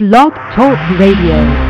Blog Talk Radio.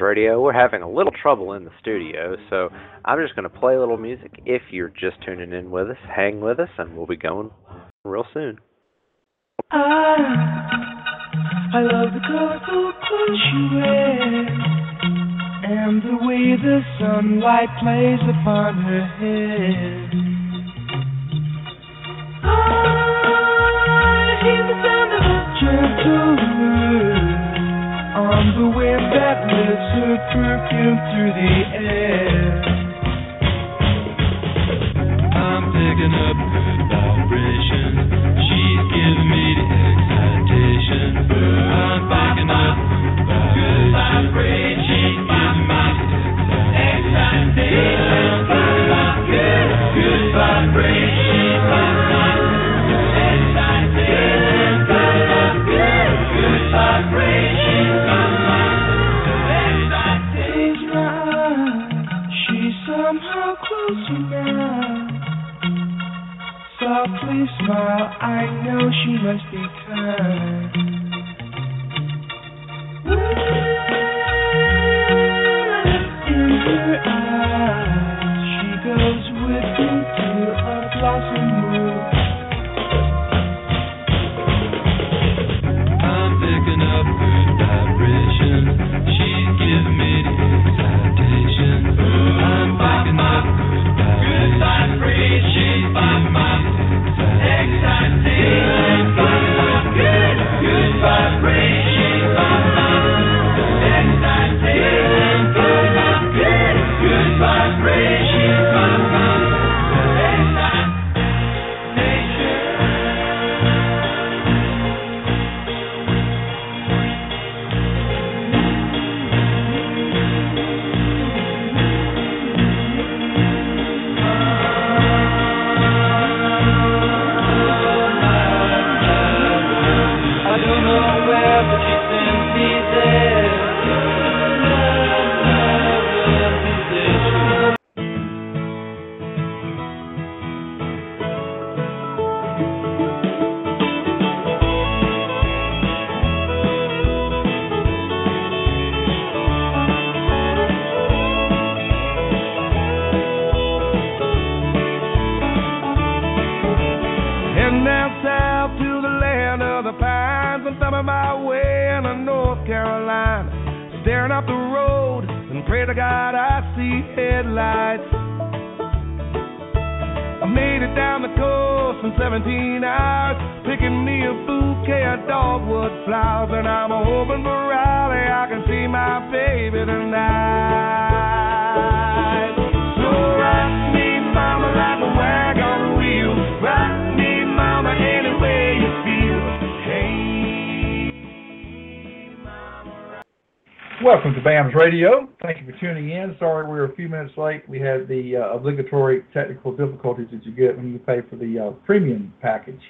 Radio. We're having a little trouble in the studio, so I'm just going to play a little music. If you're just tuning in with us, hang with us, and we'll be going real soon. I, I love the colorful clothes you wear, and the way the sunlight plays upon her. I ah, hear the sound of a gentle word on the wind that lifts her perfume through the air. I'm picking up good vibrations. She's giving me the excitation. I'm picking up good vibrations. She's giving me the excitation. Picking up good, good Softly smile, I know she must be kind. In God, I see headlights. I made it down the coast in 17 hours, picking me a bouquet of dogwood flowers, and I'm hoping for Riley I can see my baby tonight. Welcome to BAMS Radio. Thank you for tuning in. Sorry we were a few minutes late. We had the uh, obligatory technical difficulties that you get when you pay for the uh, premium package.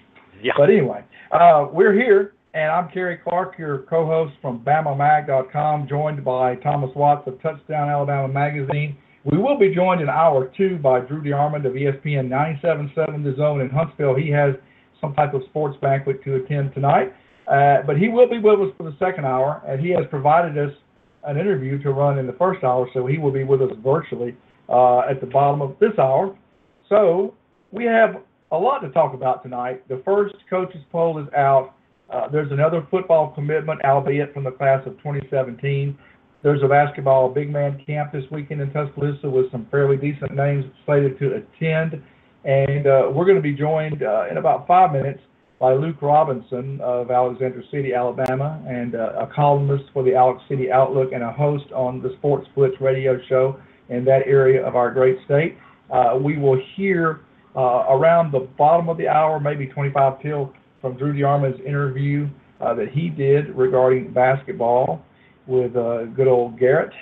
Yeah. But anyway, uh, we're here, and I'm Kerry Clark, your co-host from BamaMag.com, joined by Thomas Watts of Touchdown Alabama Magazine. We will be joined in hour two by Drew DeArmond of ESPN 97.7 The Zone in Huntsville. He has some type of sports banquet to attend tonight. Uh, but he will be with us for the second hour, and he has provided us an interview to run in the first hour, so he will be with us virtually uh, at the bottom of this hour. So we have a lot to talk about tonight. The first coaches poll is out. Uh, there's another football commitment, albeit from the class of 2017. There's a basketball big man camp this weekend in Tuscaloosa with some fairly decent names slated to attend. And uh, we're going to be joined uh, in about five minutes by Luke Robinson of Alexander City, Alabama, and uh, a columnist for the Alex City Outlook and a host on the Sports Blitz radio show in that area of our great state. Uh, we will hear uh, around the bottom of the hour, maybe 25 till, from Drew DeArmond's interview uh, that he did regarding basketball with uh, good old Garrett.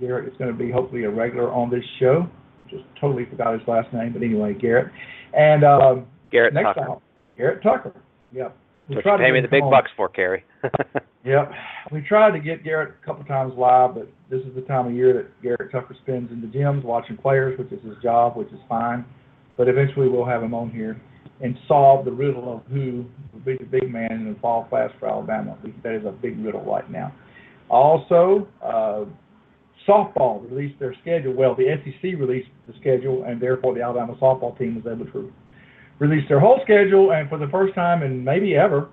Garrett is going to be hopefully a regular on this show. Just totally forgot his last name, but anyway, Garrett. And um, Garrett next Tucker. time, Garrett Tucker. Yep. We Which tried you to pay me get the big on. bucks for, Kerry. Yep. We tried to get Garrett a couple times live, but this is the time of year that Garrett Tucker spends in the gyms watching players, which is his job, which is fine. But eventually we'll have him on here and solve the riddle of who will be the big man in the fall class for Alabama. That is a big riddle right now. Also, uh, softball released their schedule. Well, the SEC released the schedule, and therefore the Alabama softball team was able to release their whole schedule. And for the first time in maybe ever,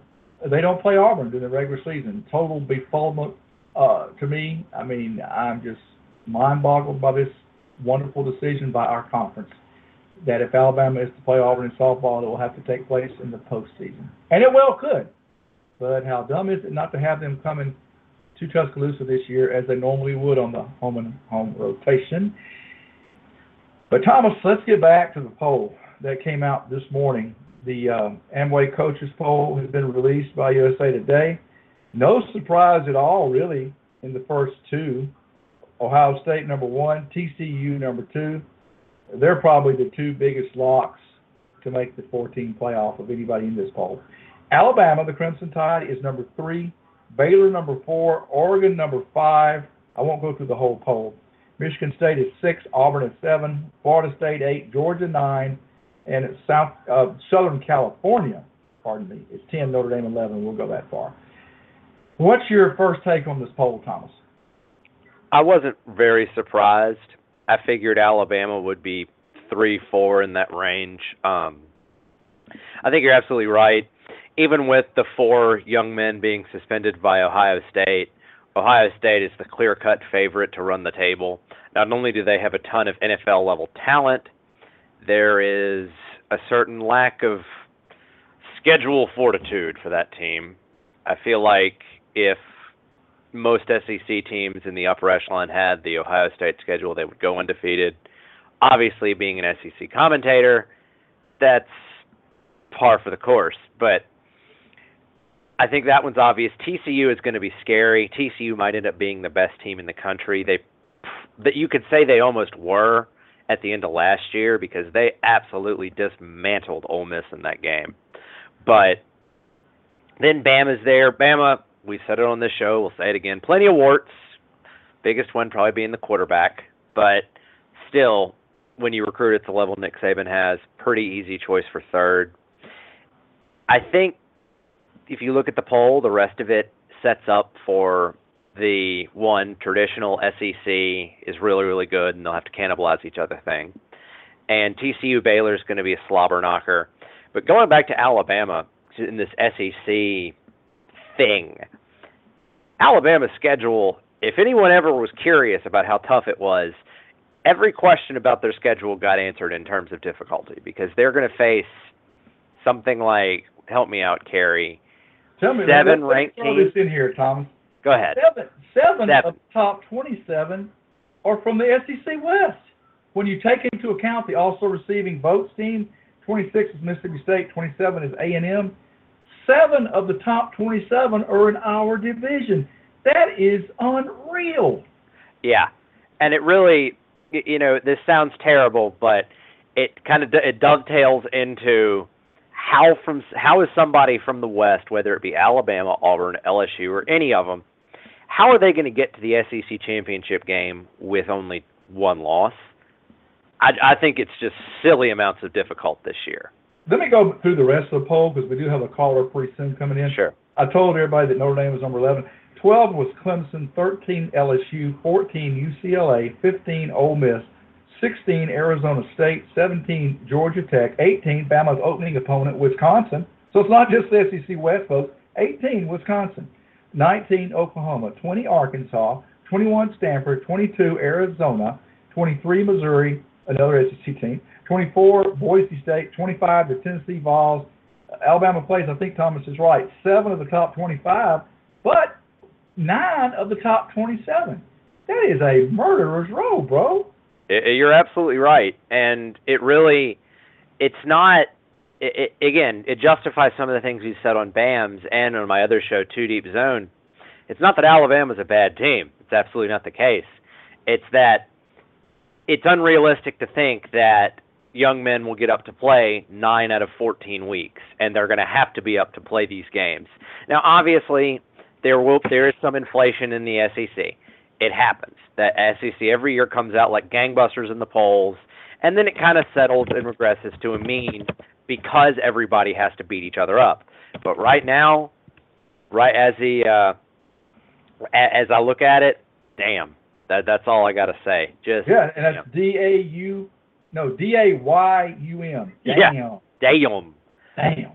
they don't play Auburn during the regular season. Total befuddlement uh, to me. I mean, I'm just mind boggled by this wonderful decision by our conference that if Alabama is to play Auburn in softball, it will have to take place in the postseason. And it well could. But how dumb is it not to have them coming to Tuscaloosa this year as they normally would on the home and home rotation? But Thomas, let's get back to the poll that came out this morning. The um, Amway coaches poll has been released by USA Today. No surprise at all, really, in the first two. Ohio State number one, TCU number two. They're probably the two biggest locks to make the 14 playoff of anybody in this poll. Alabama, the Crimson Tide, is number three. Baylor number four. Oregon number five. I won't go through the whole poll. Michigan State is six. Auburn is seven. Florida State eight. Georgia nine. And it's South uh, Southern California, pardon me, it's ten. Notre Dame eleven. We'll go that far. What's your first take on this poll, Thomas? I wasn't very surprised. I figured Alabama would be three, four in that range. Um, I think you're absolutely right. Even with the four young men being suspended by Ohio State, Ohio State is the clear-cut favorite to run the table. Not only do they have a ton of NFL level talent, there is a certain lack of schedule fortitude for that team. I feel like if most SEC teams in the upper echelon had the Ohio State schedule, they would go undefeated. Obviously, being an SEC commentator, that's par for the course. But I think that one's obvious. TCU is going to be scary. TCU might end up being the best team in the country. They that you could say they almost were at the end of last year because they absolutely dismantled Ole Miss in that game. But then Bama's there. Bama, we said it on this show, we'll say it again. Plenty of warts. Biggest one probably being the quarterback, but still, when you recruit at the level Nick Saban has, pretty easy choice for third. I think if you look at the poll, the rest of it sets up for the one traditional SEC is really really good, and they'll have to cannibalize each other thing. And TCU Baylor is going to be a slobber knocker. But going back to Alabama in this SEC thing, Alabama's schedule. If anyone ever was curious about how tough it was, every question about their schedule got answered in terms of difficulty because they're going to face something like, help me out, Carrie. Tell me, Seven let's, ranked teams. this in here, Thomas. Go ahead. Seven, seven, Seven. of the top 27 are from the SEC West. When you take into account the also receiving votes team, 26 is Mississippi State, 27 is A&M. Seven of the top 27 are in our division. That is unreal. Yeah, and it really, you know, this sounds terrible, but it kind of it dovetails into how from how is somebody from the West, whether it be Alabama, Auburn, LSU, or any of them, how are they going to get to the SEC championship game with only one loss? I, I think it's just silly amounts of difficult this year. Let me go through the rest of the poll because we do have a caller pretty soon coming in. Sure. I told everybody that Notre Dame was number 11. 12 was Clemson, 13 LSU, 14 UCLA, 15 Ole Miss, 16 Arizona State, 17 Georgia Tech, 18 Bama's opening opponent, Wisconsin. So it's not just the SEC West, folks. 18 Wisconsin, 19 Oklahoma, 20 Arkansas, 21 Stanford, 22 Arizona, 23 Missouri, another SEC team, 24 Boise State, 25 the Tennessee Vols. Alabama plays, I think Thomas is right, seven of the top 25, but nine of the top 27. That is a murderer's row, bro. I- I- You're absolutely right, and it really, it's not. It, it, again, it justifies some of the things you said on BAMS and on my other show, Two Deep Zone. It's not that Alabama's a bad team. It's absolutely not the case. It's that it's unrealistic to think that young men will get up to play nine out of 14 weeks, and they're going to have to be up to play these games. Now, obviously, there will there is some inflation in the SEC. It happens. That SEC every year comes out like gangbusters in the polls, and then it kind of settles and regresses to a mean because everybody has to beat each other up. But right now, right as the uh, as I look at it, damn, that that's all I got to say. Just Yeah, and that's D A U, no D A Y U M. Yeah. Damn. damn. Damn.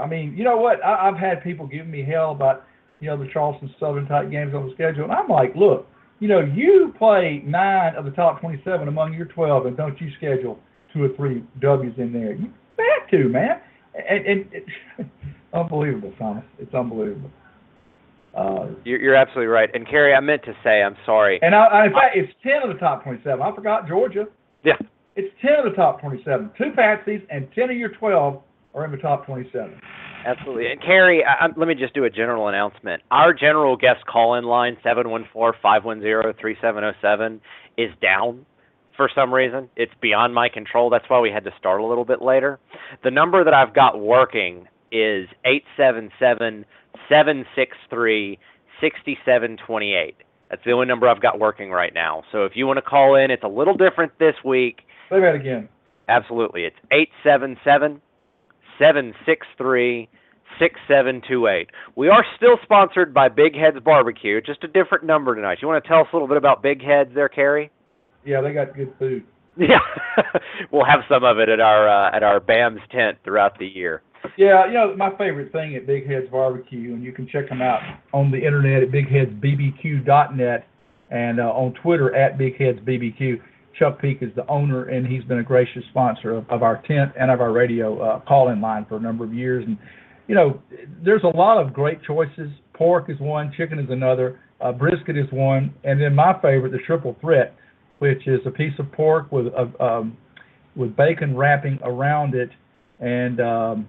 I mean, you know what? I, I've had people giving me hell about, you know, the Charleston Southern type games on the schedule, and I'm like, look, you know, you play nine of the top 27 among your 12, and don't you schedule two or three W's in there? You have to, man. And, and it, unbelievable, Thomas. It's unbelievable. Uh, You're, you're absolutely right. And Kerry, I meant to say, I'm sorry. and I, I, in fact, it's 10 of the top 27. I forgot Georgia. Yeah. It's 10 of the top 27. Two Patsies and 10 of your 12 are in the top 27. Absolutely. And Carrie, I, let me just do a general announcement. Our general guest call-in line, 714-510-3707, is down for some reason. It's beyond my control. That's why we had to start a little bit later. The number that I've got working is 877-763-6728. That's the only number I've got working right now. So if you want to call in, it's a little different this week. Say that again. Absolutely. It's 877 763 6728. We are still sponsored by Big Heads Barbecue, just a different number tonight. You want to tell us a little bit about Big Heads there, Carrie? Yeah, they got good food. Yeah. we'll have some of it at our uh, at our BAM's tent throughout the year. Yeah, you know, my favorite thing at Big Heads Barbecue, and you can check them out on the internet at bigheadsbbq.net and uh, on Twitter at bigheadsbbq. Chuck Peak is the owner, and he's been a gracious sponsor of, of our tent and of our radio uh, call-in line for a number of years. And you know, there's a lot of great choices. Pork is one, chicken is another, uh, brisket is one, and then my favorite, the triple threat, which is a piece of pork with a, um, with bacon wrapping around it and um,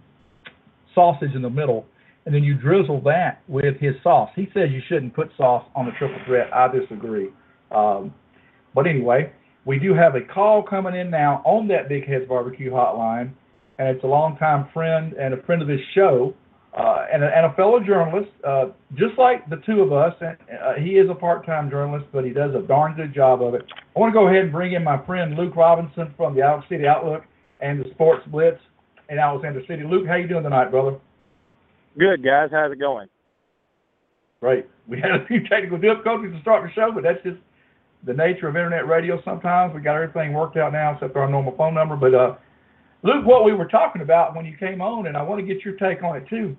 sausage in the middle, and then you drizzle that with his sauce. He says you shouldn't put sauce on the triple threat. I disagree. Um, but anyway, we do have a call coming in now on that Big Heads Barbecue hotline, and it's a longtime friend and a friend of this show, uh, and, a, and a fellow journalist, uh, just like the two of us. And uh, he is a part-time journalist, but he does a darn good job of it. I want to go ahead and bring in my friend Luke Robinson from the Alex City Outlook and the Sports Blitz in Alexander City. Luke, how you doing tonight, brother? Good guys, how's it going? Great. We had a few technical difficulties to start the show, but that's just the nature of internet radio. Sometimes we got everything worked out now, except for our normal phone number. But uh, Luke, what we were talking about when you came on, and I want to get your take on it too,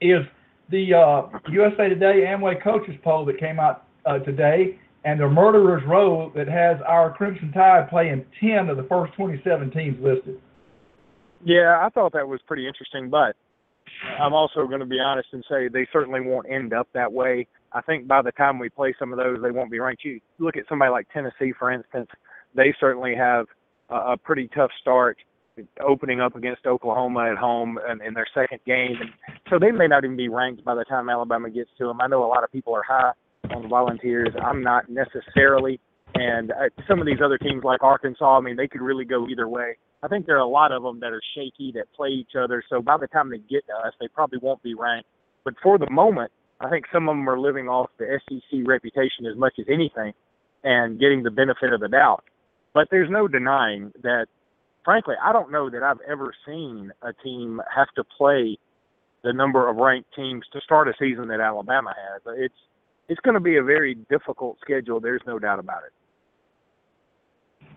is the uh, USA Today Amway coaches poll that came out uh, today, and the murderers row that has our Crimson Tide playing ten of the first twenty-seven teams listed. Yeah, I thought that was pretty interesting, but I'm also going to be honest and say they certainly won't end up that way. I think by the time we play some of those, they won't be ranked. You look at somebody like Tennessee, for instance, they certainly have a, a pretty tough start opening up against Oklahoma at home in, in their second game. And so they may not even be ranked by the time Alabama gets to them. I know a lot of people are high on the Volunteers. I'm not necessarily. And uh, some of these other teams like Arkansas, I mean, they could really go either way. I think there are a lot of them that are shaky that play each other. So by the time they get to us, they probably won't be ranked. But for the moment, I think some of them are living off the SEC reputation as much as anything and getting the benefit of the doubt. But there's no denying that, frankly, I don't know that I've ever seen a team have to play the number of ranked teams to start a season that Alabama has. It's it's going to be a very difficult schedule. There's no doubt about it.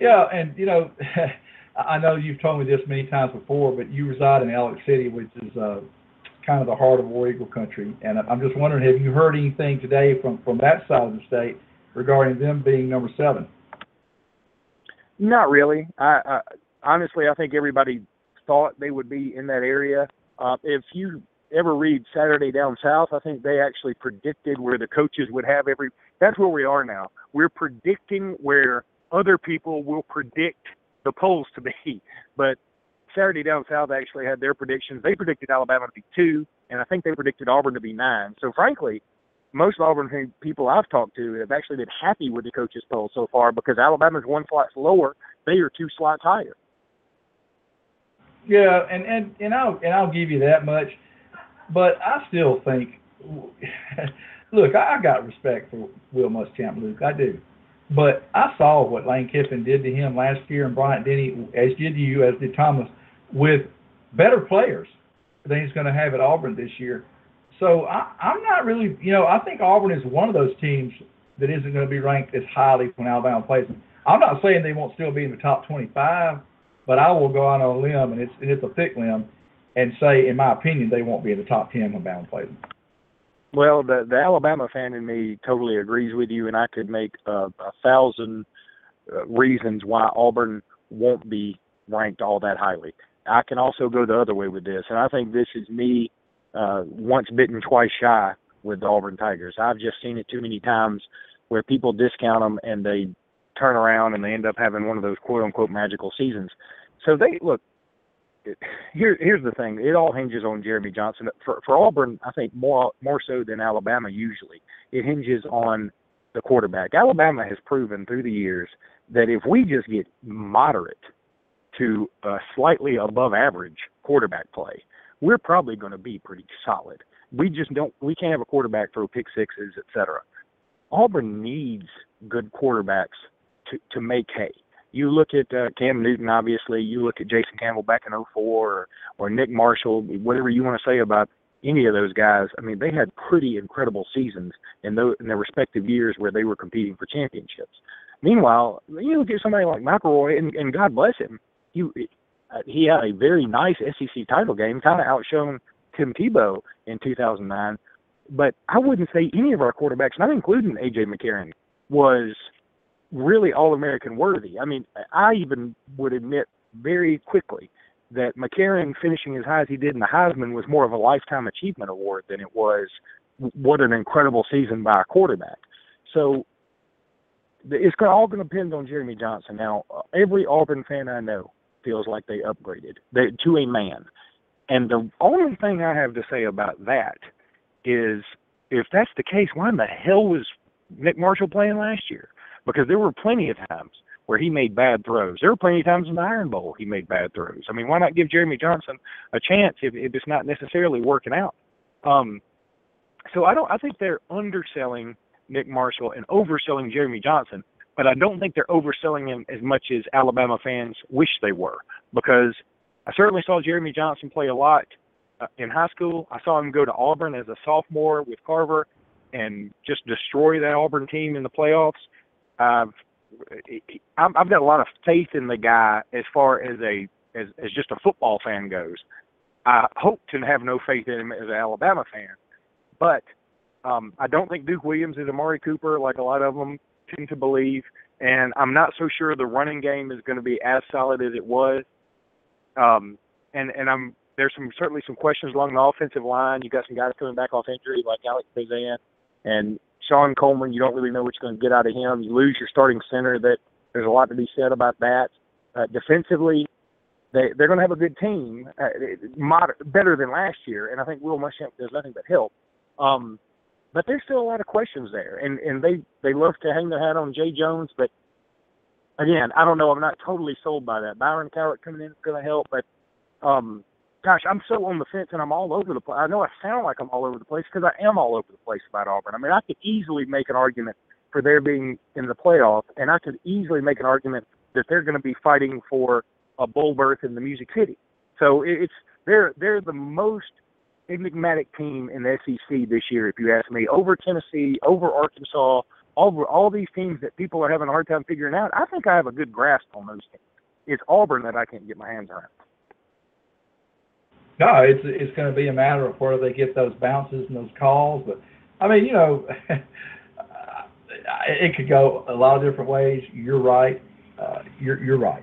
Yeah, and you know, I know you've told me this many times before, but you reside in Alex City, which is uh, kind of the heart of War Eagle country. And I'm just wondering, have you heard anything today from from that side of the state regarding them being number seven? Not really. I, I honestly, I think everybody thought they would be in that area. Uh, if you ever read Saturday Down South, I think they actually predicted where the coaches would have every. That's where we are now. We're predicting where other people will predict the polls to be. But Saturday Down South actually had their predictions. They predicted Alabama to be two, and I think they predicted Auburn to be nine. So frankly, most Auburn people I've talked to have actually been happy with the coaches poll so far because Alabama's one slot lower, they are two slots higher. Yeah, and and and I'll and I'll give you that much, but I still think, look, I, got respect for Will Muschamp, Luke, I do, but I saw what Lane Kiffin did to him last year, and Bryant Denny, as did you, as did Thomas, with better players than he's going to have at Auburn this year. So I, I'm not really, you know, I think Auburn is one of those teams that isn't going to be ranked as highly when Alabama plays them. I'm not saying they won't still be in the top 25, but I will go out on a limb, and it's and it's a thick limb, and say, in my opinion, they won't be in the top 10 when Alabama plays them. Well, the the Alabama fan in me totally agrees with you, and I could make a, a thousand uh, reasons why Auburn won't be ranked all that highly. I can also go the other way with this, and I think this is me uh, once bitten, twice shy with the Auburn Tigers. I've just seen it too many times where people discount them and they turn around and they end up having one of those quote unquote magical seasons. So they look. Here, here's the thing. It all hinges on Jeremy Johnson. For for Auburn, I think more more so than Alabama usually. It hinges on the quarterback. Alabama has proven through the years that if we just get moderate to a slightly above average quarterback play, we're probably going to be pretty solid. We just don't. We can't have a quarterback throw pick sixes, et cetera. Auburn needs good quarterbacks to to make hay. You look at uh, Cam Newton, obviously. You look at Jason Campbell back in '04, or, or Nick Marshall. Whatever you want to say about any of those guys, I mean, they had pretty incredible seasons in, those, in their respective years where they were competing for championships. Meanwhile, you look at somebody like McElroy, and, and God bless him, uh, Uh, he had a very nice SEC title game, kind of outshone Tim Tebow in 2009. But I wouldn't say any of our quarterbacks, not including AJ McCarron, was really All American worthy. I mean, I even would admit very quickly that McCarron finishing as high as he did in the Heisman was more of a lifetime achievement award than it was what an incredible season by a quarterback. So it's all going to depend on Jeremy Johnson. Now, uh, every Auburn fan I know feels like they upgraded they, to a man. And the only thing I have to say about that is if that's the case, why in the hell was Nick Marshall playing last year? Because there were plenty of times where he made bad throws. There were plenty of times in the Iron Bowl he made bad throws. I mean, why not give Jeremy Johnson a chance if, if it's not necessarily working out? Um, so I don't. I think they're underselling Nick Marshall and overselling Jeremy Johnson but I don't think they're overselling him as much as Alabama fans wish they were because I certainly saw Jeremy Johnson play a lot uh, in high school. I saw him go to Auburn as a sophomore with Carver and just destroy that Auburn team in the playoffs. I've I've got a lot of faith in the guy as far as a as, as just a football fan goes. I hope to have no faith in him as an Alabama fan, but um, I don't think Duke Williams is Amari Cooper like a lot of them tend to believe, and I'm not so sure the running game is going to be as solid as it was. Um, and and I'm there's some certainly some questions along the offensive line. You got some guys coming back off injury like Alex Kazan and Shawn Coleman. You don't really know what you're going to get out of him. You lose your starting center. That there's a lot to be said about that. Uh, defensively, they they're going to have a good team, uh, moder- better than last year, and I think Will Muschamp does nothing but help. Um, but there's still a lot of questions there, and and they they love to hang their hat on Jay Jones, but again, I don't know. I'm not totally sold by that. Byron Cowart coming in is going to help, but um, gosh, I'm so on the fence, and I'm all over the place. I know I sound like I'm all over the place because I am all over the place about Auburn. I mean, I could easily make an argument for their being in the playoff, and I could easily make an argument that they're going to be fighting for a bowl berth in the Music City. So it's they're they're the most enigmatic team in the SEC this year, if you ask me, over Tennessee, over Arkansas, over all these teams that people are having a hard time figuring out. I think I have a good grasp on those teams. It's Auburn that I can't get my hands around. No, it's it's going to be a matter of where they get those bounces and those calls. But I mean, you know, it could go a lot of different ways. You're right. Uh, you're you're right.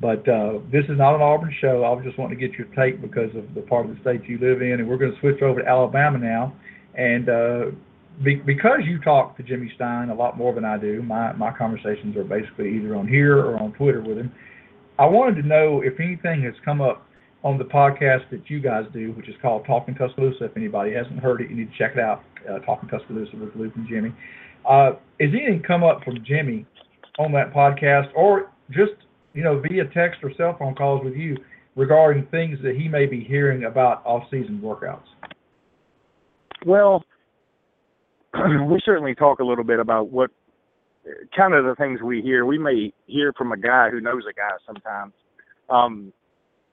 But uh, this is not an Auburn show. I was just wanting to get your take because of the part of the state you live in, and we're going to switch over to Alabama now. And uh, be, because you talk to Jimmy Stein a lot more than I do, my my conversations are basically either on here or on Twitter with him. I wanted to know if anything has come up on the podcast that you guys do, which is called Talking Tuscaloosa. If anybody hasn't heard it, you need to check it out. Uh, Talking Tuscaloosa with Luke and Jimmy. Uh, has anything come up from Jimmy on that podcast, or just you know via text or cell phone calls with you regarding things that he may be hearing about off-season workouts? Well, we certainly talk a little bit about what kind of the things we hear. We may hear from a guy who knows a guy sometimes. Um,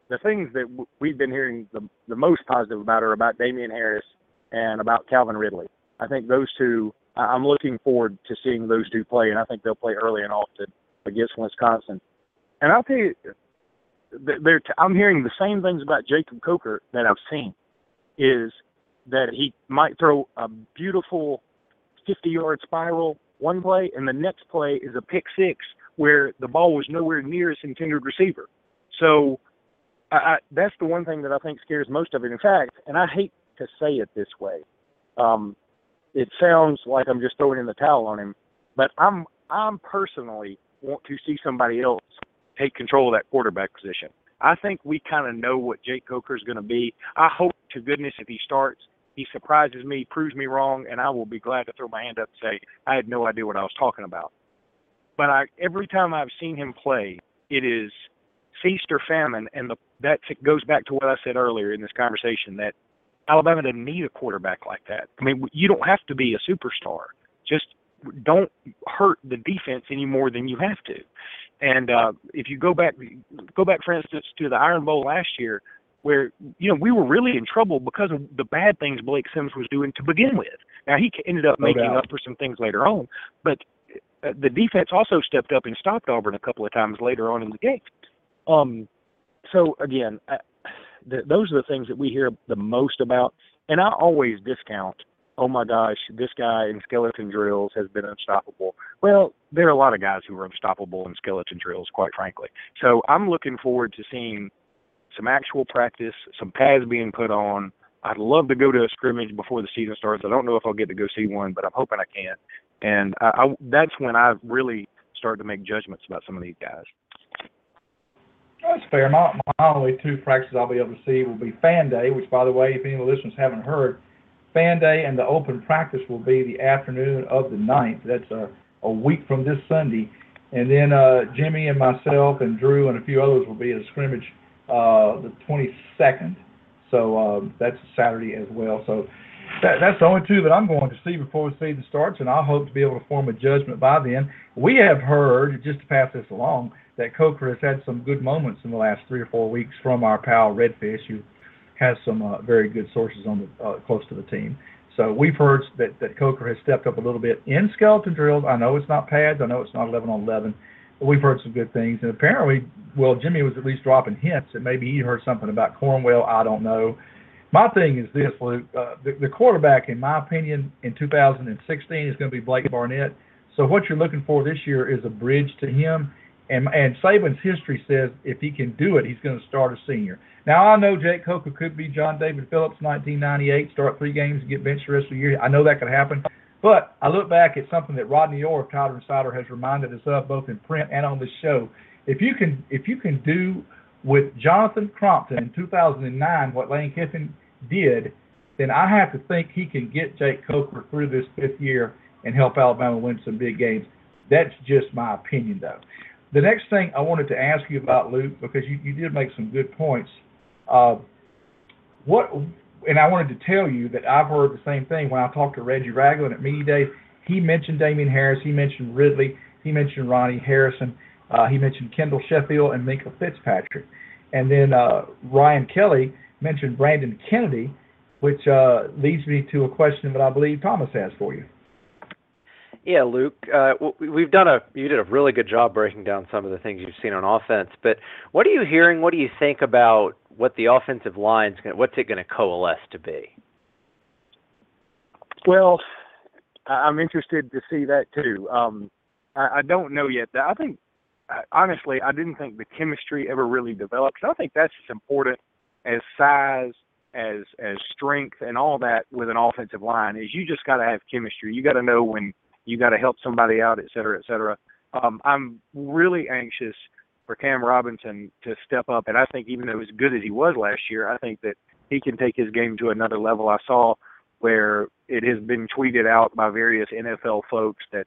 the things that we've been hearing the, the most positive about are about Damien Harris and about Calvin Ridley. I think those two, I'm looking forward to seeing those two play, and I think they'll play early and often against Wisconsin. And I'll tell you, th- they're t- I'm hearing the same things about Jacob Coker that I've seen, is that he might throw a beautiful 50 yard spiral one play, and the next play is a pick six where the ball was nowhere near its intended receiver. So I, I, that's the one thing that I think scares most of it. In fact, and I hate to say it this way, um, it sounds like I'm just throwing in the towel on him, but I'm I'm personally want to see somebody else take control of that quarterback position. I think we kind of know what Jake Coker is going to be. I hope to goodness if he starts, he surprises me, proves me wrong, and I will be glad to throw my hand up and say I had no idea what I was talking about. But I every time I've seen him play, it is feast or famine, and the that goes back to what I said earlier in this conversation that Alabama doesn't need a quarterback like that. I mean, you don't have to be a superstar. Just don't hurt the defense any more than you have to. And uh, if you go back, go back for instance to the Iron Bowl last year, where you know we were really in trouble because of the bad things Blake Sims was doing to begin with. Now he ended up making up for some things later on, but uh, the defense also stepped up and stopped Auburn a couple of times later on in the game. Um, so again, I, th- those are the things that we hear the most about, and I always discount. Oh my gosh, this guy in skeleton drills has been unstoppable. Well, there are a lot of guys who are unstoppable in skeleton drills, quite frankly. So I'm looking forward to seeing some actual practice, some pads being put on. I'd love to go to a scrimmage before the season starts. I don't know if I'll get to go see one, but I'm hoping I can. And I, I, that's when I really start to make judgments about some of these guys. That's fair. My, my only two practices I'll be able to see will be Fan Day, which, by the way, if any of the listeners haven't heard, Fan Day and the open practice will be the afternoon of the 9th. That's a, a week from this Sunday. And then uh, Jimmy and myself and Drew and a few others will be at a scrimmage uh, the 22nd. So um, that's Saturday as well. So that, that's the only two that I'm going to see before the season starts, and I hope to be able to form a judgment by then. We have heard, just to pass this along, that Coker has had some good moments in the last three or four weeks from our pal Redfish, who has some uh, very good sources on the uh, close to the team. So we've heard that that Coker has stepped up a little bit in skeleton drills. I know it's not pads. I know it's not 11 on 11. But we've heard some good things, and apparently, well, Jimmy was at least dropping hints that maybe he heard something about Cornwell. I don't know. My thing is this, Luke. Uh, the, the quarterback, in my opinion, in 2016 is going to be Blake Barnett. So what you're looking for this year is a bridge to him. And and Saban's history says if he can do it, he's going to start a senior. Now I know Jake Coker could be John David Phillips, 1998, start three games and get benched the rest of the year. I know that could happen. But I look back at something that Rodney Orr of Tyler Insider has reminded us of both in print and on this show. If you can if you can do with Jonathan Crompton in 2009 what Lane Kiffin did, then I have to think he can get Jake Coker through this fifth year and help Alabama win some big games. That's just my opinion, though. The next thing I wanted to ask you about, Luke, because you, you did make some good points. Uh, what, and I wanted to tell you that I've heard the same thing when I talked to Reggie Ragland at Media Day. He mentioned Damien Harris, he mentioned Ridley, he mentioned Ronnie Harrison, uh, he mentioned Kendall Sheffield and Minka Fitzpatrick, and then uh, Ryan Kelly mentioned Brandon Kennedy, which uh, leads me to a question that I believe Thomas has for you. Yeah, Luke, uh, we've done a you did a really good job breaking down some of the things you've seen on offense. But what are you hearing? What do you think about what the offensive line's going what's it going to coalesce to be? Well, I'm interested to see that too. Um, I, I don't know yet. I think, honestly, I didn't think the chemistry ever really developed. I think that's as important as size, as as strength, and all that with an offensive line. Is you just got to have chemistry. You got to know when you got to help somebody out, et cetera, et cetera. Um, I'm really anxious for Cam Robinson to step up, and I think even though as good as he was last year, I think that he can take his game to another level. I saw where it has been tweeted out by various NFL folks that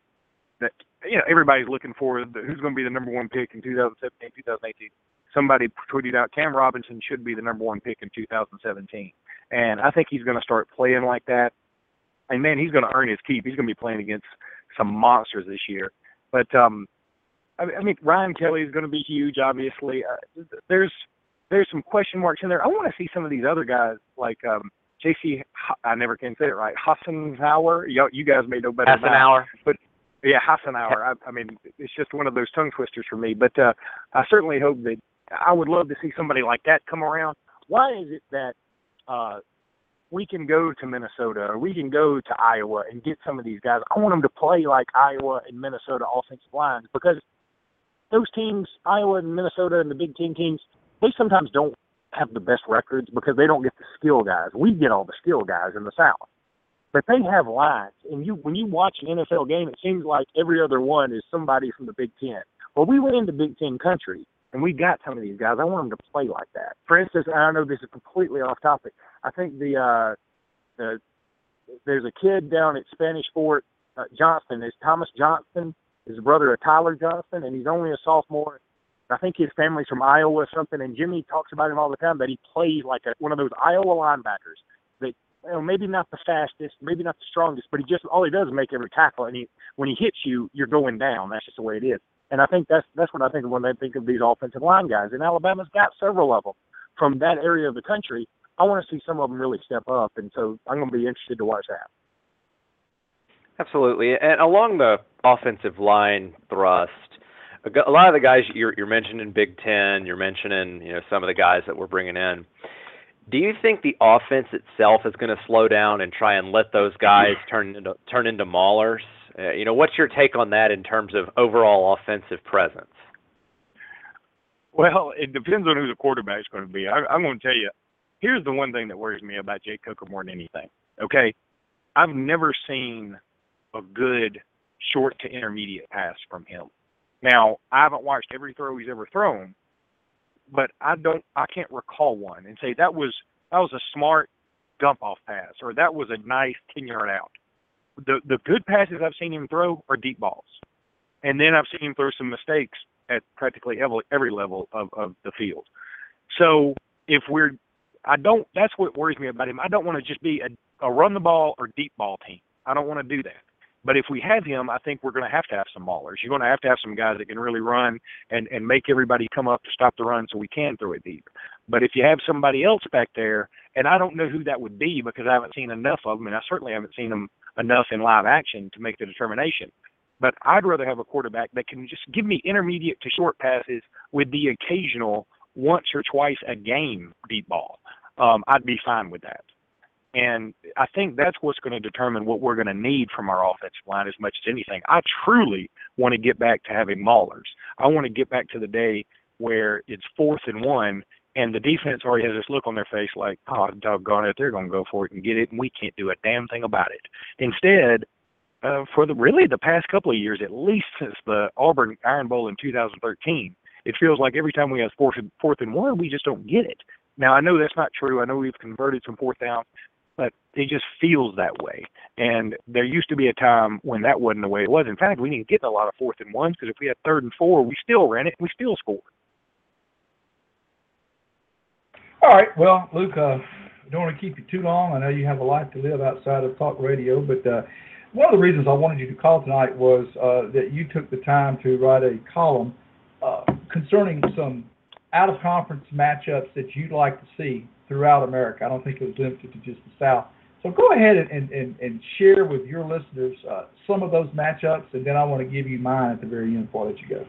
that you know everybody's looking for the, who's going to be the number one pick in 2017, 2018. Somebody tweeted out Cam Robinson should be the number one pick in 2017, and I think he's going to start playing like that. And man, he's going to earn his keep. He's going to be playing against some monsters this year. But um, I, I mean, Ryan Kelly is going to be huge. Obviously, uh, there's there's some question marks in there. I want to see some of these other guys like um, JC. I never can say it right. Hassenauer. You, you guys may know better. Half than an that. hour. Yeah, Hassenauer. I, I mean, it's just one of those tongue twisters for me. But uh, I certainly hope that I would love to see somebody like that come around. Why is it that uh, we can go to Minnesota or we can go to Iowa and get some of these guys? I want them to play like Iowa and Minnesota offensive lines because those teams, Iowa and Minnesota and the Big Ten teams, they sometimes don't have the best records because they don't get the skill guys. We get all the skill guys in the South but they have lines. And you, when you watch an NFL game, it seems like every other one is somebody from the Big Ten. Well, we went into Big Ten country, and we got some of these guys. I want them to play like that. For instance, I know this is completely off topic. I think the uh, the there's a kid down at Spanish Fort uh, Johnston. Is Thomas Johnston? Is the brother of Tyler Johnston, and he's only a sophomore. I think his family's from Iowa or something. And Jimmy talks about him all the time that he plays like a, one of those Iowa linebackers that you know, maybe not the fastest, maybe not the strongest, but he just all he does is make every tackle, and he when he hits you, you're going down. That's just the way it is. And I think that's that's what I think of when I think of these offensive line guys. And Alabama's got several of them from that area of the country. I want to see some of them really step up, and so I'm going to be interested to watch that. Absolutely. And along the offensive line thrust, a lot of the guys you're you're mentioning Big Ten, you're mentioning you know some of the guys that we're bringing in. Do you think the offense itself is going to slow down and try and let those guys turn into turn into maulers? Uh, you know, what's your take on that in terms of overall offensive presence? Well, it depends on who the quarterback's going to be. I, I'm going to tell you. Here's the one thing that worries me about Jake Cooker more than anything. Okay, I've never seen a good short to intermediate pass from him. Now, I haven't watched every throw he's ever thrown, but I don't I can't recall one and say that was that was a smart dump off pass or that was a nice 10-yard out. The the good passes I've seen him throw are deep balls. And then I've seen him throw some mistakes at practically every every level of of the field. So, if we're I don't that's what worries me about him. I don't want to just be a, a run the ball or deep ball team. I don't want to do that. But if we have him, I think we're going to have to have some maulers. You're going to have to have some guys that can really run and and make everybody come up to stop the run so we can throw it deep. But if you have somebody else back there, and I don't know who that would be because I haven't seen enough of them, and I certainly haven't seen them enough in live action to make the determination. But I'd rather have a quarterback that can just give me intermediate to short passes with the occasional once or twice a game deep ball. Um, I'd be fine with that. And I think that's what's going to determine what we're going to need from our offensive line as much as anything. I truly want to get back to having maulers. I want to get back to the day where it's fourth and one and the defense already has this look on their face like, oh, doggone it, they're going to go for it and get it, and we can't do a damn thing about it. Instead, uh, for the really the past couple of years, at least since the Auburn Iron Bowl in 2013, it feels like every time we have fourth and, fourth and one, we just don't get it. Now I know that's not true. I know we've converted some fourth down, but it just feels that way. And there used to be a time when that wasn't the way it was. In fact, we didn't get a lot of fourth and ones because if we had third and four, we still ran it. We still scored. All right. Well, Luke, uh, I don't want to keep you too long. I know you have a life to live outside of talk radio, but uh, one of the reasons I wanted you to call tonight was uh, that you took the time to write a column uh, concerning some out of conference matchups that you'd like to see throughout America. I don't think it was limited to just the South. So go ahead and, and, and, share with your listeners uh, some of those matchups, and then I want to give you mine at the very end before I let you go.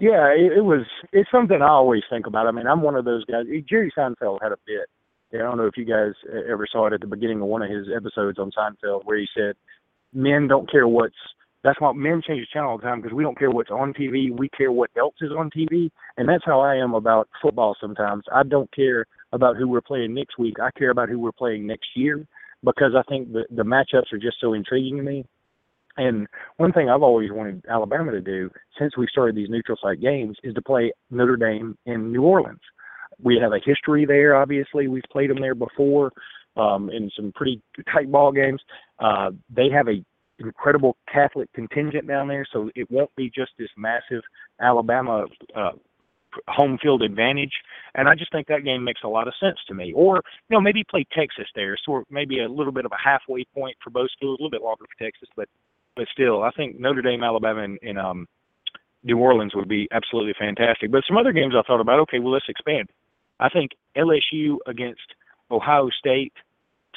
Yeah, it, it was. It's something I always think about. I mean, I'm one of those guys. Jerry Seinfeld had a bit. I don't know if you guys ever saw it at the beginning of one of his episodes on Seinfeld, where he said, "Men don't care what's." That's why men change the channel all the time because we don't care what's on TV. We care what else is on TV, and that's how I am about football. Sometimes I don't care about who we're playing next week. I care about who we're playing next year because I think the the matchups are just so intriguing to me. And one thing I've always wanted Alabama to do since we started these neutral site games is to play Notre Dame in New Orleans. We have a history there. Obviously, we've played them there before um, in some pretty tight ball games. Uh, they have a incredible Catholic contingent down there, so it won't be just this massive Alabama uh, home field advantage. And I just think that game makes a lot of sense to me. Or, you know, maybe play Texas there, so maybe a little bit of a halfway point for both schools, a little bit longer for Texas, but but still, I think Notre Dame, Alabama, and, and um, New Orleans would be absolutely fantastic. But some other games I thought about. Okay, well let's expand. I think LSU against Ohio State,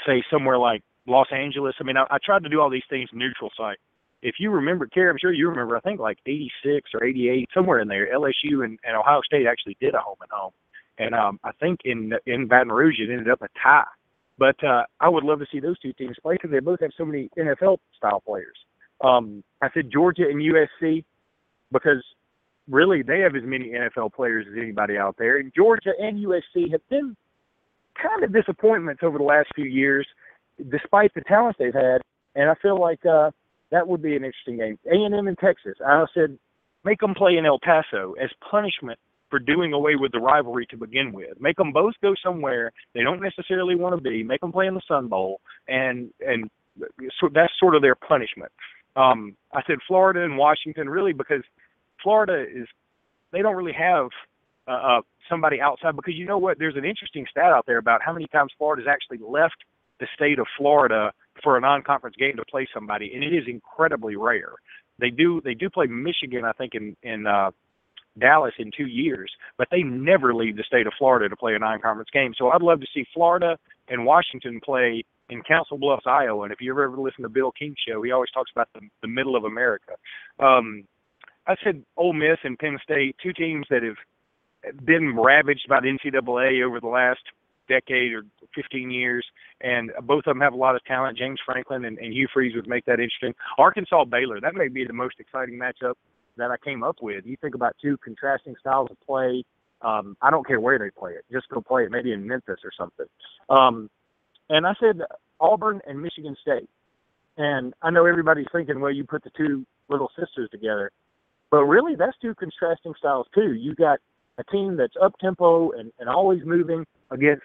say somewhere like Los Angeles. I mean, I, I tried to do all these things neutral site. If you remember, Cary, I'm sure you remember. I think like '86 or '88, somewhere in there, LSU and, and Ohio State actually did a home and home, and um, I think in in Baton Rouge it ended up a tie. But uh, I would love to see those two teams play because they both have so many NFL style players. Um, I said Georgia and USC because really they have as many NFL players as anybody out there. And Georgia and USC have been kind of disappointments over the last few years, despite the talent they've had. And I feel like uh, that would be an interesting game. A and M in Texas. I said make them play in El Paso as punishment for doing away with the rivalry to begin with. Make them both go somewhere they don't necessarily want to be. Make them play in the Sun Bowl, and and so that's sort of their punishment. Um, I said Florida and Washington really because Florida is they don't really have uh, uh, somebody outside because you know what? There's an interesting stat out there about how many times Florida's actually left the state of Florida for a non-conference game to play somebody, and it is incredibly rare. They do they do play Michigan, I think, in in uh, Dallas in two years, but they never leave the state of Florida to play a non-conference game. So I'd love to see Florida and Washington play in Council Bluffs, Iowa. And if you ever ever listen to Bill King's show, he always talks about the, the middle of America. Um, I said Ole Miss and Penn State, two teams that have been ravaged by the NCAA over the last decade or 15 years, and both of them have a lot of talent. James Franklin and, and Hugh Freeze would make that interesting. Arkansas Baylor, that may be the most exciting matchup that I came up with. You think about two contrasting styles of play. Um, I don't care where they play it, just go play it, maybe in Memphis or something. Um, and I said Auburn and Michigan State. And I know everybody's thinking, well, you put the two little sisters together. But really, that's two contrasting styles, too. You got a team that's up tempo and, and always moving against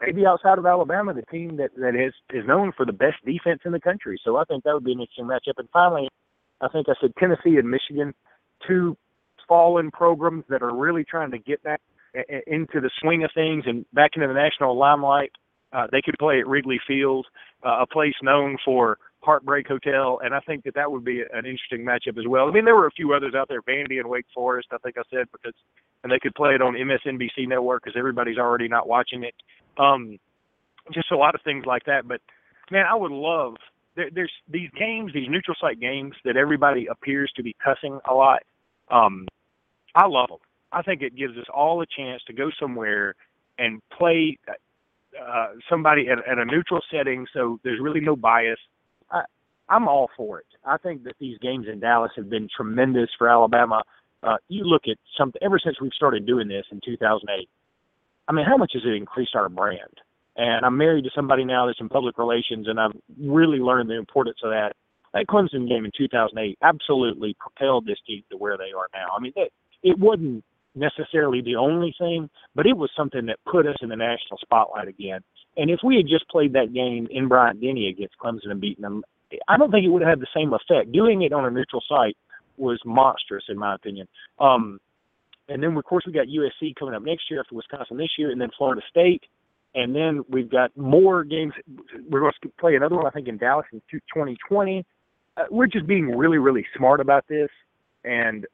maybe outside of Alabama, the team that, that is, is known for the best defense in the country. So I think that would be an interesting matchup. And finally, I think I said Tennessee and Michigan, two fallen programs that are really trying to get back into the swing of things and back into the national limelight. Uh, they could play at Wrigley Field, uh, a place known for Heartbreak Hotel, and I think that that would be an interesting matchup as well. I mean, there were a few others out there, Vandy and Wake Forest. I think I said because, and they could play it on MSNBC network because everybody's already not watching it. Um, just a lot of things like that. But man, I would love there, there's these games, these neutral site games that everybody appears to be cussing a lot. Um, I love them. I think it gives us all a chance to go somewhere and play uh, somebody at, at a neutral setting, so there's really no bias. I, I'm all for it. I think that these games in Dallas have been tremendous for Alabama. Uh, you look at something ever since we've started doing this in 2008. I mean, how much has it increased our brand? And I'm married to somebody now that's in public relations, and I've really learned the importance of that. That Clemson game in 2008 absolutely propelled this team to where they are now. I mean, it, it wasn't necessarily the only thing, but it was something that put us in the national spotlight again. And if we had just played that game in Bryant Denny against Clemson and beaten them, I don't think it would have had the same effect. Doing it on a neutral site was monstrous, in my opinion. Um, and then, of course, we got USC coming up next year after Wisconsin this year, and then Florida State. And then we've got more games. We're going to play another one, I think, in Dallas in 2020. Uh, we're just being really, really smart about this. And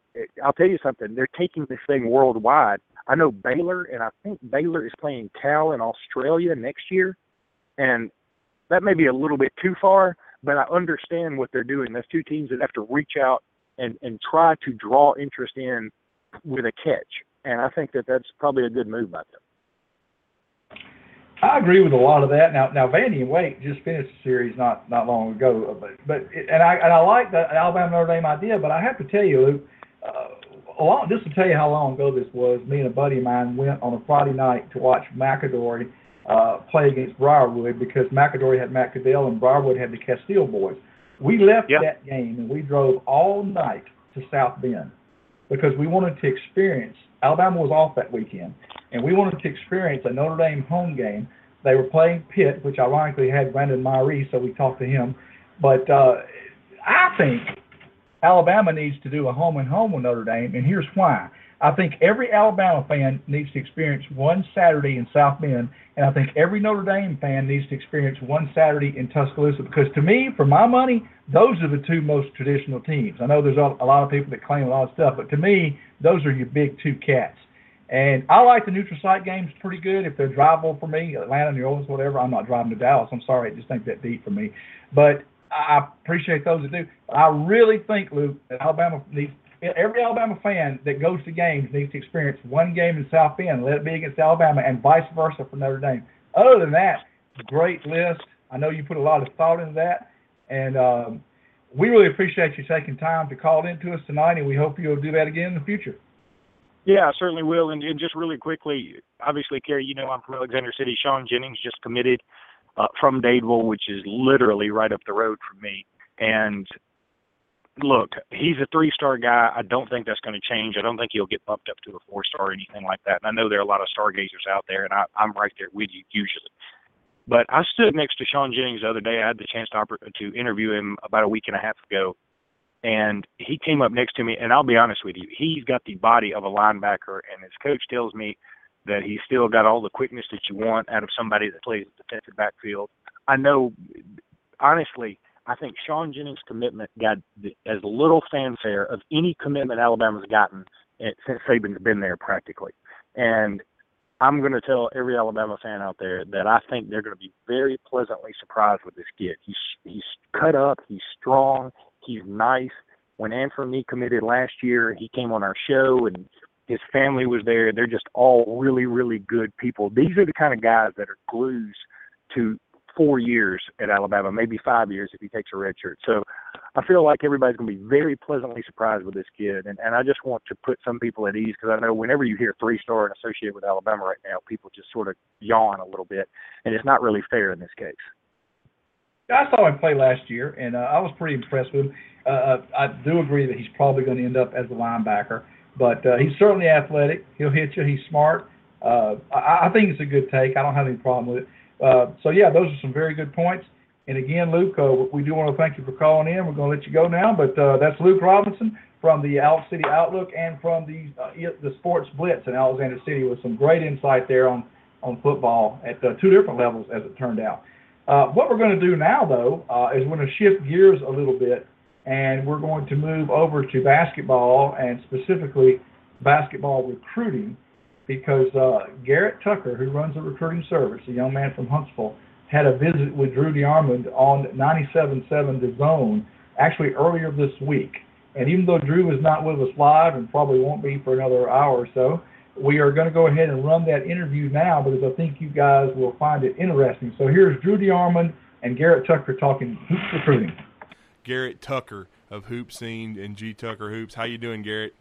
I'll tell you something, they're taking this thing worldwide. I know Baylor, and I think Baylor is playing Cal in Australia next year. And that may be a little bit too far, but I understand what they're doing. That's two teams that have to reach out and, and try to draw interest in with a catch, and I think that that's probably a good move by them. I agree with a lot of that. Now, now Vandy and Wake just finished the series not not long ago, but but it, and I and I like the Alabama Notre Dame idea, but I have to tell you, Luke, uh, a lot. Just to tell you how long ago this was, me and a buddy of mine went on a Friday night to watch McAdory uh, play against Briarwood because McAdory had Matt Caddell and Briarwood had the Castille boys. We left Yep. that game and we drove all night to South Bend because we wanted to experience. Alabama was off that weekend, and we wanted to experience a Notre Dame home game. They were playing Pitt, which ironically had Brandon Miree, so we talked to him. But uh, I think Alabama needs to do a home and home with Notre Dame, and here's why. I think every Alabama fan needs to experience one Saturday in South Bend, and I think every Notre Dame fan needs to experience one Saturday in Tuscaloosa because to me, for my money, those are the two most traditional teams. I know there's a, lot of people that claim a lot of stuff, but to me, those are your big two cats. And I like the neutral site games pretty good if they're drivable for me, Atlanta, New Orleans, whatever. I'm not driving to Dallas. I'm sorry, I just think that deep for me. But I I appreciate those that do. I really think, Luke, that Alabama needs every Alabama fan that goes to games needs to experience one game in South Bend, let it be against Alabama, and vice versa for Notre Dame. Other than that, great list. I know you put a lot of thought into that, and um, we really appreciate you taking time to call into us tonight, and we hope you'll do that again in the future. Yeah, I certainly will. And, and just really quickly, obviously, Cary, you know I'm from Alexander City. Sean Jennings just committed uh, from Dadeville, which is literally right up the road from me. And look, he's a three-star guy. I don't think that's going to change. I don't think he'll get bumped up to a four-star or anything like that. And I know there are a lot of stargazers out there, and I, I'm right there with you usually. But I stood next to Sean Jennings the other day. I had the chance to, to interview him about a week and a half ago, and he came up next to me. And I'll be honest with you, he's got the body of a linebacker, and his coach tells me that he's still got all the quickness that you want out of somebody that plays the defensive backfield. I know, honestly, I think Sean Jennings' commitment got as little fanfare of any commitment Alabama's gotten eh, since Saban's been there practically. And I'm going to tell every Alabama fan out there that I think they're going to be very pleasantly surprised with this kid. He's he's cut up, he's strong, he's nice. When Anthony committed last year, he came on our show and his family was there. They're just all really, really good people. These are the kind of guys that are glues to four years at Alabama, maybe five years if he takes a red shirt. So I feel like everybody's going to be very pleasantly surprised with this kid. And, and I just want to put some people at ease because I know whenever you hear three star and associated with Alabama right now, people just sort of yawn a little bit. And it's not really fair in this case. I saw him play last year, and uh, I was pretty impressed with him. Uh, I do agree that he's probably going to end up as a linebacker, but uh, he's certainly athletic. He'll hit you. He's smart. Uh, I, I think it's a good take. I don't have any problem with it. Uh, so yeah, those are some very good points. And again, Luke, uh, we do want to thank you for calling in. We're going to let you go now, but uh, that's Luke Robinson from the Alex City Outlook and from the uh, the Sports Blitz in Alexander City with some great insight there on on football at uh, two different levels, as it turned out. What we're going to do now, though, is we're going to shift gears a little bit, and we're going to move over to basketball and specifically basketball recruiting, because uh, Garrett Tucker, who runs the recruiting service, a young man from Huntsville, had a visit with Drew DeArmond on 97.7 The Zone actually earlier this week. And even though Drew is not with us live and probably won't be for another hour or so, we are going to go ahead and run that interview now because I think you guys will find it interesting. So here's Drew DeArmond and Garrett Tucker talking hoops recruiting. Garrett Tucker of Hoop Scene and G Tucker Hoops. How you doing, Garrett?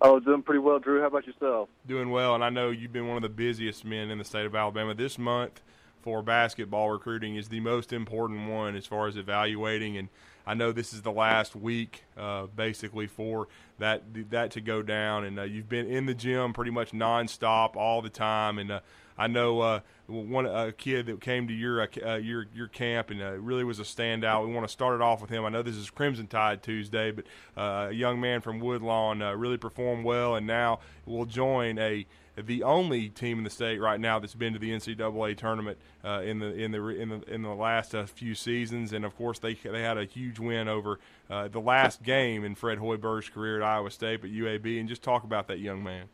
Oh, doing pretty well, Drew. How about yourself? Doing well, and I know you've been one of the busiest men in the state of Alabama. This month for basketball recruiting is the most important one as far as evaluating, and I know this is the last week, uh, basically, for that that to go down. And uh, you've been in the gym pretty much nonstop all the time, and uh, I know uh, one a kid that came to your uh, uh, your your camp and uh, really was a standout. We want to start it off with him. I know this is Crimson Tide Tuesday, but uh, a young man from Woodlawn uh, really performed well, and now will join a the only team in the state right now that's been to the NCAA tournament uh, in the in the in the in the last uh, few seasons, and of course they they had a huge win over uh, the last game in Fred Hoiberg's career at Iowa State, but UAB, and just talk about that young man.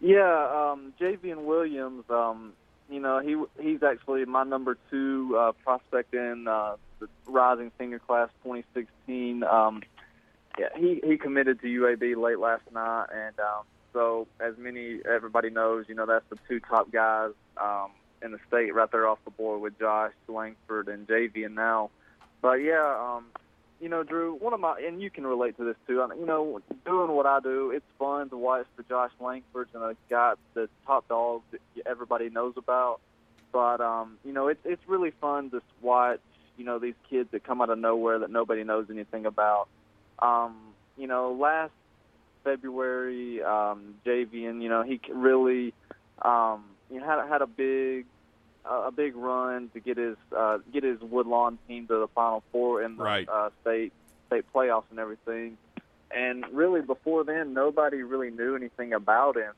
Yeah, um, Javian Williams. Um, you know, he he's actually my number two uh, prospect in uh, the rising senior class 2016. Um, yeah, he he committed to UAB late last night, and um, so as many everybody knows, you know that's the two top guys um, in the state right there off the board with Josh Langford and JV, now, but yeah, um, you know, Drew, one of my and you can relate to this too. You know, doing what I do, it's fun to watch the Josh Langfords and the guy, the top dogs that everybody knows about. But um, you know, it's it's really fun to watch, you know, these kids that come out of nowhere that nobody knows anything about. Um, you know, last February, um, Javian, you know, he really, um, you had had a big, a big run to get his uh, get his Woodlawn team to the Final Four in the Right. uh, state state playoffs and everything. And really, before then, nobody really knew anything about him.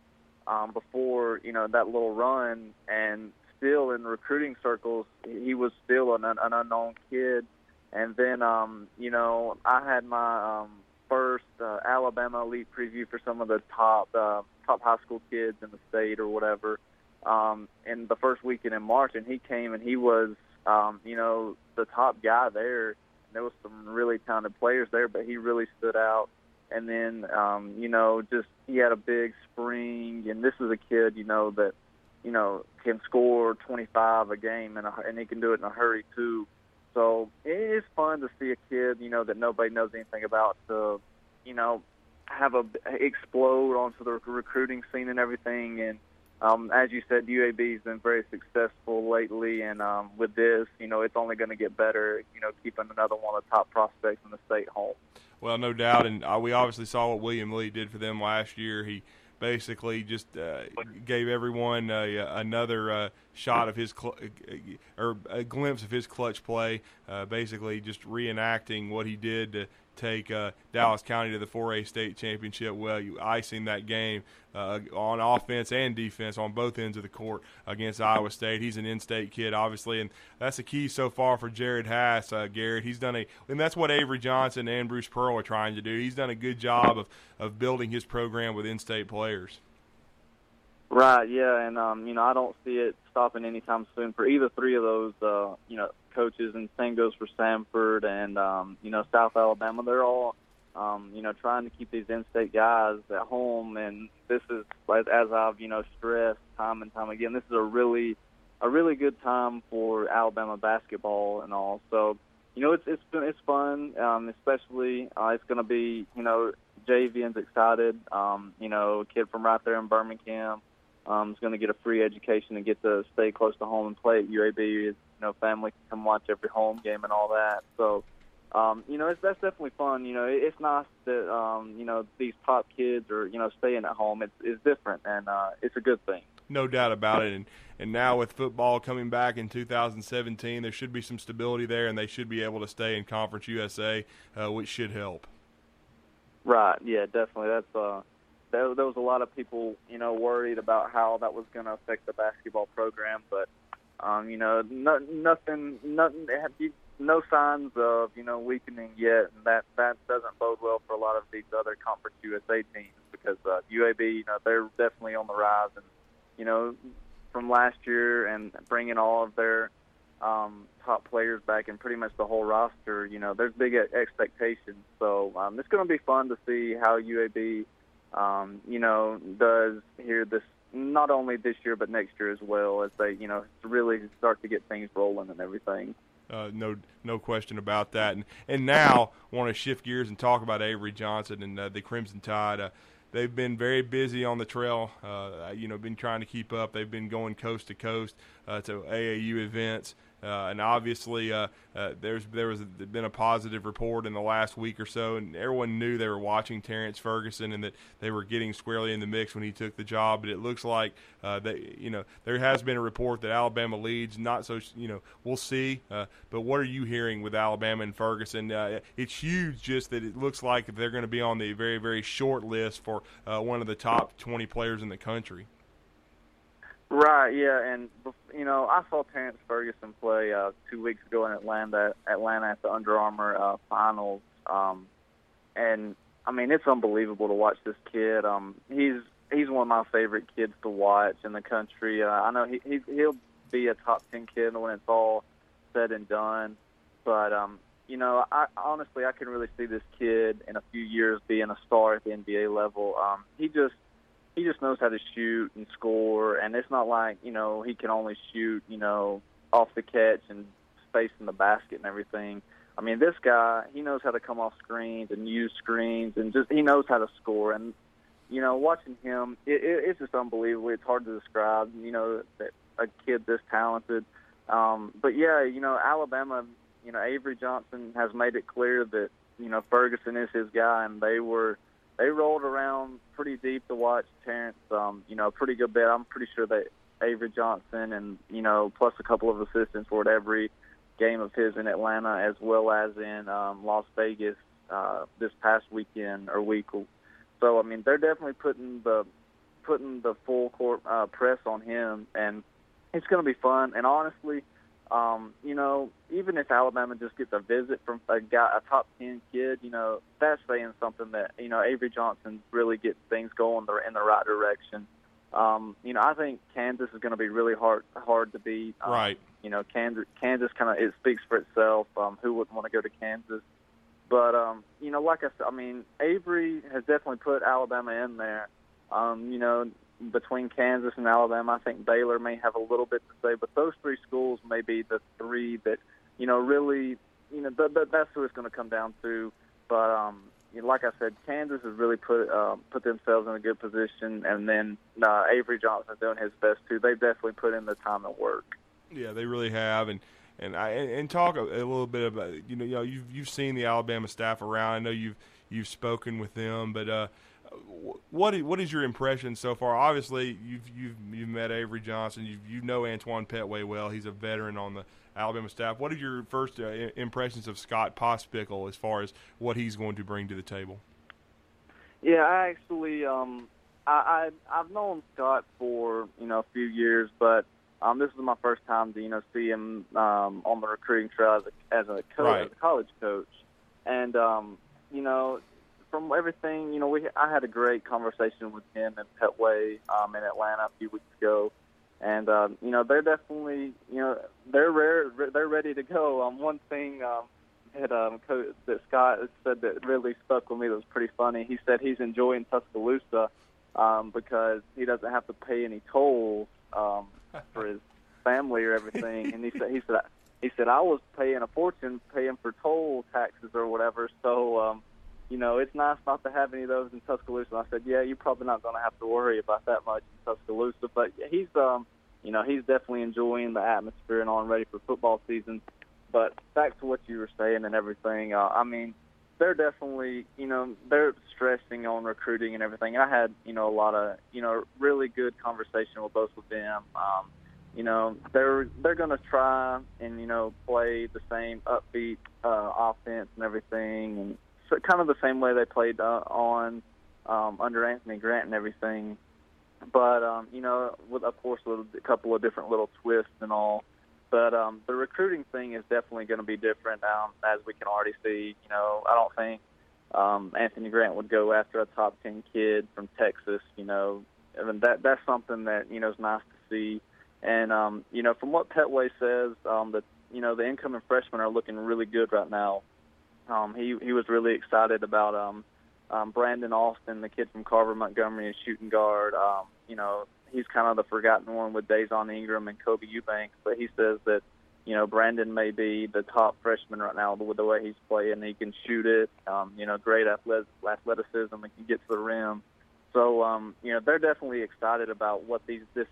Um, before you know that little run, and still in recruiting circles, he was still an, an unknown kid. And then, um, you know, I had my um, first uh, Alabama elite preview for some of the top uh, top high school kids in the state or whatever. Um, in the first weekend in March, and he came and he was, um, you know, the top guy there. There was some really talented players there, but he really stood out. And then, um, you know, just he had a big spring, and this is a kid, you know, that, you know, can score 25 a game, and, and he can do it in a hurry too. So it is fun to see a kid, you know, that nobody knows anything about to, you know, have a explode onto the recruiting scene and everything. And um, as you said, UAB has been very successful lately, and um, with this, you know, it's only going to get better. You know, keeping another one of the top prospects in the state home. Well, no doubt, and uh, we obviously saw what William Lee did for them last year. He basically just uh, gave everyone a, another uh, shot of his cl- or a glimpse of his clutch play. Uh, basically, just reenacting what he did to take uh, Dallas County to the 4A state championship. Well, you icing that game uh, on offense and defense on both ends of the court against Iowa State. He's an in-state kid, obviously, and that's the key so far for Jerod Haase. Uh, Garrett, he's done a, and that's what Avery Johnson and Bruce Pearl are trying to do. He's done a good job of of building his program with in-state players. Right, yeah, and um, you know, I don't see it stopping anytime soon for either three of those uh, you know, coaches and same goes for Samford and um, you know, South Alabama. They're all um, you know, trying to keep these in state guys at home and this is as as I've, you know, stressed time and time again, this is a really a really good time for Alabama basketball and all. So, you know, it's it's it's fun, um, especially uh, it's going to be, you know, Javian's excited. Um, you know, a kid from right there in Birmingham um, is going to get a free education and get to stay close to home and play at UAB. You know, family can come watch every home game and all that. So, um, you know, it's, that's definitely fun. You know, it, it's nice that um, you know these top kids are you know staying at home. It's it's different and uh, it's a good thing. No doubt about it. And and now with football coming back in 2017, there should be some stability there, and they should be able to stay in Conference USA, uh, which should help. Right. Yeah. Definitely. That's uh, there, there was a lot of people, you know, worried about how that was going to affect the basketball program, but um, you know, no, nothing, nothing, no signs of you know weakening yet, and that that doesn't bode well for a lot of these other Conference USA teams because uh, UAB, you know, they're definitely on the rise, and you know, from last year and bringing all of their um, top players back and pretty much the whole roster, you know, there's big expectations. So um, it's going to be fun to see how UAB, um, you know, does here this not only this year but next year as well as they, you know, really start to get things rolling and everything. Uh, no, no question about that. And and now want to shift gears and talk about Avery Johnson and uh, the Crimson Tide. Uh, they've been very busy on the trail. Uh, you know, been trying to keep up. They've been going coast to coast uh, to AAU events. Uh, and obviously, uh, uh, there's there was been a positive report in the last week or so, and everyone knew they were watching Terrence Ferguson and that they were getting squarely in the mix when he took the job. But it looks like that you know there has been a report that Alabama leads. Not so you know we'll see. But what are you hearing with Alabama and Ferguson? It's huge, just that it looks like they're going to be on the very very short list for one of the top 20 players in the country. Right, yeah, and you know, I saw Terrence Ferguson play uh, two weeks ago in Atlanta, Atlanta at the Under Armour uh, finals, um, and I mean, it's unbelievable to watch this kid. Um, he's he's one of my favorite kids to watch in the country. Uh, I know he, he he'll be a top ten kid when it's all said and done, but um, you know, I honestly I can really see this kid in a few years being a star at the NBA level. Um, he just he just knows how to shoot and score, and it's not like you know he can only shoot you know off the catch and space in the basket and everything. I mean, this guy he knows how to come off screens and use screens, and just he knows how to score. And you know, watching him, it, it, it's just unbelievable. It's hard to describe. You know, that a kid this talented. Um, but yeah, you know, Alabama you know, Avery Johnson has made it clear that you know Ferguson is his guy, and they were they rolled around pretty deep to watch Terrence. Um, you know, pretty good bit. I'm pretty sure that Avery Johnson and you know plus a couple of assistants at every game of his in Atlanta as well as in um, Las Vegas uh, this past weekend or week. So I mean, they're definitely putting the putting the full court uh, press on him, and it's going to be fun. And honestly, um, you know, even if Alabama just gets a visit from a guy, a top ten kid, you know, that's saying something that you know Avery Johnson really gets things going in the right direction. Um, you know, I think Kansas is going to be really hard hard to beat. Um, right. You know, Kansas Kansas kind of it speaks for itself. Um, who wouldn't want to go to Kansas? But um, you know, like I said, I mean, Avery has definitely put Alabama in there. Um, you know, between Kansas and Alabama. I think Baylor may have a little bit to say, but those three schools may be the three that you know really you know th- th- that's who it's going to come down to. But um, you know, like I said, Kansas has really put uh, put themselves in a good position, and then uh, Avery Johnson doing his best too. They've definitely put in the time and work. Yeah, they really have, and and I and, and talk a, a little bit about you know you know you've you've seen the Alabama staff around. I know you've you've spoken with them, but uh, what is, what is your impression so far? Obviously, you've you've you've met Avery Johnson. You you know Antoine Pettway well. He's a veteran on the Alabama staff. What are your first uh, impressions of Scott Pospichal as far as what he's going to bring to the table? Yeah, I actually um, I, I I've known Scott for you know a few years, but um, this is my first time to you know see him um, on the recruiting trail as a as a, coach, right. as a college coach, and um, you know from everything, you know, we I had a great conversation with him and Pettway um, in Atlanta a few weeks ago, and um, you know they're definitely you know they're rare, they're ready to go. Um, one thing um, that um, that Scott said that really stuck with me that was pretty funny. He said he's enjoying Tuscaloosa um, because he doesn't have to pay any tolls um, for his family or everything, and he said he said he said I was paying a fortune paying for toll taxes or whatever, so. Um, you know, it's nice not to have any of those in Tuscaloosa. And I said, yeah, you're probably not going to have to worry about that much in Tuscaloosa. But he's, um, you know, he's definitely enjoying the atmosphere and on ready for football season. But back to what you were saying and everything, uh, I mean, they're definitely, you know, they're stressing on recruiting and everything. I had, you know, a lot of, you know, really good conversation with both of them. Um, you know, they're they're going to try and you know play the same upbeat uh, offense and everything, and so kind of the same way they played uh, on um, under Anthony Grant and everything. But um, you know, with of course with a couple of different little twists and all. But um, the recruiting thing is definitely going to be different, um, as we can already see. You know, I don't think um, Anthony Grant would go after a top ten kid from Texas. You know, I mean, that that's something that you know is nice to see. And um, you know, from what Pettway says, um, that you know the incoming freshmen are looking really good right now. Um, he he was really excited about um, um, Brandon Austin, the kid from Carver Montgomery, a shooting guard. Um, you know, he's kind of the forgotten one with Dazon Ingram and Kobe Eubanks, but he says that you know Brandon may be the top freshman right now with the way he's playing. He can shoot it. Um, you know, great athletic, athleticism. He can get to the rim. So um, you know, they're definitely excited about what these this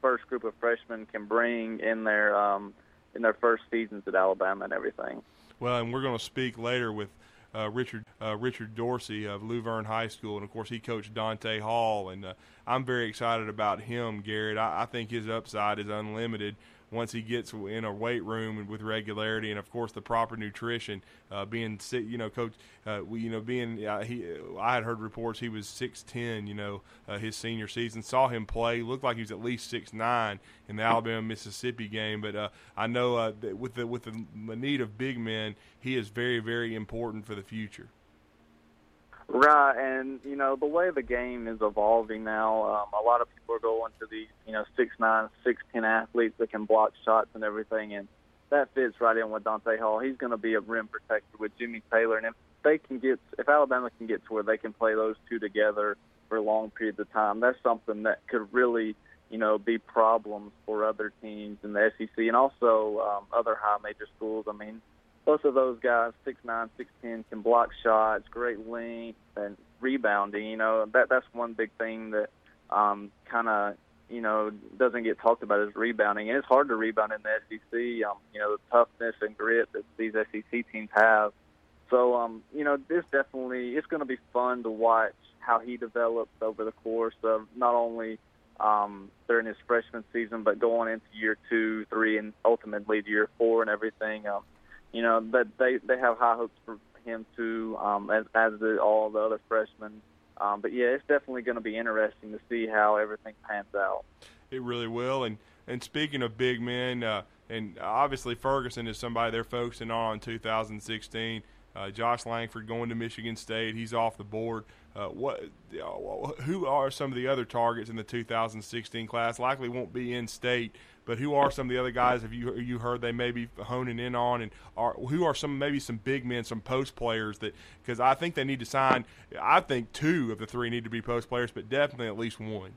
first group of freshmen can bring in their um, in their first seasons at Alabama and everything. Well, and we're going to speak later with uh, Richard uh, Richard Dorsey of Luverne High School, and of course he coached Donta Hall, and uh, I'm very excited about him, Garrett. I, I think his upside is unlimited once he gets in a weight room and with regularity, and of course the proper nutrition. Uh, being you know, coach, uh, we, you know, being uh, he, I had heard reports he was six ten. You know, uh, his senior season saw him play. Looked like he was at least six nine in the Alabama Mississippi game. But uh, I know uh, with the with the need of big men, he is very very important for the future. Right, and you know the way the game is evolving now, um, a lot of people are going to these, you know, six nine, six ten athletes that can block shots and everything, and that fits right in with Donta Hall. He's going to be a rim protector with Jimmy Taylor, and if they can get, if Alabama can get to where they can play those two together for long periods of time, that's something that could really, you know, be problems for other teams in the SEC and also um, other high major schools. I mean, both of those guys, six nine, six ten, can block shots, great length and rebounding. You know, that that's one big thing that um, kind of you know doesn't get talked about is rebounding, and it's hard to rebound in the SEC. Um, you know, the toughness and grit that these SEC teams have. So, um, you know, this definitely it's going to be fun to watch how he develops over the course of not only um, during his freshman season, but going into year two, three, and ultimately year four and everything. Um, you know, that they they have high hopes for him too, um, as as do all the other freshmen. Um, but yeah, it's definitely going to be interesting to see how everything pans out. It really will. And and speaking of big men, uh, and obviously Ferguson is somebody they're focusing on in 2016. Uh, Josh Langford going to Michigan State, he's off the board. Uh, what, uh, who are some of the other targets in the 2016 class? Likely won't be in state, but who are some of the other guys? Have you you heard they may be honing in on, and are who are some maybe some big men, some post players that because I think they need to sign. I think two of the three need to be post players, but definitely at least one.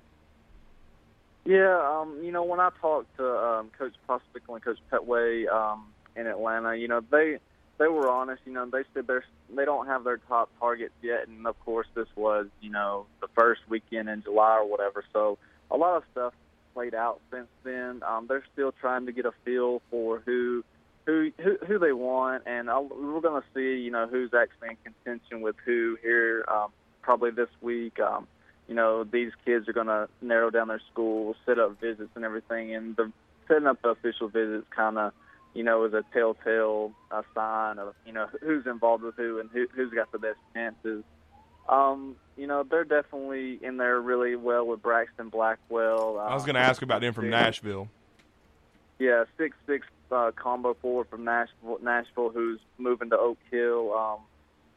Yeah, um, you know, when I talked to um, Coach Pospichal and Coach Pettway um, in Atlanta, you know, they they were honest. You know, they said they're they don't have their top targets yet, and of course, this was you know the first weekend in July or whatever. So a lot of stuff played out since then. Um, they're still trying to get a feel for who who who, who they want, and I'll, we're going to see you know who's actually in contention with who here um, probably this week. Um, you know, these kids are going to narrow down their schools, set up visits and everything, and the setting up the official visits kind of, you know, is a telltale uh, sign of, you know, who's involved with who and who, who's got the best chances. Um, you know, they're definitely in there really well with Braxton Blackwell. Uh, I was going to ask about him from Nashville. Yeah, six six uh, combo forward from Nashville, Nashville, who's moving to Oak Hill. Um,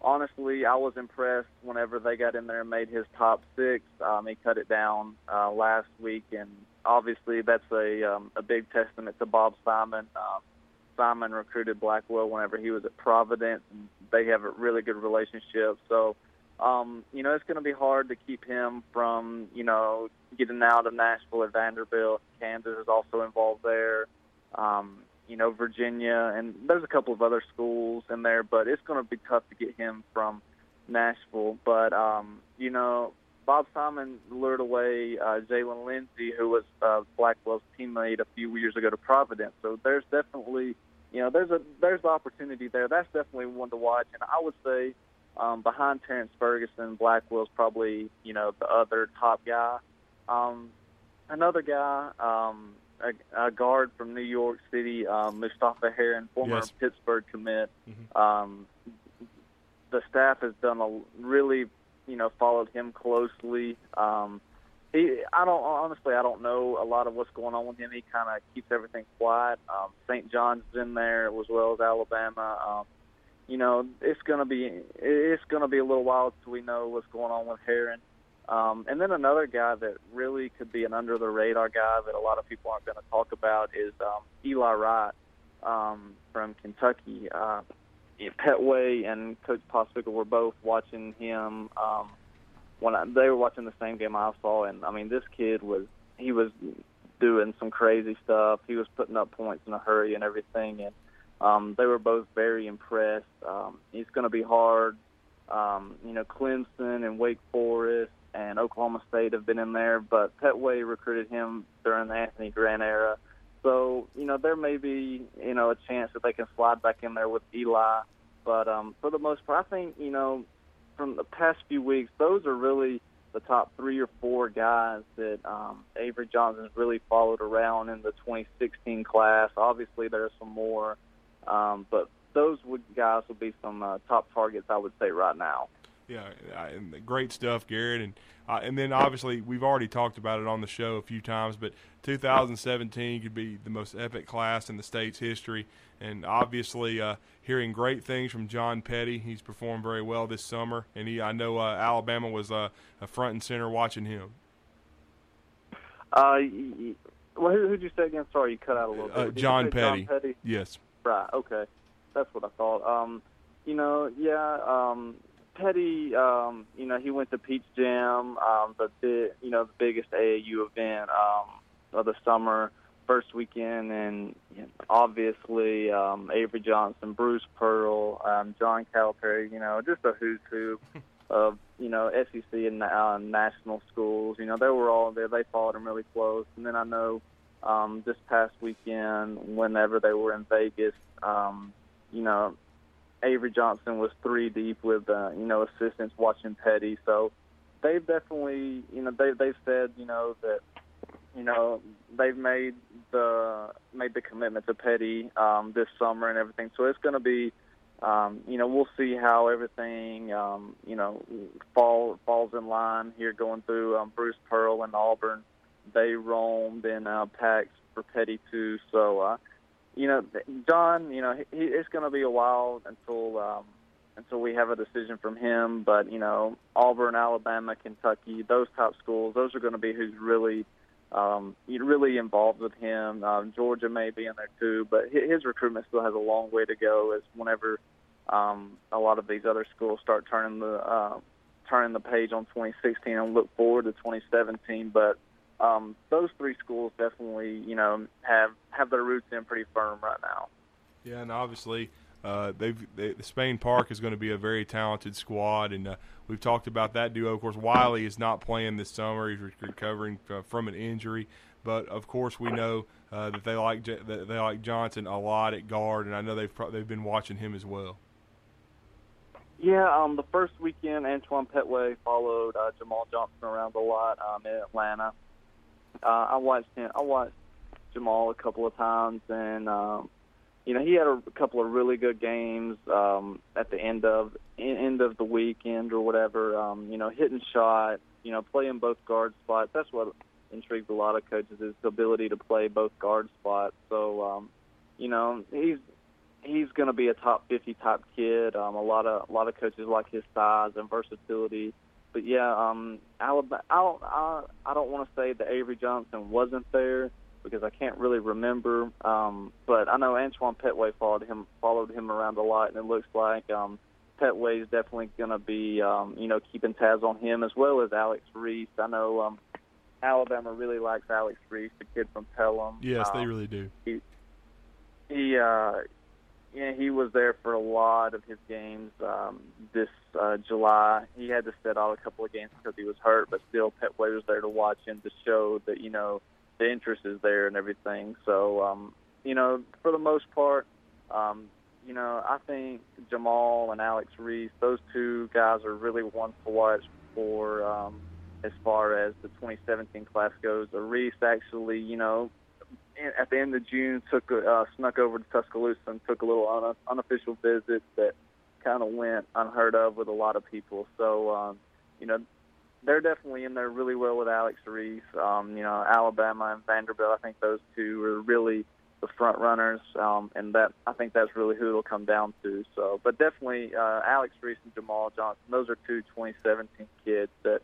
honestly, I was impressed whenever they got in there and made his top six. Um, he cut it down uh, last week, and obviously that's a um, a big testament to Bob Simon. Um, Simon recruited Blackwell whenever he was at Providence, and they have a really good relationship. So, um, you know, it's going to be hard to keep him from, you know, getting out of Nashville or Vanderbilt. Kansas is also involved there. Um, you know, Virginia, and there's a couple of other schools in there, but it's going to be tough to get him from Nashville. But, um, you know, Bob Simon lured away uh, Jalen Lindsey, who was uh, Blackwell's teammate a few years ago to Providence. So there's definitely, you know, there's a there's the opportunity there. That's definitely one to watch. And I would say um, behind Terrence Ferguson, Blackwell's probably, you know, the other top guy. Um, another guy, um, a, a guard from New York City, um, Mustapha Heron, former Yes. Pittsburgh commit. Mhm. Um, the staff has done a really, you know, followed him closely. Um, he, I don't honestly, I don't know a lot of what's going on with him. He kind of keeps everything quiet. Um, St. John's is in there as well as Alabama. Um, you know, it's gonna be it's gonna be a little while till we know what's going on with Heron. Um, and then another guy that really could be an under the radar guy that a lot of people aren't going to talk about is um, Eli Wright um, from Kentucky. Uh, Pettway and Coach Pospichal were both watching him um, when I, they were watching the same game I saw, and I mean this kid was he was doing some crazy stuff. He was putting up points in a hurry and everything, and um, they were both very impressed. Um, he's going to be hard. Um, you know, Clemson and Wake Forest and Oklahoma State have been in there, but Pettway recruited him during the Anthony Grant era. So, you know, there may be, you know, a chance that they can slide back in there with Eli. But um, for the most part, I think, you know, from the past few weeks, those are really the top three or four guys that um, Avery Johnson's really followed around in the 2016 class. Obviously, there's some more, um, but those would guys would be some uh, top targets, I would say, right now. Yeah, and great stuff, Garrett, and uh, and then obviously we've already talked about it on the show a few times, but 2017 could be the most epic class in the state's history, and obviously uh, hearing great things from John Petty. He's performed very well this summer, and he I know uh, Alabama was uh, a front and center watching him. Uh, well, who, who'd you say again? Sorry, you cut out a little bit. Uh, John Petty. John Petty. Yes. Right. Okay. That's what I thought. Um, you know, yeah. Um, Petty. Um, you know, he went to Peach Jam, um, the big, you know, the biggest AAU event um, of the summer, first weekend, and obviously um, Avery Johnson, Bruce Pearl, um, John Calipari. You know, just a who's who of you know SEC and uh, national schools. You know, they were all there. They followed him really close, and then I know um, this past weekend, whenever they were in Vegas, um, you know, Avery Johnson was three deep with uh, you know assistants watching Petty. So they've definitely you know they they've said you know that you know they've made the made the commitment to Petty um, this summer and everything. So it's going to be um, you know we'll see how everything um, you know fall falls in line here going through um, Bruce Pearl and Auburn. They roamed in uh, packs for Petty too. So. Uh, you know, John, you know, he, it's going to be a while until um, until we have a decision from him. But you know, Auburn, Alabama, Kentucky, those top schools, those are going to be who's really um, really involved with him. Um, Georgia may be in there too, but his, his recruitment still has a long way to go. As whenever um, a lot of these other schools start turning the uh, turning the page on 2016 and look forward to 2017, but um, those three schools definitely, you know, have have their roots in pretty firm right now. Yeah, and obviously, uh, they've they, Spain Park is going to be a very talented squad, and uh, we've talked about that duo. Of course, Wiley is not playing this summer; he's recovering uh, from an injury. But of course, we know uh, that they like that they like Johnson a lot at guard, and I know they've pro- they've been watching him as well. Yeah, um, the first weekend, Antoine Pettway followed uh, Jamal Johnson around a lot um, in Atlanta. Uh, I watched him. I watched Jamal a couple of times, and um, you know he had a couple of really good games um, at the end of end of the weekend or whatever. Um, you know, hitting shot. You know, playing both guard spots. That's what intrigues a lot of coaches is the ability to play both guard spots. So, um, you know, he's he's going to be a top 50 type kid. Um, a lot of a lot of coaches like his size and versatility but yeah, um, Alabama. I don't, I, I don't want to say that Avery Johnson wasn't there because I can't really remember. Um, but I know Antoine Pettway followed him followed him around a lot, and it looks like um, Pettway is definitely going to be um, you know keeping tabs on him as well as Alex Reese. I know um, Alabama really likes Alex Reese, the kid from Pelham. Yes, um, they really do. He, he uh, yeah, he was there for a lot of his games um, this uh, July. He had to sit out a couple of games because he was hurt, but still, Pettway was there to watch him to show that you know the interest is there and everything. So, um, you know, for the most part, um, you know, I think Jamal and Alex Reese, those two guys are really ones to watch for um, as far as the 2017 class goes. Uh, Reese actually, you know, at the end of June, took uh, snuck over to Tuscaloosa and took a little un- unofficial visit that kind of went unheard of with a lot of people. So, um, you know, they're definitely in there really well with Alex Reese. Um, you know, Alabama and Vanderbilt. I think those two are really the front runners, um, and that I think that's really who it'll come down to. So, but definitely uh, Alex Reese and Jamal Johnson. Those are two 2017 kids that,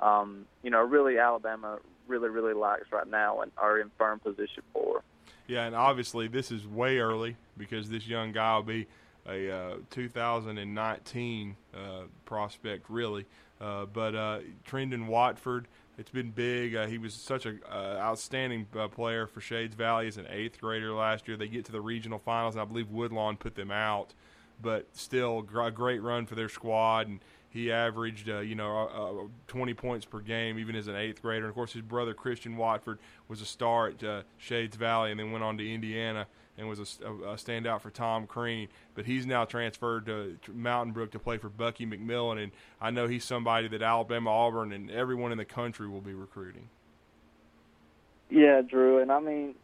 um, you know, really Alabama really, really likes right now and are in firm position for. Yeah, and obviously this is way early because this young guy will be a uh, 2019 uh, prospect, really. Uh, but uh, Trendon Watford, it's been big. Uh, he was such an uh, outstanding player for Shades Valley as an eighth grader last year. They get to the regional finals, and I believe Woodlawn put them out. But still, a great run for their squad, and he averaged, uh, you know, uh, 20 points per game, even as an eighth grader. And of course, his brother Christian Watford was a star at uh, Shades Valley, and then went on to Indiana and was a, a, standout for Tom Crean. But he's now transferred to Mountain Brook to play for Bucky McMillan, and I know he's somebody that Alabama, Auburn, and everyone in the country will be recruiting. Yeah, Drew, and I mean,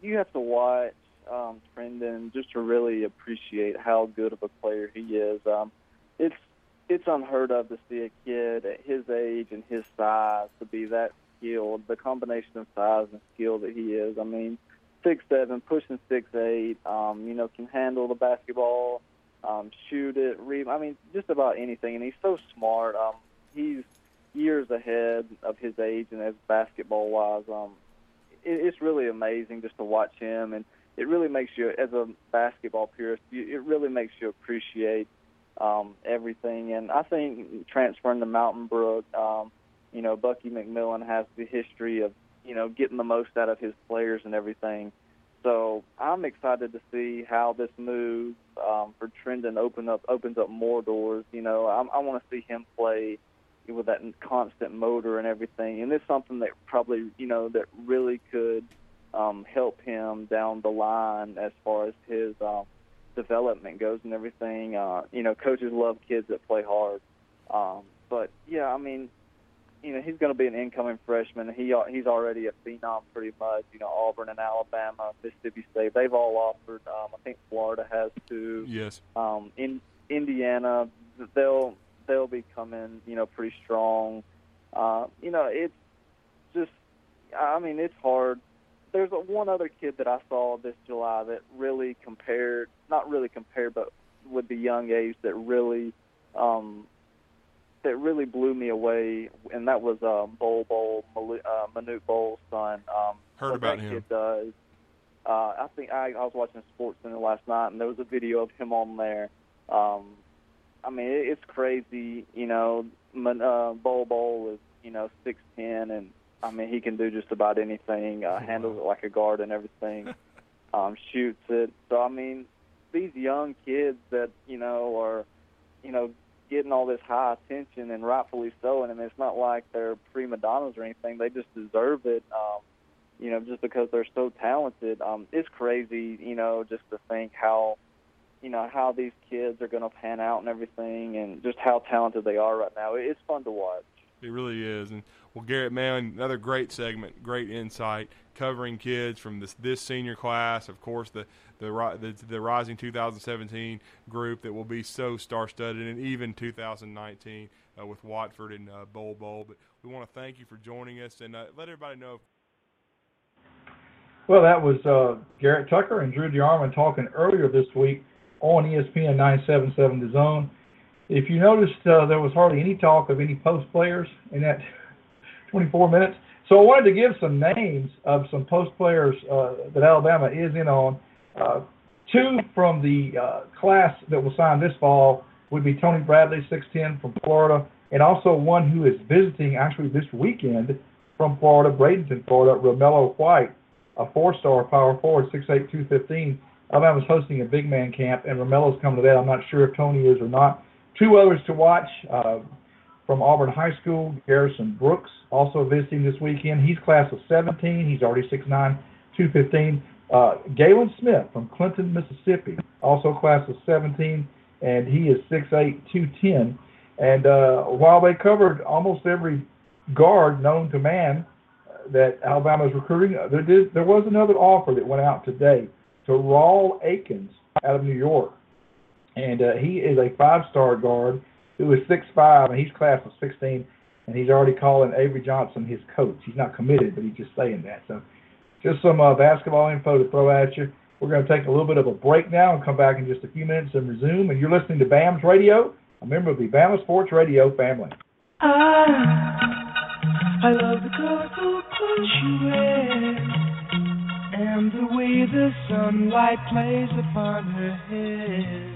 you have to watch um, Trendon just to really appreciate how good of a player he is. Um, it's it's unheard of to see a kid at his age and his size to be that skilled. The combination of size and skill that he is. I mean, six seven, pushing six eight. Um, you know, can handle the basketball, um, shoot it, read. I mean, just about anything. And he's so smart. Um, he's years ahead of his age and as basketball wise. Um, it, it's really amazing just to watch him and it really makes you, as a basketball purist, you, it really makes you appreciate um, everything. And I think transferring to Mountain Brook, um, you know, Bucky McMillan has the history of, you know, getting the most out of his players and everything. So I'm excited to see how this move um, for Trendon open up opens up more doors. You know, I, I want to see him play with that constant motor and everything, and it's something that probably you know that really could um, help him down the line as far as his um, development goes and everything. Uh, you know, coaches love kids that play hard. Um, but yeah, I mean, you know, he's going to be an incoming freshman. He he's already a phenom, pretty much. You know, Auburn and Alabama, Mississippi State, they've all offered. Um, I think Florida has too. Yes. Um, in Indiana, they'll they'll be coming. You know, pretty strong. Uh, you know, it's just. I mean, it's hard there's a, one other kid that I saw this July that really compared, not really compared, but with the young age that really, um, that really blew me away, and that was uh, Bol Bol, uh, Manute Bol's son. Um, Heard about that him. Kid does. Uh, I think I, I was watching Sports Center last night, and there was a video of him on there. Um, I mean, it, it's crazy. You know, Man, uh, Bol Bol is you know six ten and I mean, he can do just about anything. Uh, handles it like a guard and everything. um, shoots it. So I mean, these young kids that you know are, you know, getting all this high attention and rightfully so. And I mean, it's not like they're prima donnas or anything. They just deserve it. Um, you know, just because they're so talented. Um, it's crazy. You know, just to think how. You know how these kids are going to pan out and everything, and just how talented they are right now. It's fun to watch. It really is. And well, Garrett, man, another great segment, great insight, covering kids from this this senior class. Of course, the the the, the rising 2017 group that will be so star-studded, and even 2019 uh, with Watford and uh, Bowl Bol. But we want to thank you for joining us and uh, let everybody know. Well, that was uh, Garrett Tucker and Drew DeArmond talking earlier this week on ESPN 977 The Zone. If you noticed, uh, there was hardly any talk of any post players in that 24 minutes. So I wanted to give some names of some post players uh, that Alabama is in on. Uh, two from the uh, class that will sign this fall would be Tony Bradley, 6'10 from Florida, and also one who is visiting actually this weekend from Florida, Bradenton, Florida, Romello White, a four-star power forward, 6'8", 215. Alabama's hosting a big man camp, and Romello's coming to that. I'm not sure if Tony is or not. Two others to watch uh, from Auburn High School, Garrison Brooks, also visiting this weekend. He's class of 17. He's already 6'9", 215. Uh, Galin Smith from Clinton, Mississippi, also class of 17, and he is 6'8", 210. And uh, while they covered almost every guard known to man uh, that Alabama is recruiting, uh, there did there was another offer that went out today to Rawle Alkins out of New York, and uh, he is a five-star guard who is six five and he's class of 16, and he's already calling Avery Johnson his coach. He's not committed, but he's just saying that. So just some uh, basketball info to throw at you. We're going to take a little bit of a break now and come back in just a few minutes and resume. And you're listening to BAMS Radio, a member of the Bama Sports Radio family. I, I love the colorful clothes you wear and the way the sunlight plays upon her hair.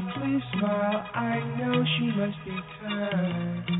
Softly smile, I know she must be kind.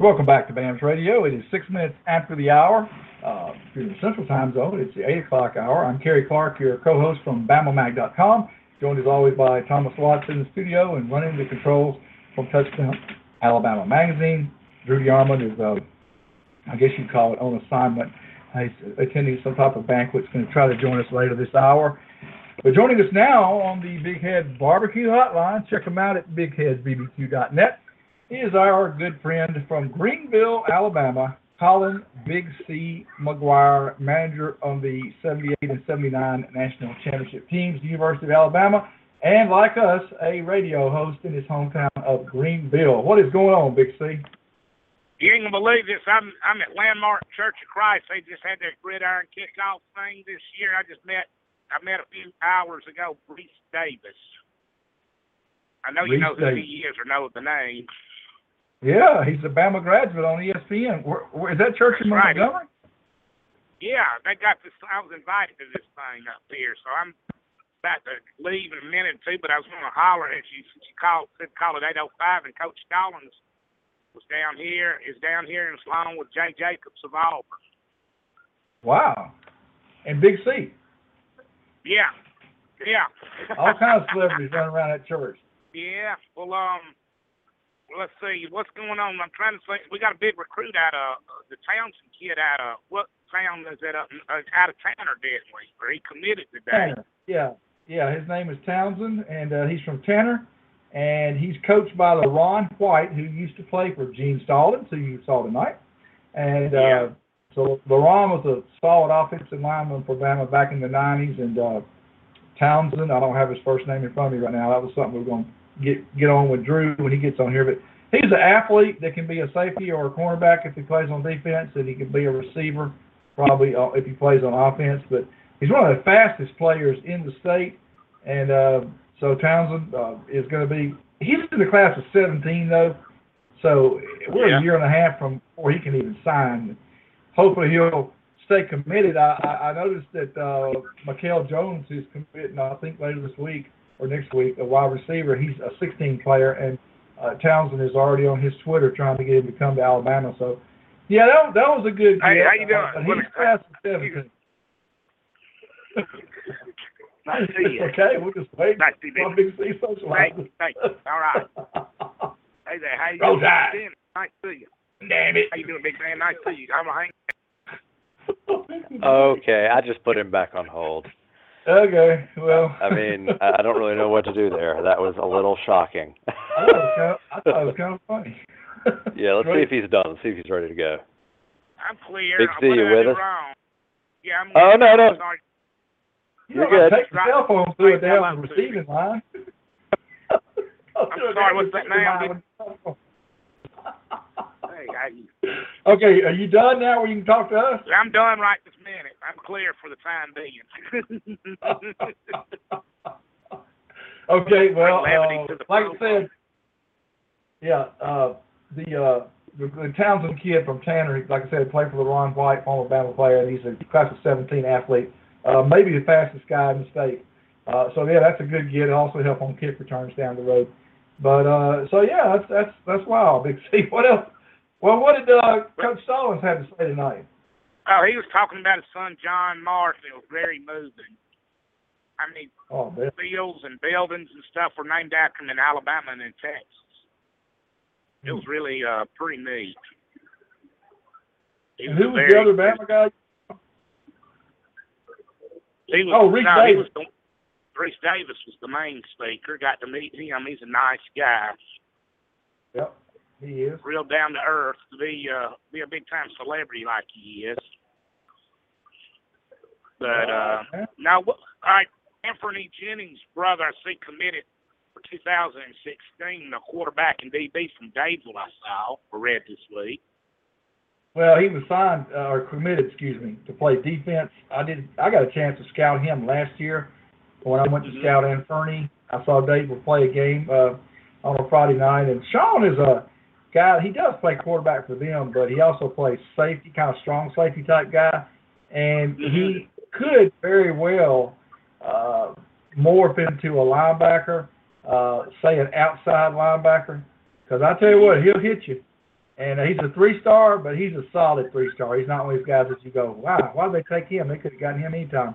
Welcome back to BAMS Radio. It is six minutes after the hour. Uh, in the Central Time Zone, it's the 8 o'clock hour. I'm Cary Clark, your co-host from BamaMag.com, joined as always by Thomas Watts in the studio and running the controls from Touchdown Alabama Magazine. Drew DeArmond is, uh, I guess you'd call it, on assignment. He's attending some type of banquet. He's going to try to join us later this hour. But joining us now on the Big Head Barbecue Hotline, check him out at bigheadsbbq.net. He is our good friend from Greenville, Alabama, Colin Big C McGuire, manager on the 78 and 79 national championship teams, University of Alabama, and like us, a radio host in his hometown of Greenville. What is going on, Big C? You ain't gonna believe this. I'm I'm at Landmark Church of Christ. They just had their gridiron kickoff thing this year. I just met I met a few hours ago Rece Davis. I know you know who Davis. he is or know the name. Yeah, he's a Bama graduate on ESPN. Where, where, is that church in That's right. Montgomery? Yeah, they got this. I was invited to this thing up here, so I'm about to leave in a minute or two. But I was going to holler at you you called said call at 8:05, and Coach Stallings was down here. Is down here and along with Jay Jacobs of Auburn. Wow. And Big C. Yeah, yeah. All kinds of celebrities running around that church. Yeah. Well, um, let's see what's going on. I'm trying to think. We got a big recruit out of uh, the Townsend kid out of what town is that up uh, out of Tanner, didn't we? Or he committed today. Tanner. Yeah. Yeah, his name is Townsend, and uh, he's from Tanner, and he's coached by LaRon White, who used to play for Gene Stallings, who you saw tonight. And uh, Yeah. so LaRon was a solid offensive lineman for Bama back in the 90s, and uh, Townsend, I don't have his first name in front of me right now. That was something we we're going to get get on with Drew when he gets on here. But he's an athlete that can be a safety or a cornerback if he plays on defense, and he can be a receiver probably uh, if he plays on offense. But he's one of the fastest players in the state, and uh, so Townsend uh, is going to be. He's in the class of 17 though, so we're Yeah. a year and a half from before he can even sign. Hopefully he'll stay committed. I, I, I noticed that uh, Mikael Jones is committing. I think later this week or next week, a wide receiver. He's a 16 player, and uh, Townsend is already on his Twitter trying to get him to come to Alabama. So, yeah, that, that was a good. Hey, get. how you doing? Uh, but What- he's class 17. Nice to see you. okay, we'll just wait. Nice to see for you. Big C socialize. Thank, thank you. All right. Hey there. How you Roll doing? Tide. Nice to see you. Damn it. How you doing, big man? Nice to see you. I'm a hang. Okay, I just put him back on hold. Okay, well. I mean, I I don't really know what to do there. That was a little shocking. I thought it was kind of, I thought it was kind of funny. yeah, let's see if he's done. Let's see if he's ready to go. I'm clear. Big C, you with us? Wrong? Yeah, I'm. Oh, no, no. Sorry. You You're know, good. Take the cell phone through it down the right, receiving line. I'm sorry, what's that now? Hey? Okay, are you done now where you can talk to us? I'm done right this minute. I'm clear for the time being. okay, well, uh, like I said, yeah, uh, the, uh, the the Townsend kid from Tanner, like I said, played for LaRon White, former Bama player, and he's a class of 17 athlete, uh, maybe the fastest guy in the state. Uh, so yeah, that's a good get. It also help on kick returns down the road. But uh, so yeah, that's that's that's wild. Big C. What else? Well, what did uh, Coach Stallings have to say tonight? oh, he was talking about his son John Marshall. It was very moving. I mean, Oh, man. fields and buildings and stuff were named after him in Alabama and in Texas. It was really uh pretty neat. He And who was the other Bama guy? He was, Oh, Rece no, he Davis. was the, Rece Davis was the main speaker. Got to meet him. He's a nice guy, Yep, he is. real down to earth. To be uh, be a big time celebrity like he is. But uh, now, all right, Anthony Jennings' brother, I see committed for 2016. The quarterback and DB from Dadeville, I saw or read this week. Well, he was signed uh, or committed, excuse me, to play defense. I did. I got a chance to scout him last year when I went to Mhm. scout Inferny. I saw Dadeville play a game uh, on a Friday night, and Sean is a guy. He does play quarterback for them, but he also plays safety, kind of strong safety type guy, and he could very well uh, morph into a linebacker, uh, say an outside linebacker. Because I tell you what, he'll hit you and he's a three-star, but he's a solid three-star. He's not one of these guys that you go, wow, why did they take him? They could have gotten him anytime.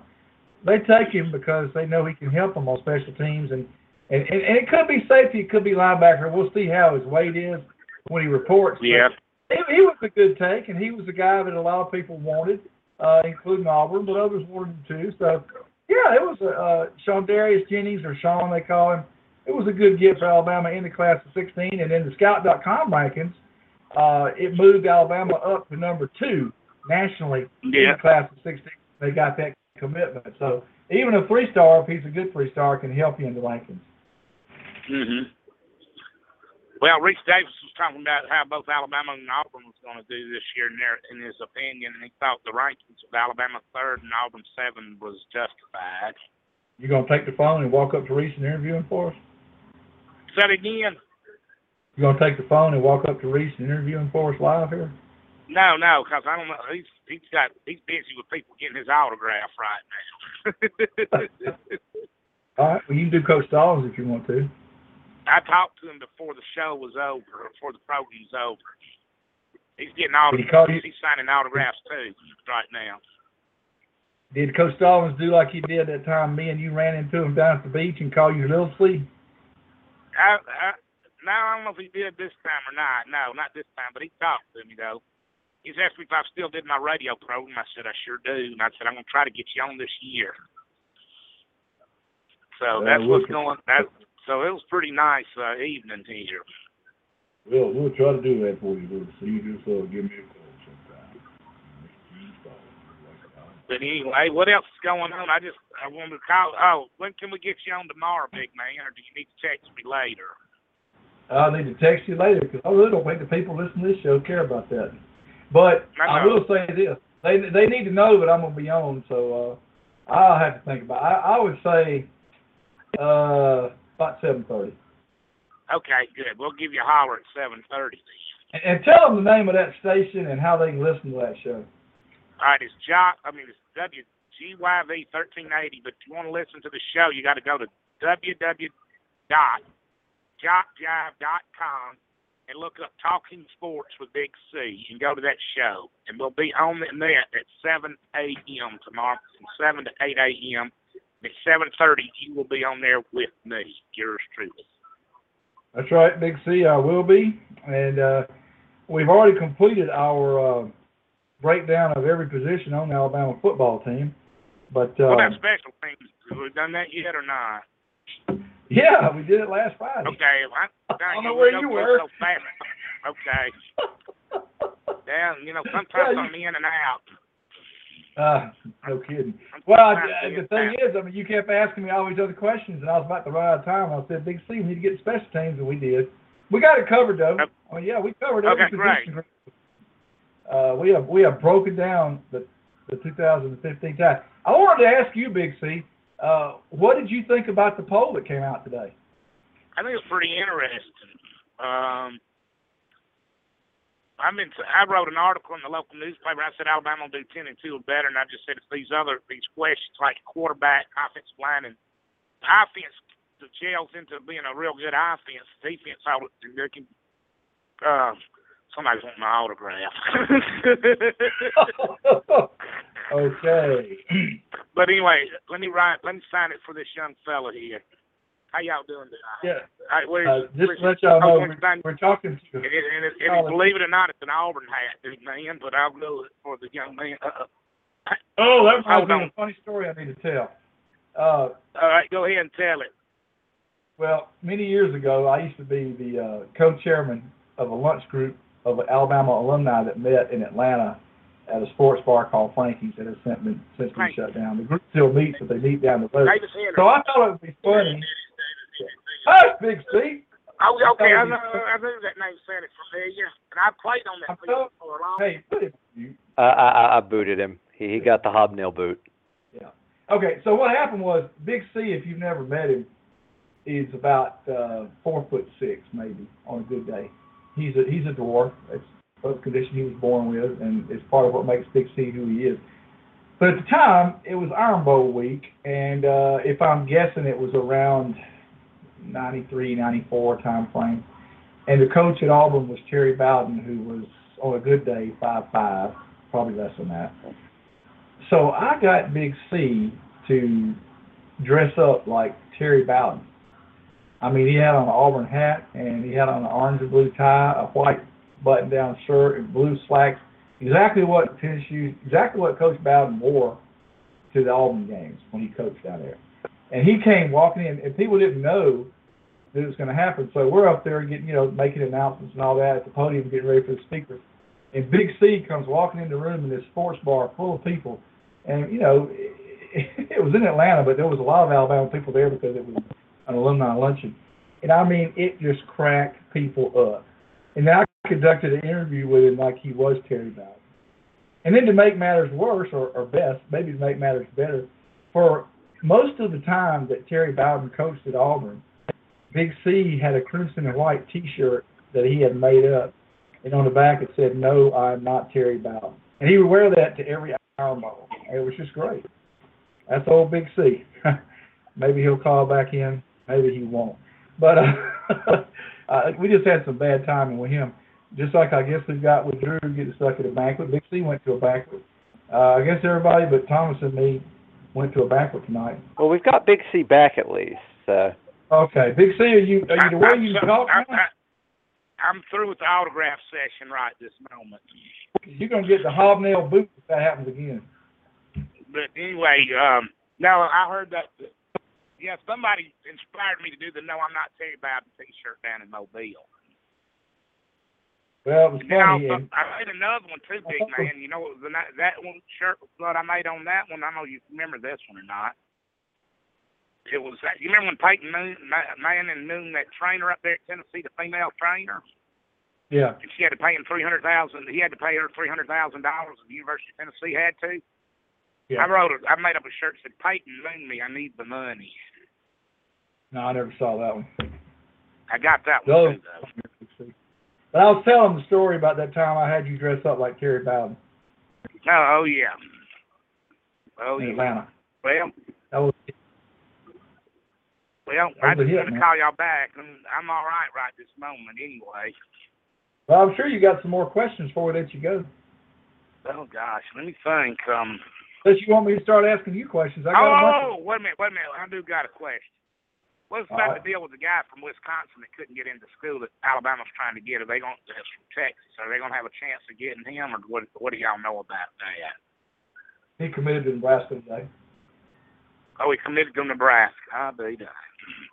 They take him because they know he can help them on special teams, and and, and, and it could be safety, it could be linebacker. We'll see how his weight is when he reports. Yeah. he, he was a good take, and he was a guy that a lot of people wanted, uh, including Auburn, but others wanted him too. So, yeah, it was a uh, Sean Darius Jennings, or Sean they call him. It was a good get for Alabama in the class of 16, and in the Scout.com rankings, uh, it moved Alabama up to number two nationally in the class of 16. They got that commitment. So even a three-star, if he's a good three-star, can help you in the rankings. hmm Well, Rece Davis was talking about how both Alabama and Auburn was going to do this year in, their, in his opinion, and he thought the rankings of Alabama third and Auburn seven was justified. You gonna take the phone and walk up to Rece and interview him for us? Say it again. You gonna take the phone and walk up to Rece and interview him for us live here? No, no, because I don't know. He's he's got he's busy with people getting his autograph right now. All right. Well, you can do Coach Stallings if you want to. I talked to him before the show was over, before the program's over. He's getting all Did he he's signing autographs too right now. Did Coach Stallings do like he did that time me and you ran into him down at the beach and call you Little Flea? I, I, no, I don't know if he did this time or not. No, not this time, but he talked to me though. He's asked me if I still did my radio program. I said I sure do, and I said I'm gonna try to get you on this year. So Well, that's what's going. That so it was pretty nice uh, evening here. Well, we'll try to do that for you, Little. So you just uh, give me a call sometime. But anyway, what else is going on? I just I wanted to call. Oh, when can we get you on tomorrow, big man, or do you need to text me later? I'll need to text you later because I really don't think the people listening to this show care about that. But I I, will say this: they they need to know that I'm gonna be on, so uh, I'll have to think about. It. I, I would say uh, about seven thirty. Okay, good. We'll give you a holler at seven thirty. And, and tell them the name of that station and how they can listen to that show. All right, it's Jock. I mean, it's WGYV thirteen eighty. But if you want to listen to the show, you got to go to www dot jockjive.com and look up Talking Sports with Big C and go to that show. And we'll be on the net at 7 a.m. tomorrow from 7 to 8 a.m. At 7.30, you will be on there with me, yours truly. That's right, Big C. I will be, and uh, we've already completed our uh, breakdown of every position on the Alabama football team. But uh, what about special teams? Have we done that yet or not? yeah, we did it last Friday. Okay. I, I don't know where you were. So. Okay. Yeah, you know, sometimes I'm in and out. Uh, no kidding. Well, sometimes I, the thing is, I mean, you kept asking me all these other questions, and I was about to run out of time. I said, Big C, we need to get special teams, and we did. We got it covered, though. Okay. I mean, yeah, we covered every Okay, position. Uh, we have we have broken down the the 2015 time. I wanted to ask you, Big C, uh, what did you think about the poll that came out today? I think it's pretty interesting. Um, I mean, I wrote an article in the local newspaper. I said Alabama will do ten and two or better, and I just said if these other these questions like quarterback, offensive line, and offense the gels into being a real good offense, defense, I would. Uh, somebody's wanting my autograph. okay. but anyway, let me write. Let me sign it for this young fella here. How y'all doing tonight? Yeah. All right, where's, Uh, just where's- to let y'all know, we're, we're talking to And, it, and, it, and College. believe it or not, it's an Auburn hat, big man. But I'll go for the young man. Uh, Oh, that Hold reminds me of a funny story I need to tell. Uh, all right, go ahead and tell it. well, many years ago, I used to be the uh, co-chairman of a lunch group of Alabama alumni that met in Atlanta at a sports bar called Frankie's that has since been, since been shut down. The group still meets, but they meet down the road. So I thought it would be funny. Hush, Big C. Oh, okay. I thought know, I knew that name sounded familiar, and I played on that I'm field for a long. time. Hey, put it on mute. Uh, I, I, I booted him. He, he got the hobnail boot. Yeah. Okay, so what happened was Big C, if you've never met him, is about uh, four foot six, maybe on a good day. He's a he's a dwarf. That's the condition he was born with, and it's part of what makes Big C who he is. But at the time, it was Iron Bowl week, and uh, if I'm guessing, it was around 93, 94 time frame. and the coach at Auburn was Terry Bowden, who was on a good day five five, probably less than that. So I got Big C to dress up like Terry Bowden. I mean, he had on an Auburn hat and he had on an orange and blue tie, a white button-down shirt, and blue slacks. Exactly what tennis shoes, exactly what Coach Bowden wore to the Auburn games when he coached down there. And he came walking in, and people didn't know that was going to happen. So we're up there getting, you know, making announcements and all that at the podium, getting ready for the speakers. And Big C comes walking in the room in this sports bar full of people, and you know, it, it was in Atlanta, but there was a lot of Alabama people there because it was an alumni luncheon. And I mean, it just cracked people up. And then I conducted an interview with him like he was Terry Bowden. And then to make matters worse, or, or best, maybe to make matters better, for most of the time that Terry Bowden coached at Auburn, Big C had a crimson and white T-shirt that he had made up, and on the back it said, "No, I'm not Terry Bowden." And he would wear that to every Iron Bowl. It was just great. That's old Big C. maybe he'll call back in, maybe he won't. But uh, uh, we just had some bad timing with him. Just like I guess we've got with Drew getting stuck at a banquet. Big C went to a banquet. Uh, I guess everybody but Thomas and me went to a banquet tonight. Well, we've got Big C back at least. So Okay, Big C, are you are you the way you I'm, talk? I'm. I'm through with the autograph session right this moment. You're gonna get the hobnail boot if that happens again. But anyway, um, no, I heard that. Yeah, somebody inspired me to do the "No, I'm not Terry Bowden" T-shirt down in Mobile. Well, it was I, funny. also, I made another one too, big man. You know, the, that one shirt that I made on that one. I don't know if you remember this one or not. It was that. You remember when Peyton Moon, Ma- Man and Moon, that trainer up there at Tennessee, the female trainer, yeah, and she had to pay him three hundred thousand. He had to pay her three hundred thousand dollars. The University of Tennessee had to. yeah. I wrote. A, I made up a shirt that said, "Peyton Moon me. I need the money." No, I never saw that one. I got that No. one too, though. But I was telling the story about that time I had you dress up like Terry Bowden Oh, oh yeah. Oh in yeah. Atlanta. Well, That was well, I just want to call y'all back, I'm all right right this moment anyway. well. I'm sure you got some more questions before we let you go. Oh gosh, let me think. Um. Unless you want me to start asking you questions, I got a bunch. Oh, wait a minute, wait a minute. I do got a question. What's about right. the deal with the guy from Wisconsin that couldn't get into school that Alabama's trying to get? Are they going that's from Texas? Are they going to have a chance of getting him, or what? What do y'all know about that? He committed to Nebraska today. Oh, he committed to Nebraska. I'll be done.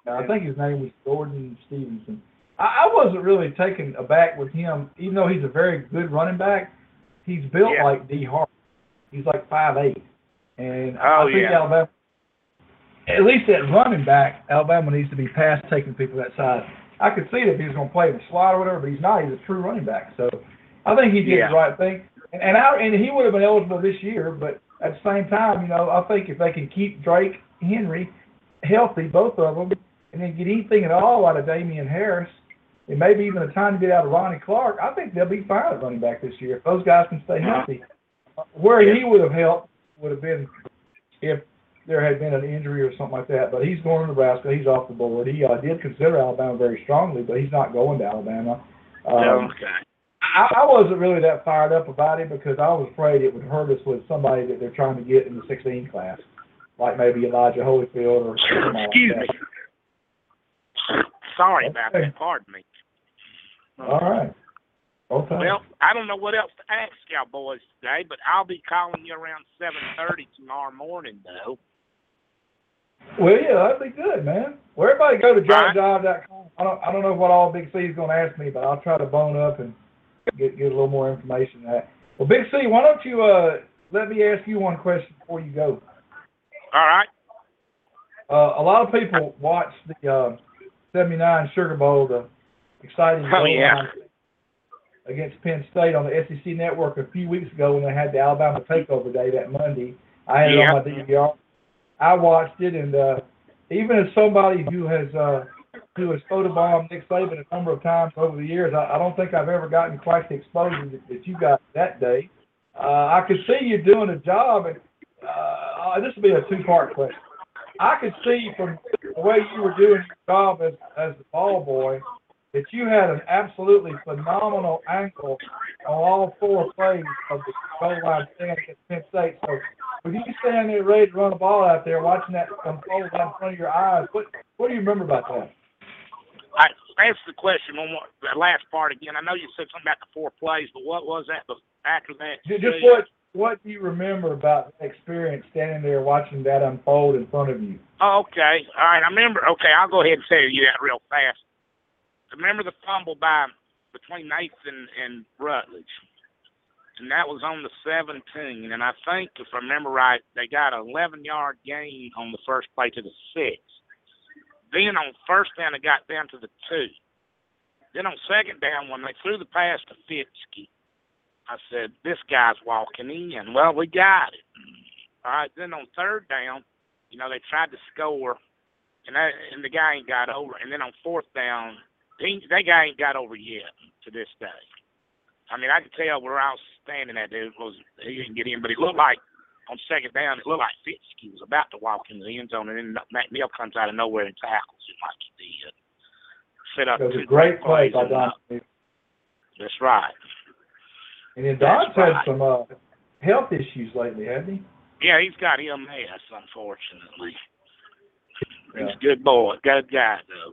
I think his name was Jordan Stevenson. I, I wasn't really taken aback with him, even though he's a very good running back. He's built Yeah. like Dee Hart. He's like five eight, and Oh, I think yeah. Alabama, at least at running back, Alabama needs to be past taking people that size. I could see it if he was going to play in the slot or whatever, but he's not. He's a true running back. So I think he did Yeah. the right thing, and and, I, and he would have been eligible this year. But at the same time, you know, I think if they can keep Drake Henry healthy, both of them, and then get anything at all out of Damien Harris, and maybe even a time to get out of Ronnie Clark, I think they'll be fine at running back this year if those guys can stay healthy. Where he would have helped would have been if there had been an injury or something like that. But he's going to Nebraska. He's off the board. He uh, did consider Alabama very strongly, but he's not going to Alabama. Um, okay. I, I wasn't really that fired up about it because I was afraid it would hurt us with somebody that they're trying to get in the 16 class, like maybe Elijah Holyfield or like Excuse that. me. Sorry about that. Pardon me. All right. Okay. Well, I don't know what else to ask y'all boys today, but I'll be calling you around seven thirty tomorrow morning, though. Well, yeah, that'd be good, man. Well, everybody go to jockjive.com. I don't, I don't know what all Big C is going to ask me, but I'll try to bone up and get get a little more information. on that. Well, Big C, why don't you uh let me ask you one question before you go? All right. Uh, a lot of people watched the uh, '79 Sugar Bowl, the exciting Oh, yeah. against Penn State on the SEC Network a few weeks ago when they had the Alabama Takeover Day that Monday. I had it on my DVR. I watched it, and uh, even as somebody who has uh, who has photobombed Nick Saban a number of times over the years, I, I don't think I've ever gotten quite the exposure that, that you got that day. Uh, I could see you doing a job, and uh, Uh, this will be a two-part question. I could see from the way you were doing your job as as the ball boy that you had an absolutely phenomenal ankle on all four plays of the goal line stand against Penn State. So with you standing there ready to run the ball out there, watching that unfold in front of your eyes, what what do you remember about that? I answer the question on what, the last part again. I know you said something about the four plays, but what was that after that? Just what what do you remember about the experience standing there watching that unfold in front of you? Okay. All right. I remember. Okay, I'll go ahead and tell you that real fast. Remember the fumble by between Nathan and Rutledge, and that was on the 17. And I think, if I remember right, they got an 11-yard gain on the first play to the six. Then on first down, it got down to the two. Then on second down, when they threw the pass to Fitzkee, I said, "This guy's walking in." Well, we got it. All right. Then on third down, you know, they tried to score, and that, and the guy ain't got over. And then on fourth down, he, that guy ain't got over yet to this day. I mean, I could tell where I was standing at. It was he didn't get in, but it looked like on second down, it looked like Fitzkee was about to walk into the end zone, and then McNeal comes out of nowhere and tackles him like he did. Set up It was a great play by on Don. That's right. And then Don's That's right. had some uh, health issues lately, hasn't he? Yeah, he's got MS, unfortunately. Yeah. He's a good boy, good guy though.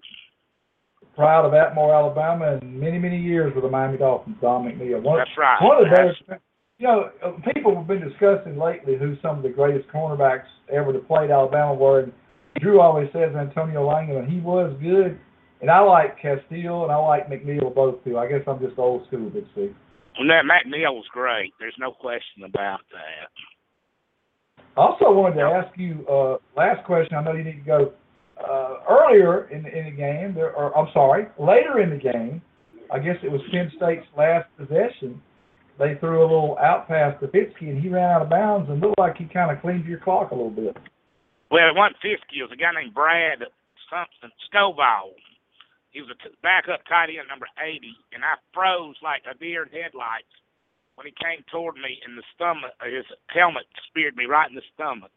Proud of Atmore, Alabama, and many, many years with the Miami Dolphins. Don McNeal. One, That's right. one of the better. You know, people have been discussing lately who some of the greatest cornerbacks ever to play at Alabama were. And Drew always says Antonio Langham, and he was good. And I like Castille, and I like McNeal both too. I guess I'm just old school, Big C. Well, that McNeal was great. There's no question about that. I also wanted to ask you uh, last question. I know you need to go uh, earlier in the, in the game. There, or I'm sorry, later in the game. I guess it was Penn State's last possession. They threw a little out pass to Fitzkee, and he ran out of bounds and looked like he kind of cleaned your clock a little bit. Well, it wasn't Fiske. It was a guy named Brad something Stovall. He was a backup tight end, number 80, and I froze like a deer in headlights when he came toward me, and the stomach, uh, his helmet speared me right in the stomach.